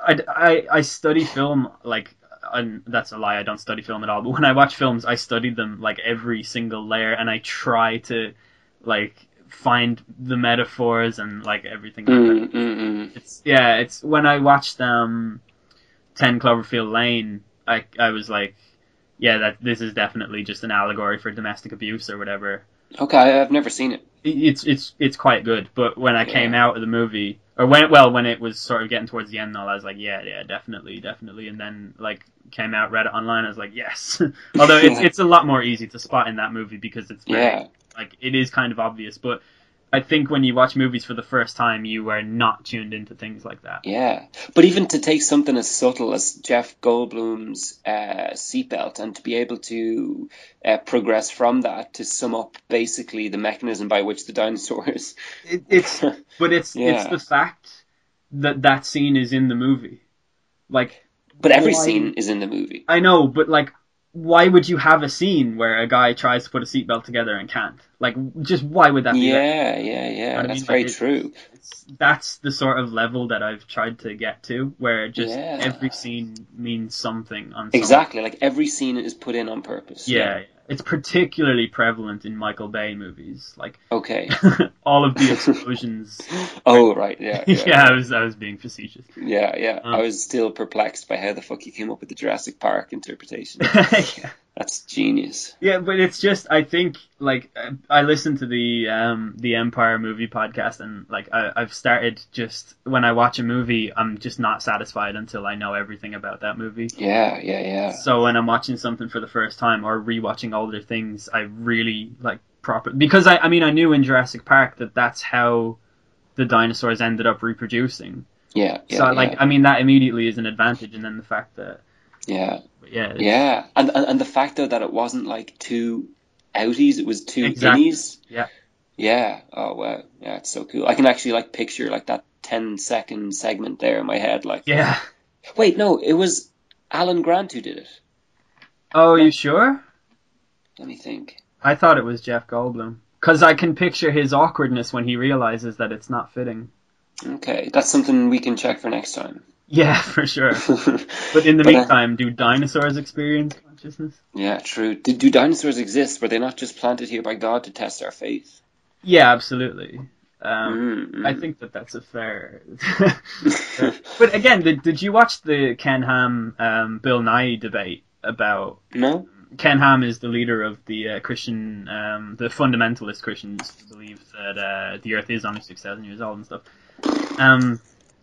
I, I, I study film, like, and that's a lie, I don't study film at all, but when I watch films, I study them, like, every single layer, and I try to, like, find the metaphors and, like, everything like that. Mm, mm, mm. It's yeah, it's when I watched um, Ten Cloverfield Lane, I I was like, yeah, that this is definitely just an allegory for domestic abuse or whatever. Okay, I've never seen it. It- It's it's it's quite good, but when I came out of the movie, or when well when it was sort of getting towards the end, and all I was like, yeah, yeah, definitely, definitely, and then like came out, read it online, I was like, yes. *laughs* Although it's *laughs* it's a lot more easy to spot in that movie because it's very, Yeah. like it is kind of obvious, but. I think when you watch movies for the first time, you are not tuned into things like that. Yeah, but even to take something as subtle as Jeff Goldblum's uh, seatbelt and to be able to uh, progress from that to sum up basically the mechanism by which the dinosaurs. *laughs* It, it's but it's it's the fact that that scene is in the movie. Like But every Why- scene is in the movie. I know, but like, why would you have a scene where a guy tries to put a seatbelt together and can't? Like, just why would that be? there? Yeah, yeah, yeah. I mean, That's like, very it- true. It's, that's the sort of level that I've tried to get to, where just Yeah. every scene means something on Exactly. Like every scene is put in on purpose. Yeah, it's particularly prevalent in Michael Bay movies. Like Okay. *laughs* all of the *laughs* explosions. Oh right. Yeah. *laughs* yeah, Yeah. I was I was being facetious. Yeah. Yeah. Um, I was still perplexed by how the fuck you came up with the Jurassic Park interpretation. yeah. That's genius. Yeah, but it's just I think like uh, I listened to the um the Empire movie podcast and like I, I've started just when I watch a movie I'm just not satisfied until I know everything about that movie. Yeah. Yeah. Yeah. So when I'm watching something for the first time or rewatching older things, I really like proper because I I mean I knew in Jurassic Park that that's how the dinosaurs ended up reproducing. Yeah. Yeah. so yeah. like I mean that immediately is an advantage, and then the fact that yeah. but yeah Yeah, and, and and the fact though that it wasn't like two outies, it was two Exactly. innies. Yeah. Yeah. Oh wow. Yeah, it's so cool. I can actually like picture like that 10 second segment there in my head. Like, yeah. wait, no, it was Alan Grant who did it. Oh, you sure? Let me think. I thought it was Jeff Goldblum. Because I can picture his awkwardness when he realizes that it's not fitting. Okay, that's something we can check for next time. Yeah, *laughs* for sure. *laughs* But in the But, uh, meantime, do dinosaurs experience consciousness? yeah, true. Do, do dinosaurs exist? Were they not just planted here by God to test our faith? Yeah, absolutely. Um, Mm, I think that that's a fair. *laughs* but again, did, did you watch the Ken Ham um, Bill Nye debate about No. Ken Ham is the leader of the uh, Christian, um, the fundamentalist Christians who believe that uh, the Earth is only six thousand years old and stuff. Um,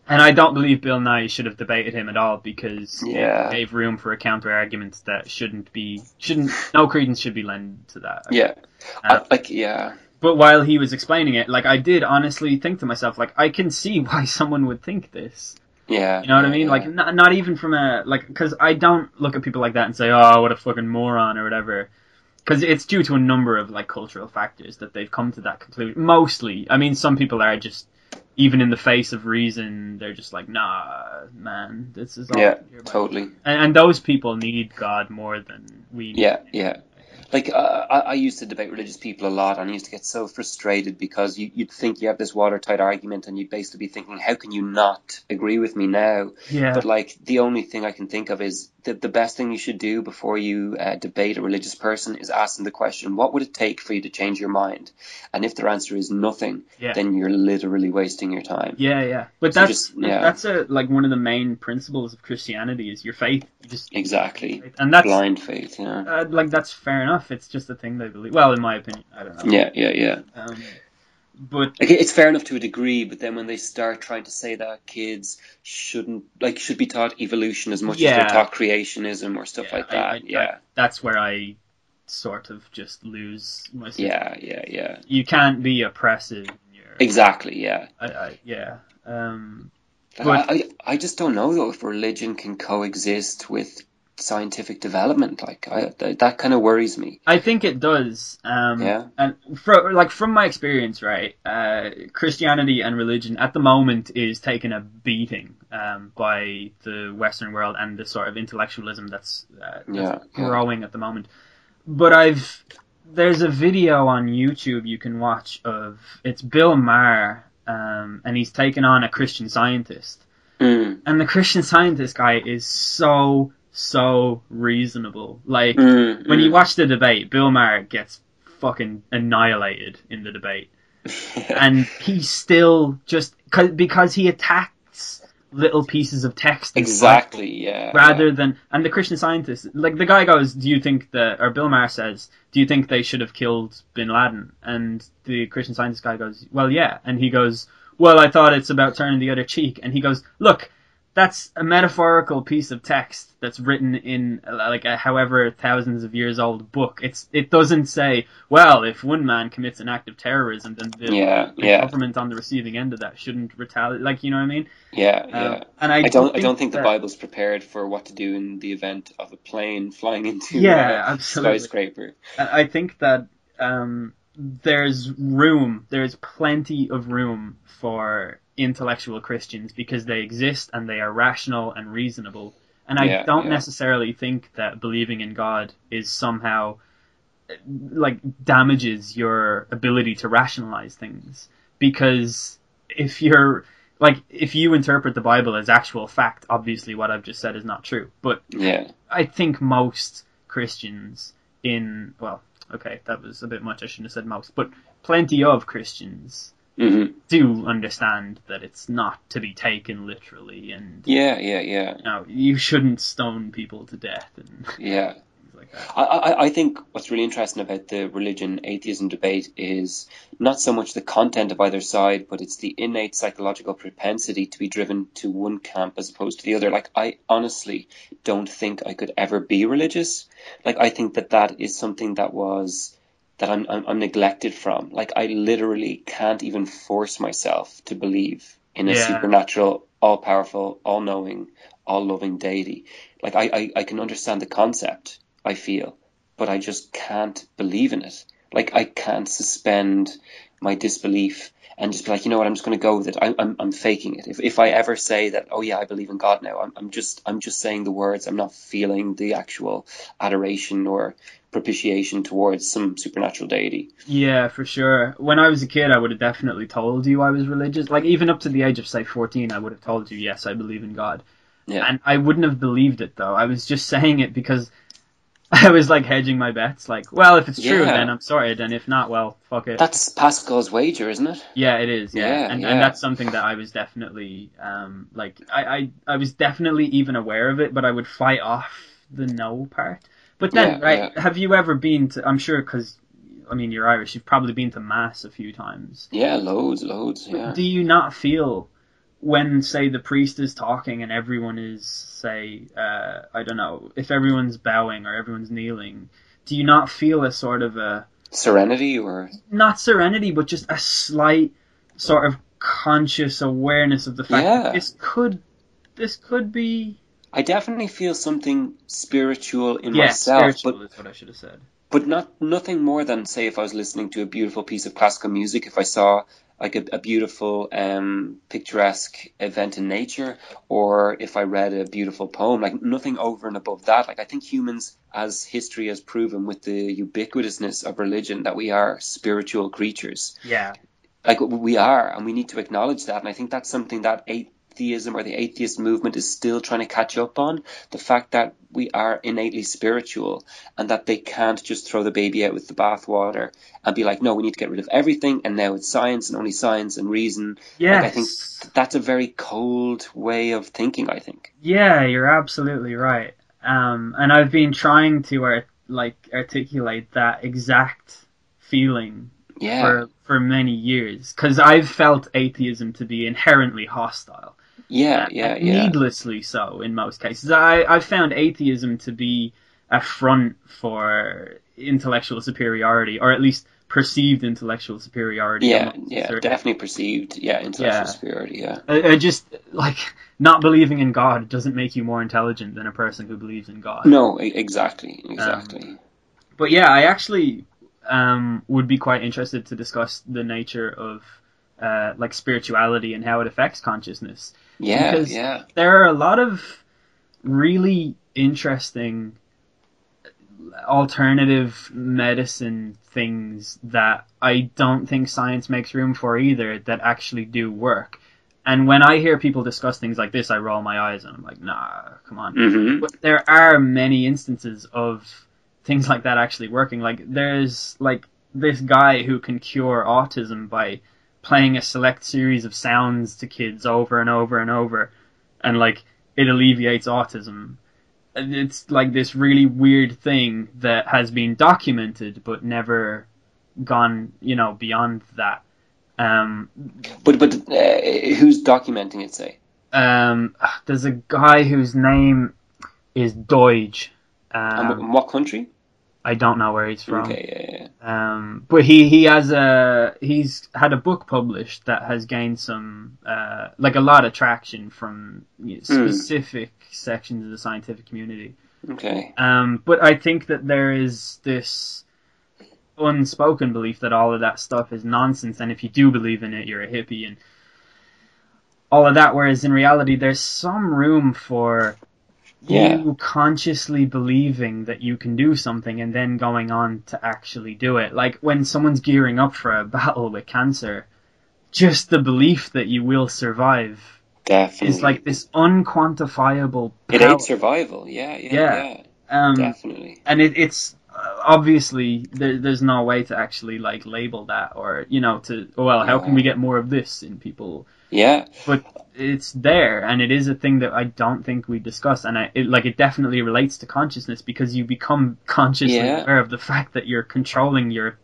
and I don't believe Bill Nye should have debated him at all because Yeah. it gave room for a counter argument that shouldn't be, shouldn't, no credence should be lent to that. Yeah. Uh, I, like, yeah. But while he was explaining it, like I did honestly think to myself, like I can see *laughs* why someone would think this. Yeah. You know what I mean? yeah. Like, not, not even from a like, because I don't look at people like that and say, "Oh, what a fucking moron" or whatever. Because it's due to a number of like cultural factors that they've come to that conclusion. Mostly, I mean, some people are just, even in the face of reason, they're just like, "Nah, man, this is all." Yeah, totally. And, and those people need God more than we. Need. Yeah, yeah. Like uh, I, I used to debate religious people a lot, and I used to get so frustrated because you, you'd think you have this watertight argument, and you'd basically be thinking, "How can you not agree with me now?" Yeah. But like the only thing I can think of is that the best thing you should do before you uh, debate a religious person is ask them the question, "What would it take for you to change your mind?" And if their answer is nothing, Yeah. then you're literally wasting your time. Yeah, yeah. But So that's just- yeah. that's a like one of the main principles of Christianity is your faith. You just Exactly. and that's Blind faith. Yeah. uh, like that's fair enough. It's just a thing they believe. Well, in my opinion, I don't know. Yeah, yeah, yeah. Um, but Like it's fair enough to a degree, but then when they start trying to say that kids shouldn't like should be taught evolution as much as they're taught creationism or stuff yeah, like that, I- yeah, I- that's where I sort of just lose myself. yeah, yeah, yeah, You can't be oppressive. In your, exactly, yeah. I, I, yeah. Um, But- I, I I just don't know though if religion can coexist with scientific development. Like I, th- that kind of worries me. I think it does. Um, Yeah. And for, like from my experience, right, uh, Christianity and religion at the moment is taking a beating um, by the Western world and the sort of intellectualism that's, uh, that's Yeah, yeah. growing at the moment. But I've there's a video on YouTube you can watch of it's Bill Maher, um, and he's taken on a Christian scientist Mm, and the Christian Scientist guy is so so reasonable. Like mm, when you watch the debate, Bill Maher gets fucking annihilated in the debate, *laughs* and he still just cause, because he attacks little pieces of text exactly, yeah. Rather than and the Christian Scientist like the guy goes, do you think that or Bill Maher says, do you think they should have killed Bin Laden? And the Christian Scientist guy goes, well, yeah, and he goes, well, I thought it's about turning the other cheek, and he goes, look, that's a metaphorical piece of text that's written in uh, like a however thousands of years old book. It's it doesn't say, well, if one man commits an act of terrorism, then the, Yeah, the yeah. government on the receiving end of that shouldn't retaliate. Like you know what I mean? Yeah, Um, yeah. and I, I don't. I don't think the Bible's prepared for what to do in the event of a plane *laughs* flying into Yeah, a absolutely. skyscraper. I I think that um, there's room, there's plenty of room for intellectual Christians because they exist and they are rational and reasonable. And I Yeah, don't yeah. necessarily think that believing in God is somehow like damages your ability to rationalize things because if you're like if you interpret the Bible as actual fact, obviously what I've just said is not true. But Yeah, I think most Christians in well, okay, that was a bit much. I shouldn't have said most, but plenty of Christians hmm do understand that it's not to be taken literally, and yeah, yeah, yeah, you know you shouldn't stone people to death and *laughs* yeah. like. I, I, I think what's really interesting about the religion atheism debate is not so much the content of either side, but it's the innate psychological propensity to be driven to one camp as opposed to the other. Like, I honestly don't think I could ever be religious. Like, I think that that is something that was that I'm, I'm, I'm neglected from. Like, I literally can't even force myself to believe in a Yeah. supernatural, all powerful, all knowing, all loving deity. Like, I, I, I can understand the concept, I feel, but I just can't believe in it. Like, I can't suspend my disbelief and just be like, you know what, I'm just going to go with it. I, I'm, I'm faking it. If, if I ever say that, oh yeah, I believe in God now, I'm, I'm just, I'm just saying the words. I'm not feeling the actual adoration or propitiation towards some supernatural deity. Yeah, for sure. When I was a kid, I would have definitely told you I was religious. Like even up to the age of say fourteen, I would have told you yes, I believe in God. Yeah. And I wouldn't have believed it though. I was just saying it because *laughs* I was like hedging my bets. Like, well, if it's true, Yeah. then I'm sorry. Then if not, well, fuck it. That's Pascal's wager, isn't it? yeah, it is. Yeah, Yeah, and, yeah. and that's something that I was definitely um like I, I I was definitely even aware of it, but I would fight off the no part. But then, Yeah, right? yeah. Have you ever been to? I'm sure because. I mean, you're Irish. You've probably been to mass a few times. Yeah, loads, loads. Yeah. Do you not feel when, say, the priest is talking and everyone is, say, uh, I don't know, if everyone's bowing or everyone's kneeling, do you not feel a sort of a Serenity or not serenity, but just a slight sort of conscious awareness of the fact Yeah. that this could, this could be I definitely feel something spiritual in myself, spiritual but is what I should have said. but not nothing more than say if I was listening to a beautiful piece of classical music, if I saw like a, a beautiful um, picturesque event in nature, or if I read a beautiful poem, like nothing over and above that. Like I think humans, as history has proven with the ubiquitousness of religion, that we are spiritual creatures. Yeah, Like we are, and we need to acknowledge that. And I think that's something that atheism or the atheist movement is still trying to catch up on. The fact that we are innately spiritual and that they can't just throw the baby out with the bathwater and be like, no, we need to get rid of everything and now it's science and only science and reason. yes. Like, I think that's a very cold way of thinking, I think. Yeah, you're absolutely right. Um, and I've been trying to art- like articulate that exact feeling Yeah. for for many years because I've felt atheism to be inherently hostile. Yeah, yeah, yeah. Needlessly so in most cases. I I've found atheism to be a front for intellectual superiority, or at least perceived intellectual superiority. Yeah, yeah, certain- definitely perceived. Yeah, intellectual Yeah. superiority. Yeah, I, I just like not believing in God doesn't make you more intelligent than a person who believes in God. no, exactly, exactly. But yeah, I actually um, would be quite interested to discuss the nature of uh, like spirituality and how it affects consciousness. Yeah, because- yeah, There are a lot of really interesting alternative medicine things that I don't think science makes room for either that actually do work. And when I hear people discuss things like this, I roll my eyes and I'm like, nah, come on. hmm But there are many instances of things like that actually working. Like there's like this guy who can cure autism by playing a select series of sounds to kids over and over and over, and like it alleviates autism. It's like this really weird thing that has been documented but never gone, you know, beyond that. Um, But but uh, who's documenting it? Say. um, there's a guy whose name is Doidge. And Um, wh- what country? I don't know where he's from. Okay, yeah, yeah. Um, but he, he has a he's had a book published that has gained some uh, like a lot of traction from you know, Hmm. specific sections of the scientific community. Okay. Um, but I think that there is this unspoken belief that all of that stuff is nonsense, and if you do believe in it, you're a hippie and all of that. Whereas in reality, there's some room for Yeah. you consciously believing that you can do something and then going on to actually do it. Like when someone's gearing up for a battle with cancer, just the belief that you will survive Definitely. is like this unquantifiable it power. aids survival. Yeah, yeah, Yeah. yeah. um, Definitely. and it, it's uh, obviously there, there's no way to actually like label that or you know to well how can we get more of this in people Yeah. but it's there and it is a thing that I don't think we discuss and I it, like it definitely relates to consciousness because you become consciously Yeah. aware of the fact that you're controlling your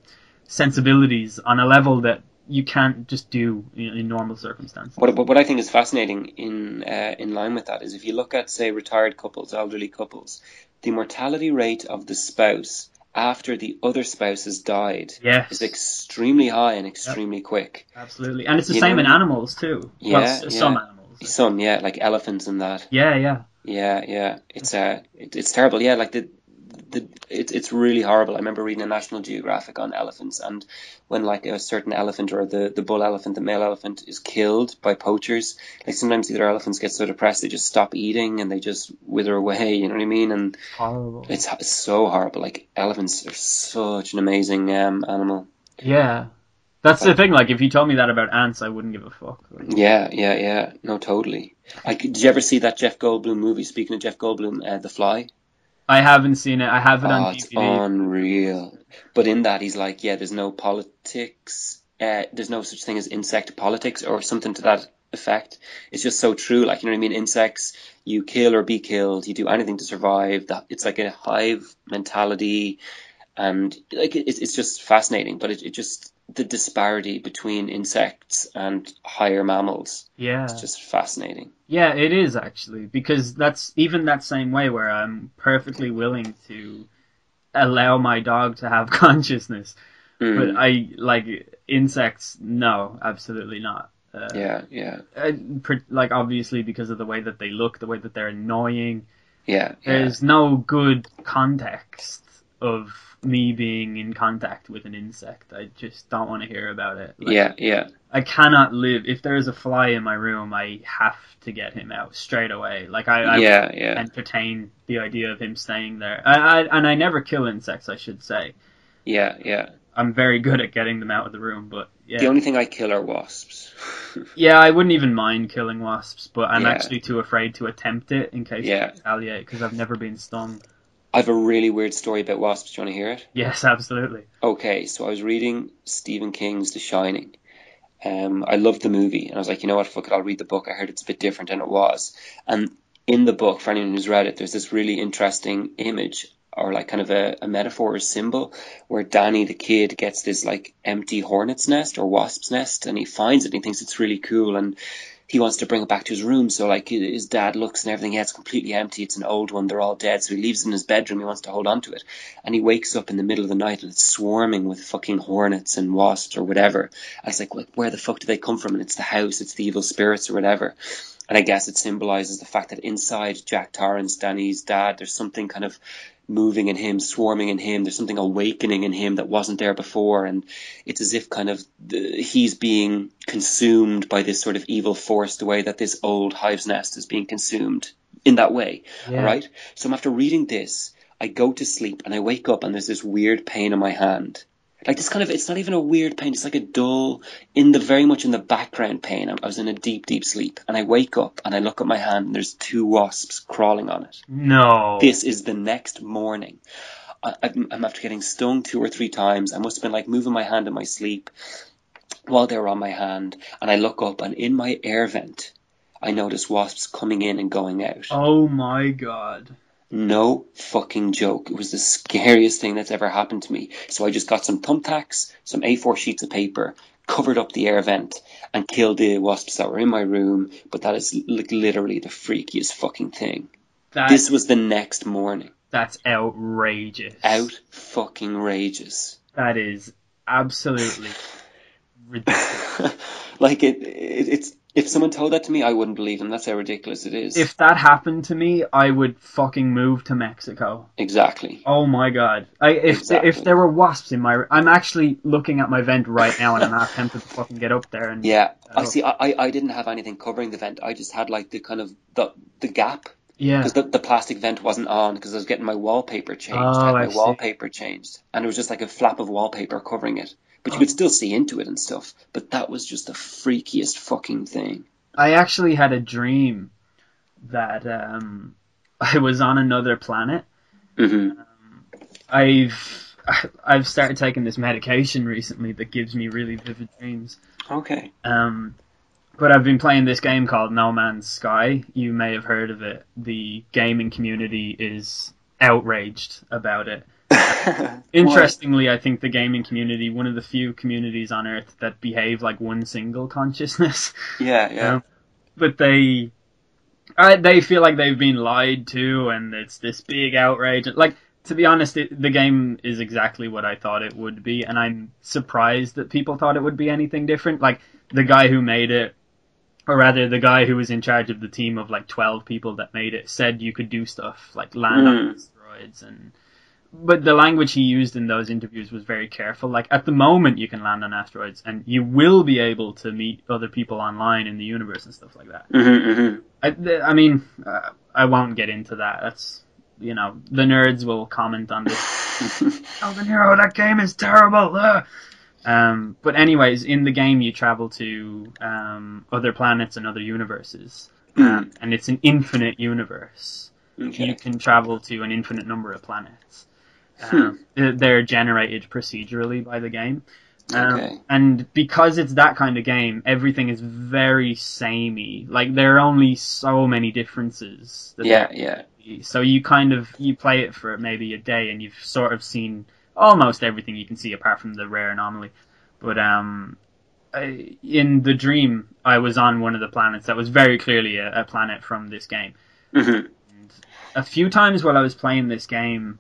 sensibilities on a level that you can't just do in, in normal circumstances. What, what what I think is fascinating in uh, in line with that is if you look at say retired couples, elderly couples, the mortality rate of the spouse after the other spouse has died Yes. is extremely high and extremely quick. Absolutely. And it's the You same know- in animals too. Yeah, well, s- some animals. Some, yeah, like elephants and that. Yeah, yeah. Yeah, yeah, it's uh, it, it's terrible. Yeah, like the the it's it's really horrible. I remember reading a National Geographic on elephants, and when like a certain elephant or the the bull elephant, the male elephant, is killed by poachers, like sometimes the other elephants get so depressed they just stop eating and they just wither away. You know what I mean? And Horrible. it's, it's so horrible. Like elephants are such an amazing um animal. Yeah. That's the thing, like if you told me that about ants I wouldn't give a fuck. Yeah, yeah, yeah. No, totally. Like, did you ever see that Jeff Goldblum movie? Speaking of Jeff Goldblum, uh, The Fly. I haven't seen it. I have it Oh, on it's unreal. But in that, he's like, yeah, there's no politics. Uh, there's no such thing as insect politics or something to that effect. It's just so true. Like, you know what I mean? Insects, you kill or be killed. You do anything to survive. That it's like a hive mentality, and like it's it's just fascinating. But it, it just the disparity between insects and higher mammals. Yeah. It's just fascinating. Yeah, it is actually because that's even that same way where I'm perfectly willing to allow my dog to have *laughs* consciousness, Mm. but I like insects. No, absolutely not. Uh, yeah, yeah, uh, like obviously because of the way that they look, the way that they're annoying. yeah, yeah. There's no good context of me being in contact with an insect. I just don't want to hear about it. Like, yeah, yeah. I cannot live. If there is a fly in my room, I have to get him out straight away. Like I, I yeah, yeah. entertain the idea of him staying there. I, I, and I never kill insects. I should say. Yeah, yeah. I'm very good at getting them out of the room, but yeah, The only thing I kill are wasps. *laughs* yeah, I wouldn't even mind killing wasps, but I'm Yeah. actually too afraid to attempt it in case Yeah. they retaliate because I've never been stung. I have a really weird story about wasps. Do you want to hear it? Yes, absolutely. Okay, so I was reading Stephen King's The Shining. Um, I loved the movie, and I was like, you know what, fuck it, I'll read the book. I heard it's a bit different, and it was. And in the book, for anyone who's read it, there's this really interesting image, or like kind of a, a metaphor or symbol, where Danny the kid gets this like empty hornet's nest or wasp's nest, and he finds it, and he thinks it's really cool, and he wants to bring it back to his room. So like his dad looks and everything, yeah, it's completely empty. It's an old one. They're all dead. So he leaves it in his bedroom. He wants to hold on to it, and he wakes up in the middle of the night and it's swarming with fucking hornets and wasps or whatever. And it's like, where the fuck do they come from? And it's the house. It's the evil spirits or whatever. And I guess it symbolizes the fact that inside Jack Torrance, Danny's dad, there's something kind of moving in him, swarming in him. There's something awakening in him that wasn't there before, and it's as if kind of the, he's being consumed by this sort of evil force, the way that this old hive's nest is being consumed in that way. Yeah. All right. So after reading this, I go to sleep and I wake up and there's this weird pain in my hand. Like this kind of, it's not even a weird pain. It's like a dull, in the very much in the background pain. I was in a deep, deep sleep, and I wake up and I look at my hand, and there's two wasps crawling on it. No. This is the next morning. I, I'm, I'm after getting stung two or three times. I must have been like moving my hand in my sleep while they were on my hand, and I look up, and in my air vent, I notice wasps coming in and going out. Oh my god. No fucking joke. It was the scariest thing that's ever happened to me. So I just got some thumbtacks, some A4 sheets of paper, covered up the air vent, and killed the wasps that were in my room. But that is like literally the freakiest fucking thing. That, This was the next morning. that's outrageous. Out fucking rages. That is absolutely *laughs* ridiculous. like it, it, it's if someone told that to me, I wouldn't believe them. That's how ridiculous it is. if that happened to me, I would fucking move to Mexico. exactly. Oh my god! I, if Exactly. if there were wasps in my, I'm actually looking at my vent right now, and I'm half tempted to fucking get up there and Yeah, I see. I, I I didn't have anything covering the vent. I just had like the kind of the the gap yeah. because the, the plastic vent wasn't on because I was getting my wallpaper changed. Oh, I had I my see. wallpaper changed, and it was just like a flap of wallpaper covering it. But you Oh. could still see into it and stuff. But that was just the freakiest fucking thing. I actually had a dream that um, *laughs* I was on another planet. hmm I've *laughs* I've started taking this medication recently that gives me really vivid dreams. Okay. Um, but I've been playing this game called No Man's Sky. You may have heard of it. The gaming community is outraged about it. *laughs* Interestingly, I think the gaming community, one of the few communities on Earth that behave like one single consciousness. *laughs* Yeah, yeah. Um, but they, I, they feel like they've been lied to, and it's this big outrage. Like to be honest, it, the game is exactly what I thought it would be, and I'm surprised that people thought it would be anything different. Like the guy who made it, or rather, the guy who was in charge of the team of like twelve people that made it, said you could do stuff like land on Mm. asteroids and. But the language he used in those interviews was very careful. Like at the moment, you can land on asteroids, and you will be able to meet other people online in the universe and stuff like that. hmm hmm I, I mean, uh, I won't get into that. That's you know, the nerds will comment on this. *laughs* Oh, the hero that game is terrible. Uh. Um, but anyways, in the game, you travel to um, other planets and other universes, um, and it's an infinite universe. You can travel to an infinite number of planets. Um, they're- They're generated procedurally by the game. Um, Okay. And because it's that kind of game, everything is very samey. Like there are only so many differences. that Yeah, yeah. be. So you kind of you play it for maybe a day, and you've sort of seen almost everything you can see, apart from the rare anomaly. But um, I, in the dream, I was on one of the planets that was very clearly a, a planet from this game hmm a few times while I was playing this game,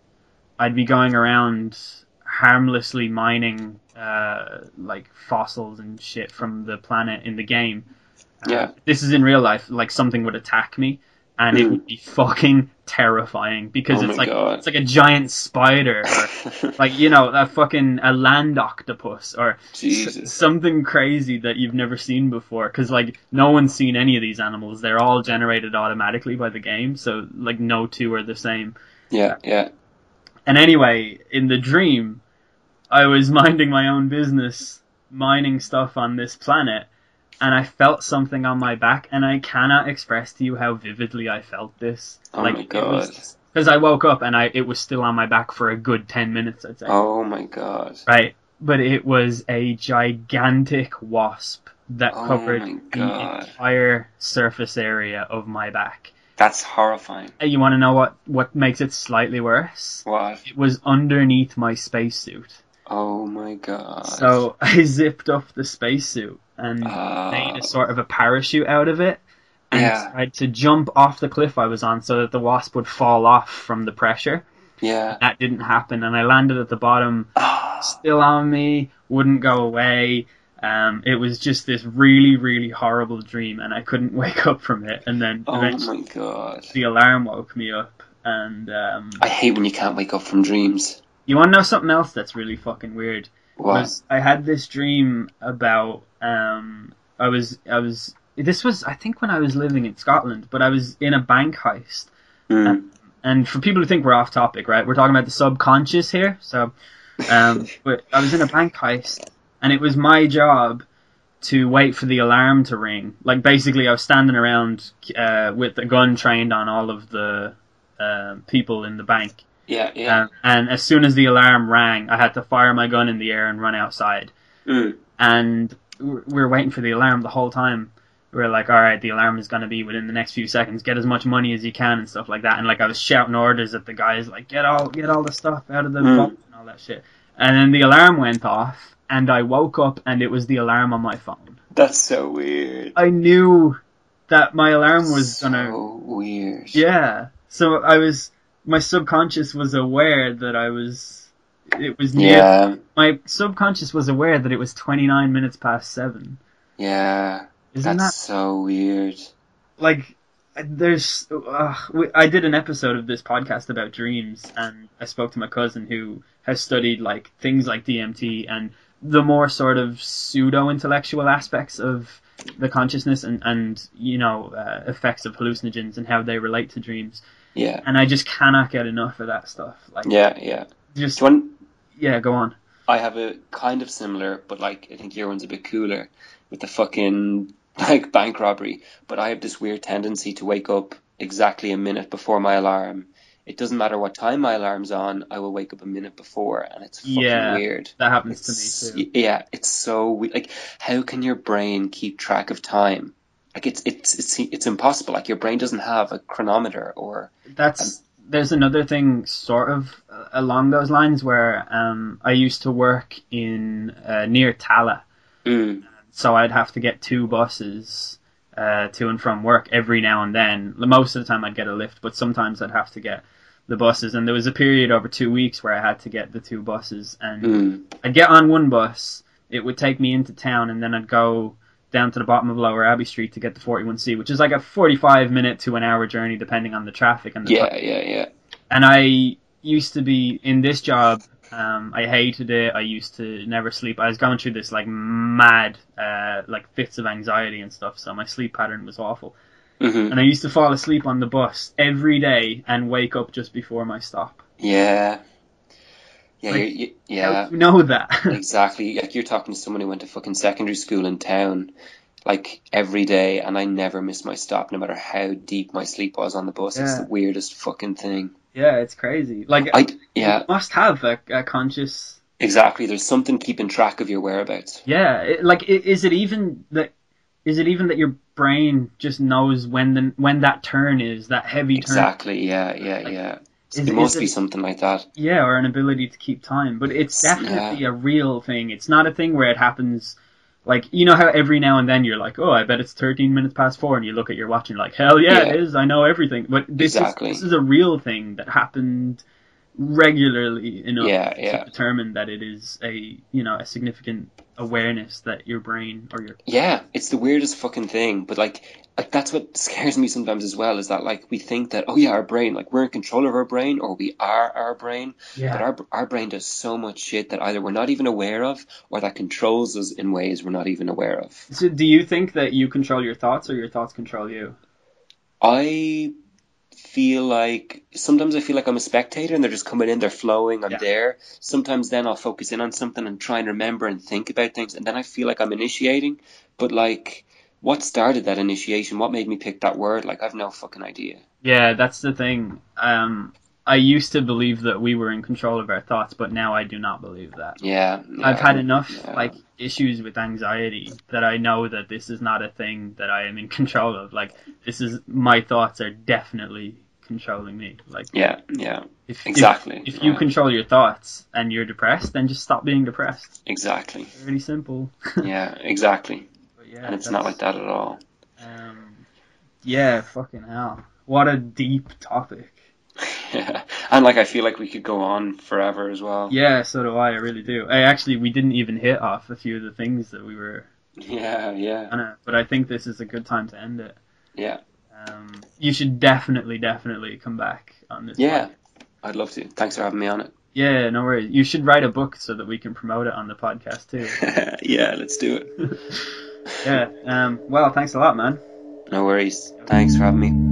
I'd be going around harmlessly mining uh, like fossils and shit from the planet in the game. Uh, Yeah. this is in real life. Like something would attack me, and it *laughs* would be fucking terrifying because Oh it's like God. it's like a giant spider, or *laughs* like you know a fucking a land octopus or s- something crazy that you've never seen before because like no one's seen any of these animals they're all generated automatically by the game so like no two are the same Yeah, yeah. and anyway in the dream i was *laughs* minding my own business mining stuff on this planet and i felt something on my back and i cannot express to you how vividly i felt this Oh like my God. because i woke up and i it was still on my back for a good 10 minutes i'd say Oh my god. right? But it was a gigantic wasp that Oh covered the entire surface area of my back. That's horrifying. You want to know what what makes it slightly worse? What? It was underneath my spacesuit. Oh my god. So *laughs* I zipped off the spacesuit and Ah. made a sort of a parachute out of it. And Yeah. tried to jump off the cliff I was on so that the wasp would fall off from the pressure. yeah. That didn't happen, and I landed at the bottom, Ah. still on me, wouldn't go away. Um, it was just this really, really horrible dream, and I couldn't *laughs* wake up from it. And then Oh my god. the alarm woke me up. And um, I hate when you can't wake up from dreams. You want to know something else that's really fucking weird? What? I had this dream about um I was I was this was I think when I was living in Scotland, but I was in a bank heist. Mm. And for people who think we're off topic, right? We're talking about the subconscious here. So um *laughs* but I was in a bank heist and it was my job to wait for the alarm to ring. Like basically I was standing around uh with a gun trained on all of the uh, people in the bank Yeah, yeah. um, and as soon as the alarm rang, I had to fire my gun in the air and run outside. Mm. And we we were waiting for the alarm the whole time. We were like, all right, the alarm is going to be within the next few seconds. Get as much money as you can and stuff like that. And like I was shouting orders at the guys, like get all get all the stuff out of the Mm. phone and all that shit. And then the alarm went off, and I woke up, and it was the alarm on my phone. That's so weird. I knew that my alarm was so gonna weird. yeah. So I was my subconscious was aware that I was it was near Yeah. my subconscious was aware that it was 29 minutes past 7. Yeah. Isn't That's so weird. like there's uh, I did an episode of this podcast about dreams and I spoke to my cousin who has studied like things like DMT and the more sort of pseudo intellectual aspects of the consciousness and and you know uh, effects of hallucinogens and how they relate to dreams Yeah. and I just cannot get enough of that stuff like Yeah, yeah. just want, yeah go on I have a kind of similar, but like I think your one's a bit cooler with the fucking *laughs* like bank robbery. But I have this weird tendency to wake up exactly a minute before my alarm. It doesn't matter what time my alarm's on. I will wake up a minute before, and it's fucking Yeah. weird. that happens It's, to me too yeah, it's so weird. Like, how can your brain keep track of time? Like, it's it's it's it's impossible. Like, your brain doesn't have a chronometer or that's there's another thing sort of uh, along those lines where um, I used to work in uh, near Tallaght, mm, so I'd have to get two buses uh, to and from work every now and then. Most of the time I'd get a lift, but sometimes I'd have to get the buses. And there was a period over two weeks where I had to get the two buses, and mm, I'd get on one bus. It would take me into town, and then I'd go down to the bottom of Lower Abbey Street to get the 41C, which is like a 45 minute to an hour journey depending on the traffic and the yeah, yeah, yeah. and I used to be in this job. Um, I hated it. I used to never sleep. I was going through this like mad, uh, like fits of anxiety and stuff. So my sleep pattern was awful. hmm And I used to fall asleep on the bus every day and wake up just before my stop. Yeah, yeah, Like, you yeah. you know that? *laughs* Exactly. Like you're talking to someone who went to fucking secondary school in town, like every day, and I never missed my stop, no matter how deep my sleep was on the bus. It's the weirdest fucking thing. yeah, it's crazy. Like I yeah, must have a, a conscious. exactly. There's something keeping track of your whereabouts. Yeah, it, like is it even that? Is it even that your brain just knows when the when that turn is that heavy turn? Exactly. Yeah, yeah, Like, yeah. Is, It is must it- be something like that. Yeah, or an ability to keep time. But it's Yeah. definitely a real thing. It's not a thing where it happens. Like you know how every now and then you're like, oh, I bet it's 13 minutes past four, and you look at your watch and you're like, hell yeah, Yeah. it is. I know everything. But this Exactly. is this is a real thing that happened regularly enough Yeah, to yeah. determine that it is a you know a significant awareness that your brain or your Yeah, it's the weirdest fucking thing, but like, like that's what *laughs* scares me sometimes as well. Is that like we think that oh yeah, our brain, like we're in control of our brain, or we are our brain, yeah But our our brain does so much shit that either we're not even aware of, or that controls us in ways we're not even aware of. So do you think that you control your thoughts or your thoughts control you? I feel like sometimes I feel like I'm a spectator and they're just coming in, they're flowing, I'm Yeah. there. Sometimes then I'll focus in on something and try and remember and think about things, and then I feel like I'm initiating. But like, what started that initiation? What made me pick that word? Like, I've no fucking idea. Yeah, that's the thing. Um, I used to believe that we were in control of our thoughts, but now I do not believe that. Yeah, I've had enough yeah. like issues with anxiety that I know that this is not a thing that I am in *laughs* control of. Like this is my thoughts are definitely controlling me. Like Yeah, yeah, if if- exactly. If, you yeah, control your thoughts and you're depressed, then just stop being depressed. exactly. Really simple. *laughs* Yeah, exactly. Yeah, And it's not like that at all. Um, yeah, fucking hell. What a deep topic. *laughs* Yeah, and like I feel like we could go on forever as well. Yeah, so do I. I really do. I actually we didn't even hit off a few of the things that we were yeah, yeah, gonna, but I think this is a good time to end it. yeah. Um, you should definitely, definitely come back on this. Yeah. pod- I'd love to. Thanks for having me on it. Yeah, no worries. You should write a book so that we can promote it on the podcast too. *laughs* yeah, let's do it. *laughs* yeah. Um. Well, thanks a lot, man. No worries. Thanks for having me.